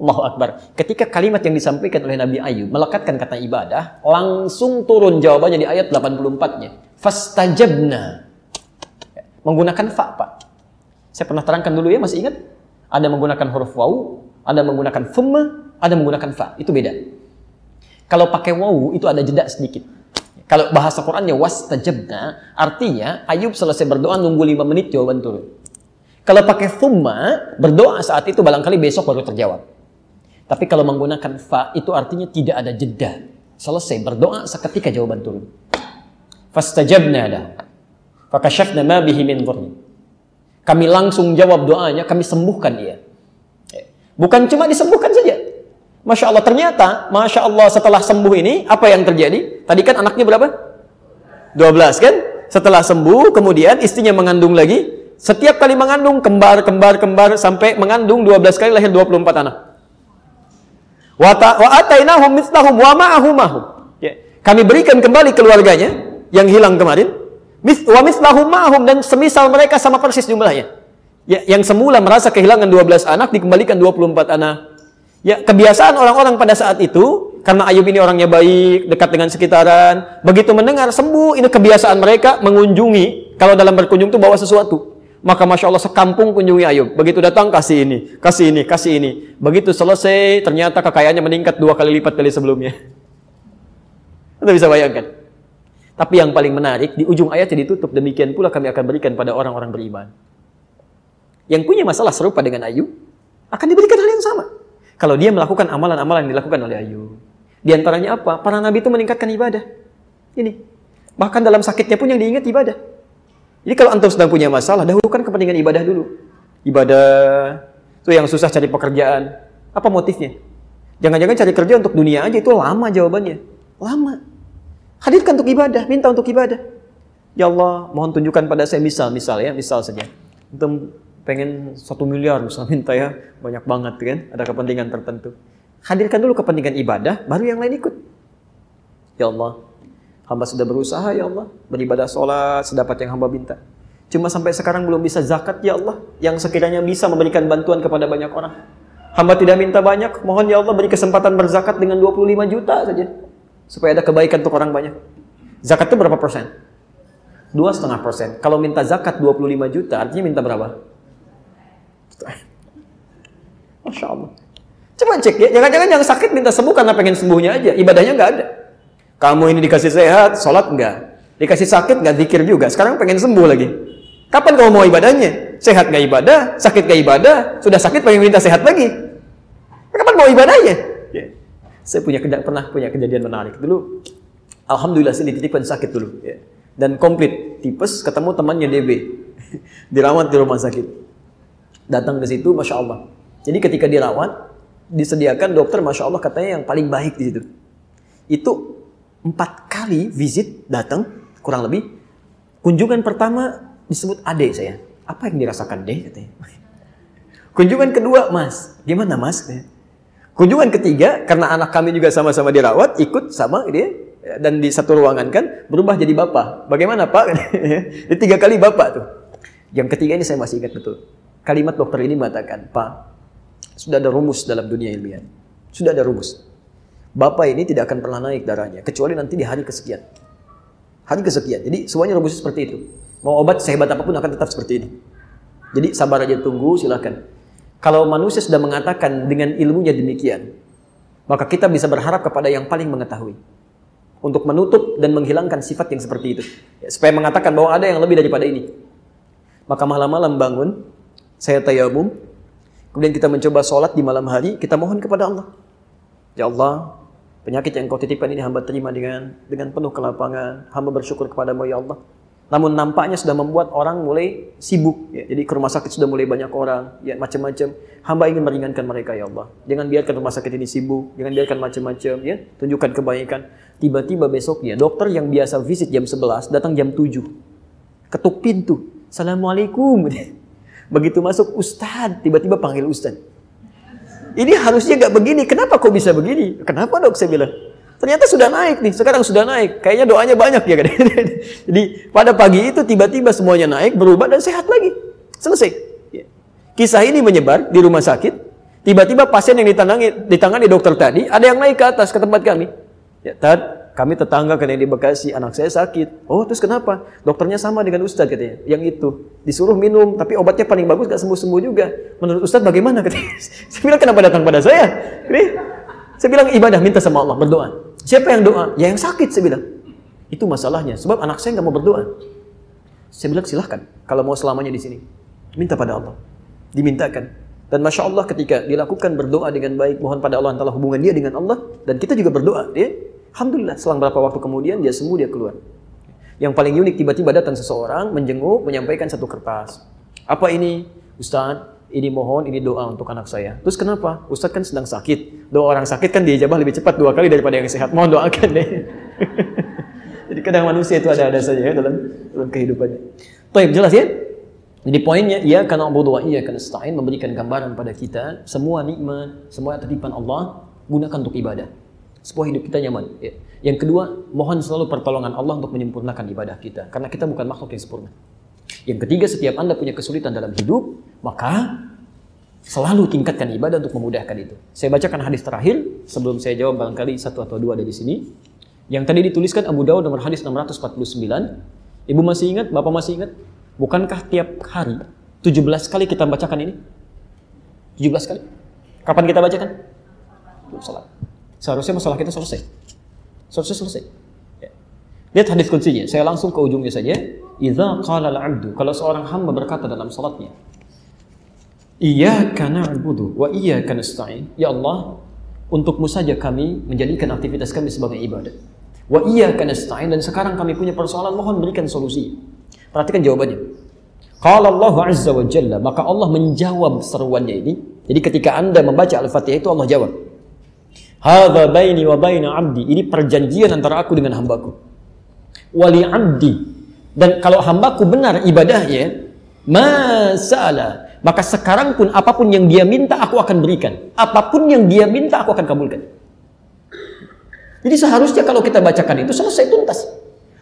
Allahu Akbar. Ketika kalimat yang disampaikan oleh Nabi Ayub melekatkan kata ibadah, langsung turun jawabannya di ayat 84-nya. Fastajabna. Menggunakan fa, Pak. Saya pernah terangkan dulu ya, masih ingat? Ada menggunakan huruf wawu, ada menggunakan thumma, ada menggunakan fa. Itu beda. Kalau pakai wawu itu ada jeda sedikit. Kalau bahasa Qurannya wastajabna, artinya Ayub selesai berdoa nunggu 5 menit jawaban turun. Kalau pakai thumma, berdoa saat itu barangkali besok baru terjawab. Tapi kalau menggunakan fa itu artinya tidak ada jeda. Selesai berdoa seketika jawaban turun. Fastajabna lahu. Fakashafna ma bihi min. Kami langsung jawab doanya, kami sembuhkan dia. Bukan cuma disembuhkan saja. Masya Allah, ternyata, Masya Allah setelah sembuh ini, apa yang terjadi? Tadi kan anaknya berapa? 12 kan? Setelah sembuh, kemudian istrinya mengandung lagi. Setiap kali mengandung, kembar, kembar, kembar, sampai mengandung 12 kali lahir 24 anak. Wa wa ma'ahum Ya. Kami berikan kembali keluarganya yang hilang kemarin. Wa dan semisal mereka sama persis jumlahnya. Ya, yang semula merasa kehilangan 12 anak dikembalikan 24 anak. Ya, kebiasaan orang-orang pada saat itu karena Ayub ini orangnya baik, dekat dengan sekitaran, begitu mendengar sembuh, ini kebiasaan mereka mengunjungi kalau dalam berkunjung itu bawa sesuatu. Maka Masya Allah sekampung kunjungi Ayub. Begitu datang kasih ini, kasih ini, kasih ini. Begitu selesai ternyata kekayaannya meningkat dua kali lipat dari sebelumnya. <laughs> Anda bisa bayangkan. Tapi yang paling menarik, di ujung ayatnya ditutup, demikian pula kami akan berikan pada orang-orang beriman. Yang punya masalah serupa dengan Ayub, akan diberikan hal yang sama. Kalau dia melakukan amalan-amalan yang dilakukan oleh Ayub. Di antaranya apa? Para nabi itu meningkatkan ibadah. Ini. Bahkan dalam sakitnya pun yang diingat ibadah. Jadi kalau antum sedang punya masalah, dahulukan kepentingan ibadah dulu. Ibadah itu yang susah cari pekerjaan. Apa motifnya? Jangan-jangan cari kerja untuk dunia aja itu lama jawabannya. Lama. Hadirkan untuk ibadah, minta untuk ibadah. Ya Allah, mohon tunjukkan pada saya misal, misal ya, misal saja. Antum pengen satu miliar misal minta ya, banyak banget kan, ada kepentingan tertentu. Hadirkan dulu kepentingan ibadah, baru yang lain ikut. Ya Allah, Hamba sudah berusaha ya Allah, beribadah sholat sedapat yang hamba minta. Cuma sampai sekarang belum bisa zakat ya Allah, yang sekiranya bisa memberikan bantuan kepada banyak orang. Hamba tidak minta banyak, mohon ya Allah beri kesempatan berzakat dengan 25 juta saja. Supaya ada kebaikan untuk orang banyak. Zakat itu berapa persen? Dua setengah persen. Kalau minta zakat 25 juta, artinya minta berapa? <laughs> Masya Allah. Coba cek ya, jangan-jangan yang sakit minta sembuh karena pengen sembuhnya aja, ibadahnya nggak ada. Kamu ini dikasih sehat, sholat enggak. Dikasih sakit nggak zikir juga, sekarang pengen sembuh lagi. Kapan kamu mau ibadahnya? Sehat nggak ibadah, sakit nggak ibadah, sudah sakit pengen minta sehat lagi. Kapan mau ibadahnya? Ya. Saya punya pernah punya kejadian menarik dulu. Alhamdulillah saya dititipkan sakit dulu. Ya. Dan komplit, tipes ketemu temannya DB. <laughs> Dirawat di rumah sakit. Datang ke situ, Masya Allah. Jadi ketika dirawat, disediakan dokter masya Allah katanya yang paling baik di situ. Itu empat kali visit datang kurang lebih. Kunjungan pertama disebut ade saya. Apa yang dirasakan deh katanya. <laughs> Kunjungan kedua mas, gimana mas? Kunjungan ketiga karena anak kami juga sama-sama dirawat ikut sama dia dan di satu ruangan kan berubah jadi bapak. Bagaimana pak? <laughs> di tiga kali bapak tuh. Yang ketiga ini saya masih ingat betul. Kalimat dokter ini mengatakan, Pak, sudah ada rumus dalam dunia ilmiah. Sudah ada rumus. Bapak ini tidak akan pernah naik darahnya, kecuali nanti di hari kesekian. Hari kesekian. Jadi semuanya rumusnya seperti itu. Mau obat sehebat apa pun akan tetap seperti ini. Jadi sabar aja tunggu, silakan. Kalau manusia sudah mengatakan dengan ilmunya demikian, maka kita bisa berharap kepada yang paling mengetahui. Untuk menutup dan menghilangkan sifat yang seperti itu. Ya, supaya mengatakan bahwa ada yang lebih daripada ini. Maka malam-malam bangun, saya tayamum, Kemudian kita mencoba sholat di malam hari, kita mohon kepada Allah. Ya Allah, penyakit yang kau titipkan ini hamba terima dengan dengan penuh kelapangan. Hamba bersyukur kepadamu ya Allah. Namun nampaknya sudah membuat orang mulai sibuk. Ya. Jadi ke rumah sakit sudah mulai banyak orang, ya macam-macam. Hamba ingin meringankan mereka ya Allah. Jangan biarkan rumah sakit ini sibuk, jangan biarkan macam-macam. Ya, tunjukkan kebaikan. Tiba-tiba besoknya dokter yang biasa visit jam 11 datang jam 7. Ketuk pintu. Assalamualaikum. <laughs> Begitu masuk Ustadz, tiba-tiba panggil Ustadz. Ini harusnya nggak begini. Kenapa kok bisa begini? Kenapa dok? Saya bilang. Ternyata sudah naik nih. Sekarang sudah naik. Kayaknya doanya banyak ya kan. <laughs> Jadi pada pagi itu tiba-tiba semuanya naik, berubah dan sehat lagi. Selesai. Kisah ini menyebar di rumah sakit. Tiba-tiba pasien yang ditangani, ditangani dokter tadi, ada yang naik ke atas ke tempat kami. Ya, tad, kami tetangga yang di Bekasi, anak saya sakit. Oh, terus kenapa? Dokternya sama dengan Ustadz katanya. Yang itu. Disuruh minum, tapi obatnya paling bagus gak sembuh-sembuh juga. Menurut Ustadz bagaimana katanya? <laughs> Saya bilang kenapa datang pada saya? Ini, saya bilang ibadah, minta sama Allah, berdoa. Siapa yang doa? Ya yang sakit, saya bilang. Itu masalahnya. Sebab anak saya nggak mau berdoa. Saya bilang silahkan. Kalau mau selamanya di sini. Minta pada Allah. Dimintakan. Dan Masya Allah ketika dilakukan berdoa dengan baik, mohon pada Allah antara hubungan dia dengan Allah, dan kita juga berdoa. Dia Alhamdulillah selang berapa waktu kemudian dia sembuh dia keluar. Yang paling unik tiba-tiba datang seseorang menjenguk menyampaikan satu kertas. Apa ini? Ustaz, ini mohon ini doa untuk anak saya. Terus kenapa? Ustaz kan sedang sakit. Doa orang sakit kan diijabah lebih cepat dua kali daripada yang sehat. Mohon doakan deh. <laughs> Jadi kadang manusia itu ada-ada saja ya dalam dalam kehidupannya. Baik, jelas ya? Jadi poinnya, ia karena berdoa, ia karena stain memberikan gambaran pada kita semua nikmat, semua titipan Allah gunakan untuk ibadah sebuah hidup kita nyaman. Ya. Yang kedua, mohon selalu pertolongan Allah untuk menyempurnakan ibadah kita. Karena kita bukan makhluk yang sempurna. Yang ketiga, setiap Anda punya kesulitan dalam hidup, maka selalu tingkatkan ibadah untuk memudahkan itu. Saya bacakan hadis terakhir, sebelum saya jawab barangkali satu atau dua dari sini. Yang tadi dituliskan Abu Dawud nomor hadis 649. Ibu masih ingat? Bapak masih ingat? Bukankah tiap hari 17 kali kita bacakan ini? 17 kali? Kapan kita bacakan? Salat. Seharusnya masalah kita selesai. Selesai selesai. Ya. Lihat hadis kuncinya. Saya langsung ke ujungnya saja. Idza qala al-'abdu kalau seorang hamba berkata dalam salatnya, Iyyaka na'budu wa iyyaka nasta'in. Ya Allah, untukmu saja kami menjadikan aktivitas kami sebagai ibadah. Wa iyyaka nasta'in dan sekarang kami punya persoalan mohon berikan solusi. Perhatikan jawabannya. Qala Allah Azza wa Jalla, maka Allah menjawab seruannya ini. Jadi ketika Anda membaca Al-Fatihah itu Allah jawab. Hadza baini wa baina abdi. Ini perjanjian antara aku dengan hambaku. Wali abdi. Dan kalau hambaku benar ibadahnya, masalah. Maka sekarang pun apa pun yang dia minta aku akan berikan. Apa pun yang dia minta aku akan kabulkan. Jadi seharusnya kalau kita bacakan itu selesai tuntas.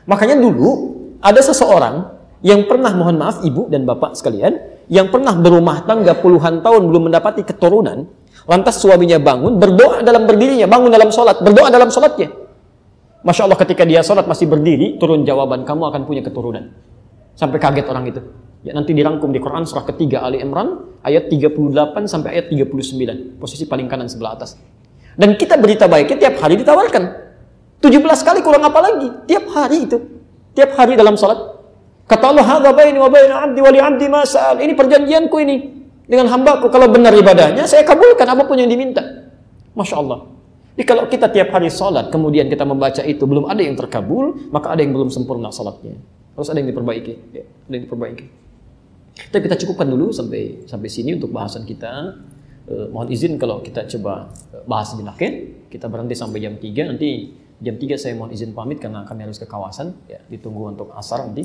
Makanya dulu ada seseorang yang pernah mohon maaf ibu dan bapak sekalian yang pernah berumah tangga puluhan tahun belum mendapati keturunan Lantas suaminya bangun, berdoa dalam berdirinya, bangun dalam sholat, berdoa dalam sholatnya. Masya Allah ketika dia sholat masih berdiri, turun jawaban, kamu akan punya keturunan. Sampai kaget orang itu. Ya, nanti dirangkum di Quran surah ketiga Ali Imran ayat 38 sampai ayat 39. Posisi paling kanan sebelah atas. Dan kita berita baiknya tiap hari ditawarkan. 17 kali kurang apa lagi? Tiap hari itu. Tiap hari dalam salat. Kata Allah, "Hadza baini wa 'abdi wa li 'abdi ma sa'al." Ini perjanjianku ini dengan hambaku kalau benar ibadahnya saya kabulkan apa pun yang diminta. Masya Allah. Jadi kalau kita tiap hari salat kemudian kita membaca itu belum ada yang terkabul, maka ada yang belum sempurna salatnya. Harus ada yang diperbaiki. Ya, ada yang diperbaiki. Tapi kita cukupkan dulu sampai sampai sini untuk bahasan kita. Eh, mohon izin kalau kita coba eh, bahas ya. Kita berhenti sampai jam 3 nanti jam 3 saya mohon izin pamit karena kami harus ke kawasan ya ditunggu untuk asar nanti.